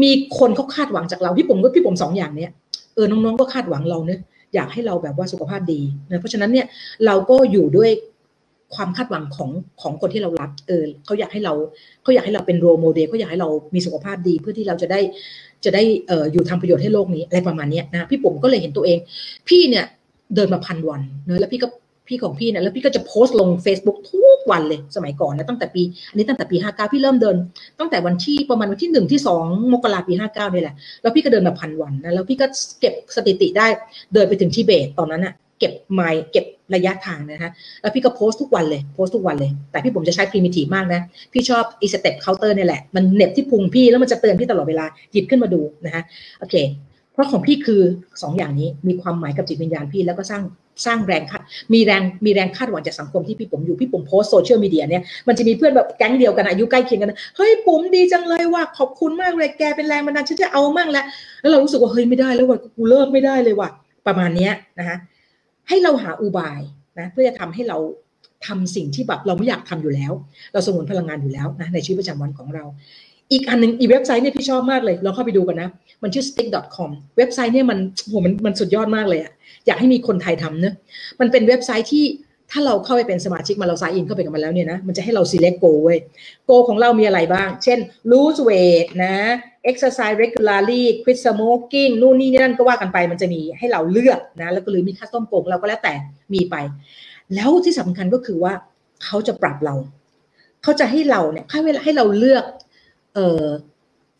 มีคนเขาคาดหวังจากเราพี่ปุ๋มก็พี่ปุ๋มสองอย่างเนี้ยเออน้องๆก็คาดหวังเราเนะอยากให้เราแบบว่าสุขภาพดีนะเพราะฉะนั้นเนี่ยเราก็อยู่ด้วย ความคาดหวังของของคนที่เรารักเออเขาอยากให้เราเขาอยากให้เราเป็นโรโมเดลเขาอยากให้เรามีสุขภาพดี เพื่อที่เราจะได้จะได้เอออยู่ทำประโยชน์ให้โลกนี้อะไรประมาณนี้นะพี่ผมก็เลยเห็นตัวเอง พี่เนี่ยเดินมาพันวันเนอะแล้วพี่ก็พี่ของพี่เนี่ยแล้วพี่ก็จะโพสต์ลง Facebook ทุกวันเลยสมัยก่อนนะตั้งแต่ปี อันนี้ตั้งแต่ปี 59 พี่เริ่มเดิน ตั้งแต่วันที่ประมาณวันที่หนึ่งที่สองมกราปี 59นี่แหละ แล้วพี่ก็เดินมาพันวันนะแล้วพี่ก็เก็บสถิติได้เดินไปถึงทิเบตตอนนั้นอะเก็บไมล์เก็บ ระยะทางนะฮะแล้วพี่ก็โพสต์ทุกวันเลยโพสต์ทุกวันเลย แต่พี่ปุ๋มจะใช้ primitive มากนะ พี่ชอบอี step counter นี่แหละ มันเหน็บที่พุงพี่แล้วมันจะเตือนพี่ตลอดเวลาหยิบขึ้นมาดูนะฮะโอเค เพราะของพี่คือ2 อย่างนี้มีความหมายกับจิตวิญญาณพี่แล้วก็สร้างสร้างแรงคาดมีแรงมีแรงคาดหวังจากสังคมที่พี่ปุ๋มอยู่พี่ปุ๋มโพสต์ social media เนี่ยมันจะมีเพื่อนแบบแก๊งเดียวกันอายุใกล้เคียงกันเฮ้ยปุ๋มดีจังเลยว่ะขอบคุณมากเลยแกเป็นแรงบันดาลฉันจะเอามั่งแล้วแล้วเรารู้สึกว่าเฮ้ยไม่ได้แล้วว่ะกูเลิกไม่ได้เลยว่ะประมาณนี้นะคะ ให้เราหาอุบายนะเพื่อจะทำให้เราทำสิ่งที่แบบเราไม่อยากทำอยู่แล้ว เราสงวนพลังงานอยู่แล้วนะในชีวิตประจำวันของเรา อีกอันหนึ่งอีเว็บไซต์เนี่ยพี่ชอบมากเลยลองเข้าไปดูกันนะ มันชื่อ stick.com เว็บไซต์เนี่ยมันโหมันมันสุดยอดมากเลยอะอยากให้มีคนไทยทำเนะมันเป็นเว็บไซต์ที่ ถ้าเราเข้าไปเป็นสมาชิกมาเราซายอินเข้าไปกับมันแล้วเนี่ยนะมันจะให้เรา select goal เว้ย goal ของเรามีอะไรบ้าง เช่น lose weight นะ exercise regularly quit smoking นู่นนี่นั่นก็ว่ากันไปมันจะมีให้เราเลือกนะ แล้วก็หรือมีค่าต้มโกงเราก็แล้วแต่มีไป แล้วที่สำคัญก็คือว่าเขาจะปรับเรา เขาจะให้เราเนี่ยให้เวลาให้เราเลือกเอ่อ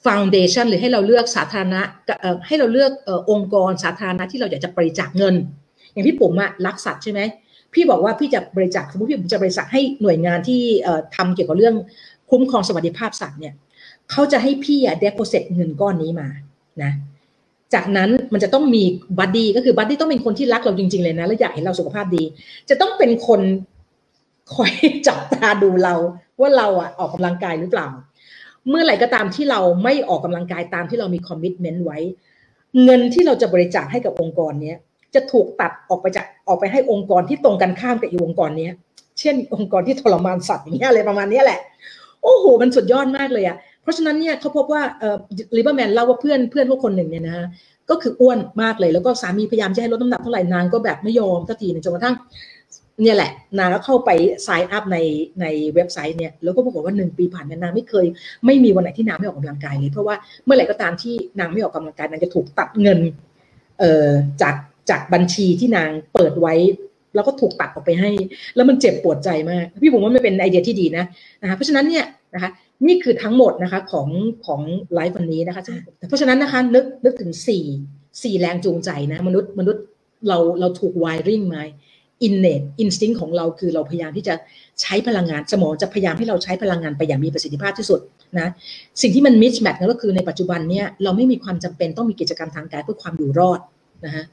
foundation หรือให้เราเลือกสาธารณะเอ่อให้เราเลือกเอ่อองค์กรสาธารณะที่เราอยากจะบริจาคเงิน อย่างพี่ผมอะรักสัตว์ใช่ไหม พี่บอกว่าพี่จะบริจาคสมมติพี่ปุ๋มจะบริจาคให้หน่วยงานที่ทำเกี่ยวกับเรื่องคุ้มครองสวัสดิภาพสัตว์เนี่ยเขาจะให้พี่อะ deposit เงินก้อนนี้มานะจากนั้นมันจะต้องมี buddy ก็คือ buddy ต้องเป็นคนที่รักเราจริงๆเลยนะ และอยากเห็นเราสุขภาพดี จะต้องเป็นคนคอยจับตาดูเราว่าเราอะออกกำลังกายหรือเปล่า เมื่อไหร่ก็ตามที่เราไม่ออกกำลังกายตามที่เรามี commitment ไว้ เงินที่เราจะบริจาคให้กับองค์กรเนี้ย จะถูกตัดออกไปจากออกไปให้องค์กรที่ตรงกันข้ามกับอีองค์กรนี้เช่น องค์กรที่ทรมานสัตว์อย่างเงี้ยอะไรประมาณนี้แหละ โอ้โห มันสุดยอดมากเลยอะเพราะฉะนั้นเนี่ยเขาพบว่าเอ่อลิเบอร์แมนเล่าว่าเพื่อนเพื่อนพวกคนหนึ่งเนี่ยนะก็คืออ้วนมากเลยแล้วก็สามีพยายามจะให้ลดน้ำหนักเท่าไหร่นางก็แบบไม่ยอมสักทีจนกระทั่งเนี่ยแหละ นางก็เข้าไป sign up ในในเว็บไซต์เนี่ยแล้วก็ปรากฏว่าหนึ่งปีผ่านมานางไม่เคย ไม่มีวันไหนที่นางไม่ออกกำลังกายเลย เพราะว่าเมื่อไหร่ก็ตามที่นางไม่ออกกำลังกายนางจะถูกตัดเงินเอ่อจาก จากบัญชีที่นางเปิดไว้ แล้วก็ถูกตัดออกไปให้ แล้วมันเจ็บปวดใจมาก พี่ผมว่ามันเป็นไอเดียที่ดีนะนะคะเพราะฉะนั้นเนี่ยนะคะนี่คือทั้งหมดนะคะของของไลฟ์วันนี้นะคะเพราะฉะนั้นนะคะนึกนึกถึงสี่สี่แรงจูงใจนะมนุษย์มนุษย์เราเราถูกวายริ่งมา innate instinct ของเราคือเราพยายามที่จะใช้พลังงานสมองจะพยายามให้เราใช้พลังงานไปอย่างมีประสิทธิภาพที่สุดนะสิ่งที่มัน mismatch ก็คือในปัจจุบันเนี่ยเราไม่มีความจำเป็นต้องมีกิจกรรมทางกายเพื่อความอยู่รอดนะฮะ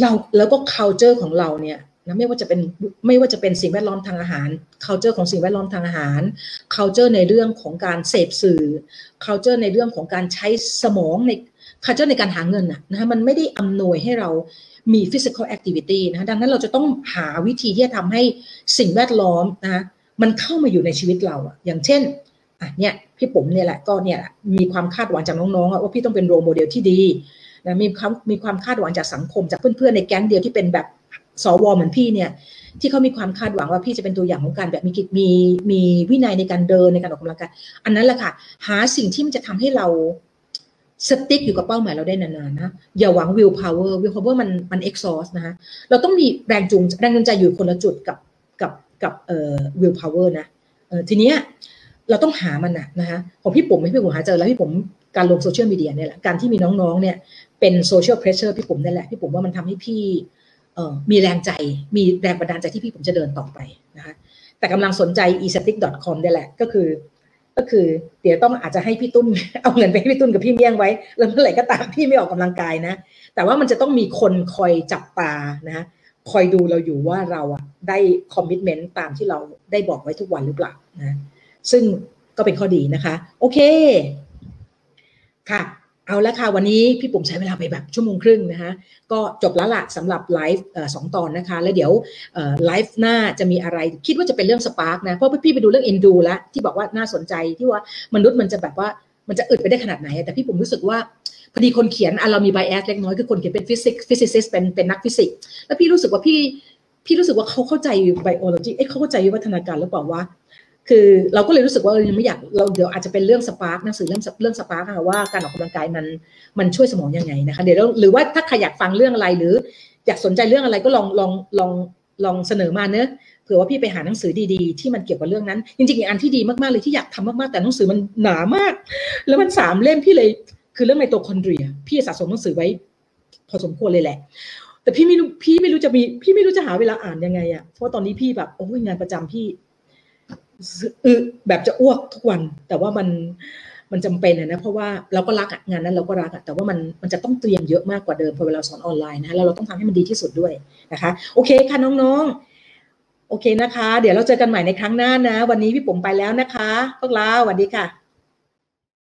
เราแล้วก็ culture ของเราเนี่ยนะไม่ว่าจะเป็นไม่ว่าจะเป็นสิ่งแวดล้อมทางอาหาร culture ของสิ่งแวดล้อมทางอาหาร culture ในเรื่องของการเสพสื่อ culture ในเรื่องของการใช้สมองใน culture ในการหาเงินนะนะมันไม่ได้อำนวยให้เรามี physical activity นะดังนั้นเราจะต้องหาวิธีที่จะทำให้สิ่งแวดล้อมนะมันเข้ามาอยู่ในชีวิตเราอะอย่างเช่นอะเนี่ยพี่ปุ๋มเนี่ยแหละก็เนี่ยมีความคาดหวังจากน้องๆว่าพี่ต้องเป็นโรโมเดลที่ดี นะมีความมีความคาดหวังจากสังคม จากเพื่อนๆในแก๊งเดียวที่เป็นแบบสวเหมือนพี่เนี่ยที่เขามีความคาดหวังว่าพี่จะเป็นตัวอย่างของการแบบมีกิจมีมีวินัยในการเดินในการออกกำลังกายอันนั้นแหละค่ะหาสิ่งที่มันจะทำให้เราstick อยู่กับเป้าหมายเราได้นานๆนะอย่าหวัง willpower willpower มันมัน exhaust นะคะเราต้องมีแรงจูงแรงจูงใจอยู่คนละจุดกับกับกับเอ่อ willpower นะเออทีเนี้ยเราต้องหามันนะนะคะของพี่ปุ๋มพี่ปุ๋มหาเจอแล้วพี่ปุ๋มการลง social media เนี่ยแหละการที่มีน้องๆเนี่ย เป็น social pressure พี่ปุ๋มนั่นแหละพี่ปุ๋มว่ามันทำให้พี่เออมีแรงใจ มีแรงบันดาลใจที่พี่ปุ๋มจะเดินต่อไปนะคะแต่กำลังสนใจ e s t i c c o m นี่แหละก็คือ ก็คือ เดี๋ยวต้องอาจจะให้พี่ตุ้นเอาเงินไปให้พี่ตุ้นกับพี่เมี่ยงไว้ แล้วเมื่อไหร่ก็ตามพี่ไม่ออกกำลังกายนะ แต่ว่ามันจะต้องมีคนคอยจับตานะคอยดูเราอยู่ว่าเราอะได้คอมมิชเมนต์ตามที่เราได้บอกไว้ทุกวันหรือเปล่านะซึ่งก็เป็นข้อดีนะคะ โอเค ค่ะ เอาละค่ะ วันนี้พี่ปุ่มใช้เวลาไปแบบชั่วโมงครึ่งนะคะก็จบแล้วละสำหรับไลฟ์สองตอนนะคะ แล้วเดี๋ยวไลฟ์หน้าจะมีอะไรคิดว่าจะเป็นเรื่อง Spark นะ เพราะพี่ไปดูเรื่อง Endure แล้ว ที่บอกว่าน่าสนใจที่ว่ามนุษย์มันจะแบบว่ามันจะอึดไปได้ขนาดไหน แต่พี่ปุ๋มรู้สึกว่าพอดีคนเขียนอะเรามี bias เล็กน้อยคือคนเขียนเป็นฟิสิกส์ physicist เป็นเป็นนักฟิสิกส์แล้วพี่รู้สึกว่าพี่พี่รู้สึกว่าเขาเข้าใจ biology เอ๊ะเขาเข้าใจวิวัฒนาการหรือเปล่าว่า คือเราก็เลยรู้สึกว่าเรายังไม่อยากเราเดี๋ยวอาจจะเป็นเรื่อง Spark หนังสือเรื่องเรื่อง Spark ค่ะว่าการออกกำลังกายมันมันช่วยสมองยังไงนะคะเดี๋ยวหรือว่าถ้าใครอยากฟังเรื่องอะไรหรือ อยากสนใจเรื่องอะไรก็ลองลองลองลองเสนอมาเนอะเผื่อว่าพี่ไปหาหนังสือดีๆ ที่มันเกี่ยวกับเรื่องนั้น จริงๆอีกอันที่ดีมากๆเลยที่อยากทำมากๆแต่หนังสือมันหนามาก แล้วมันสามเล่มพี่เลย คือเรื่องไมโตคอนเดรีย พี่สะสมหนังสือไว้ พอสมควรเลยแหละ แต่พี่ไม่รู้พี่ไม่รู้จะมี พี่ไม่รู้จะหาเวลาอ่านยังไงอะเพราะตอนนี้พี่แบบโอ้ยงานประจำพี่ อึแบบจะอ้วกทุกวัน แต่ว่ามันมันจำเป็นนะเพราะว่าเราก็รักงานนั้นเราก็รักแต่ว่ามันมันจะต้องเตรียมเยอะมากกว่าเดิมพอเวลาสอนออนไลน์นะแล้วเราต้องทำให้มันดีที่สุดด้วยนะคะ โอเคค่ะน้องๆ โอเคนะคะ เดี๋ยวเราเจอกันใหม่ในครั้งหน้านะ วันนี้พี่ปุ๋มไปแล้วนะคะ พวกเราสวัสดีค่ะ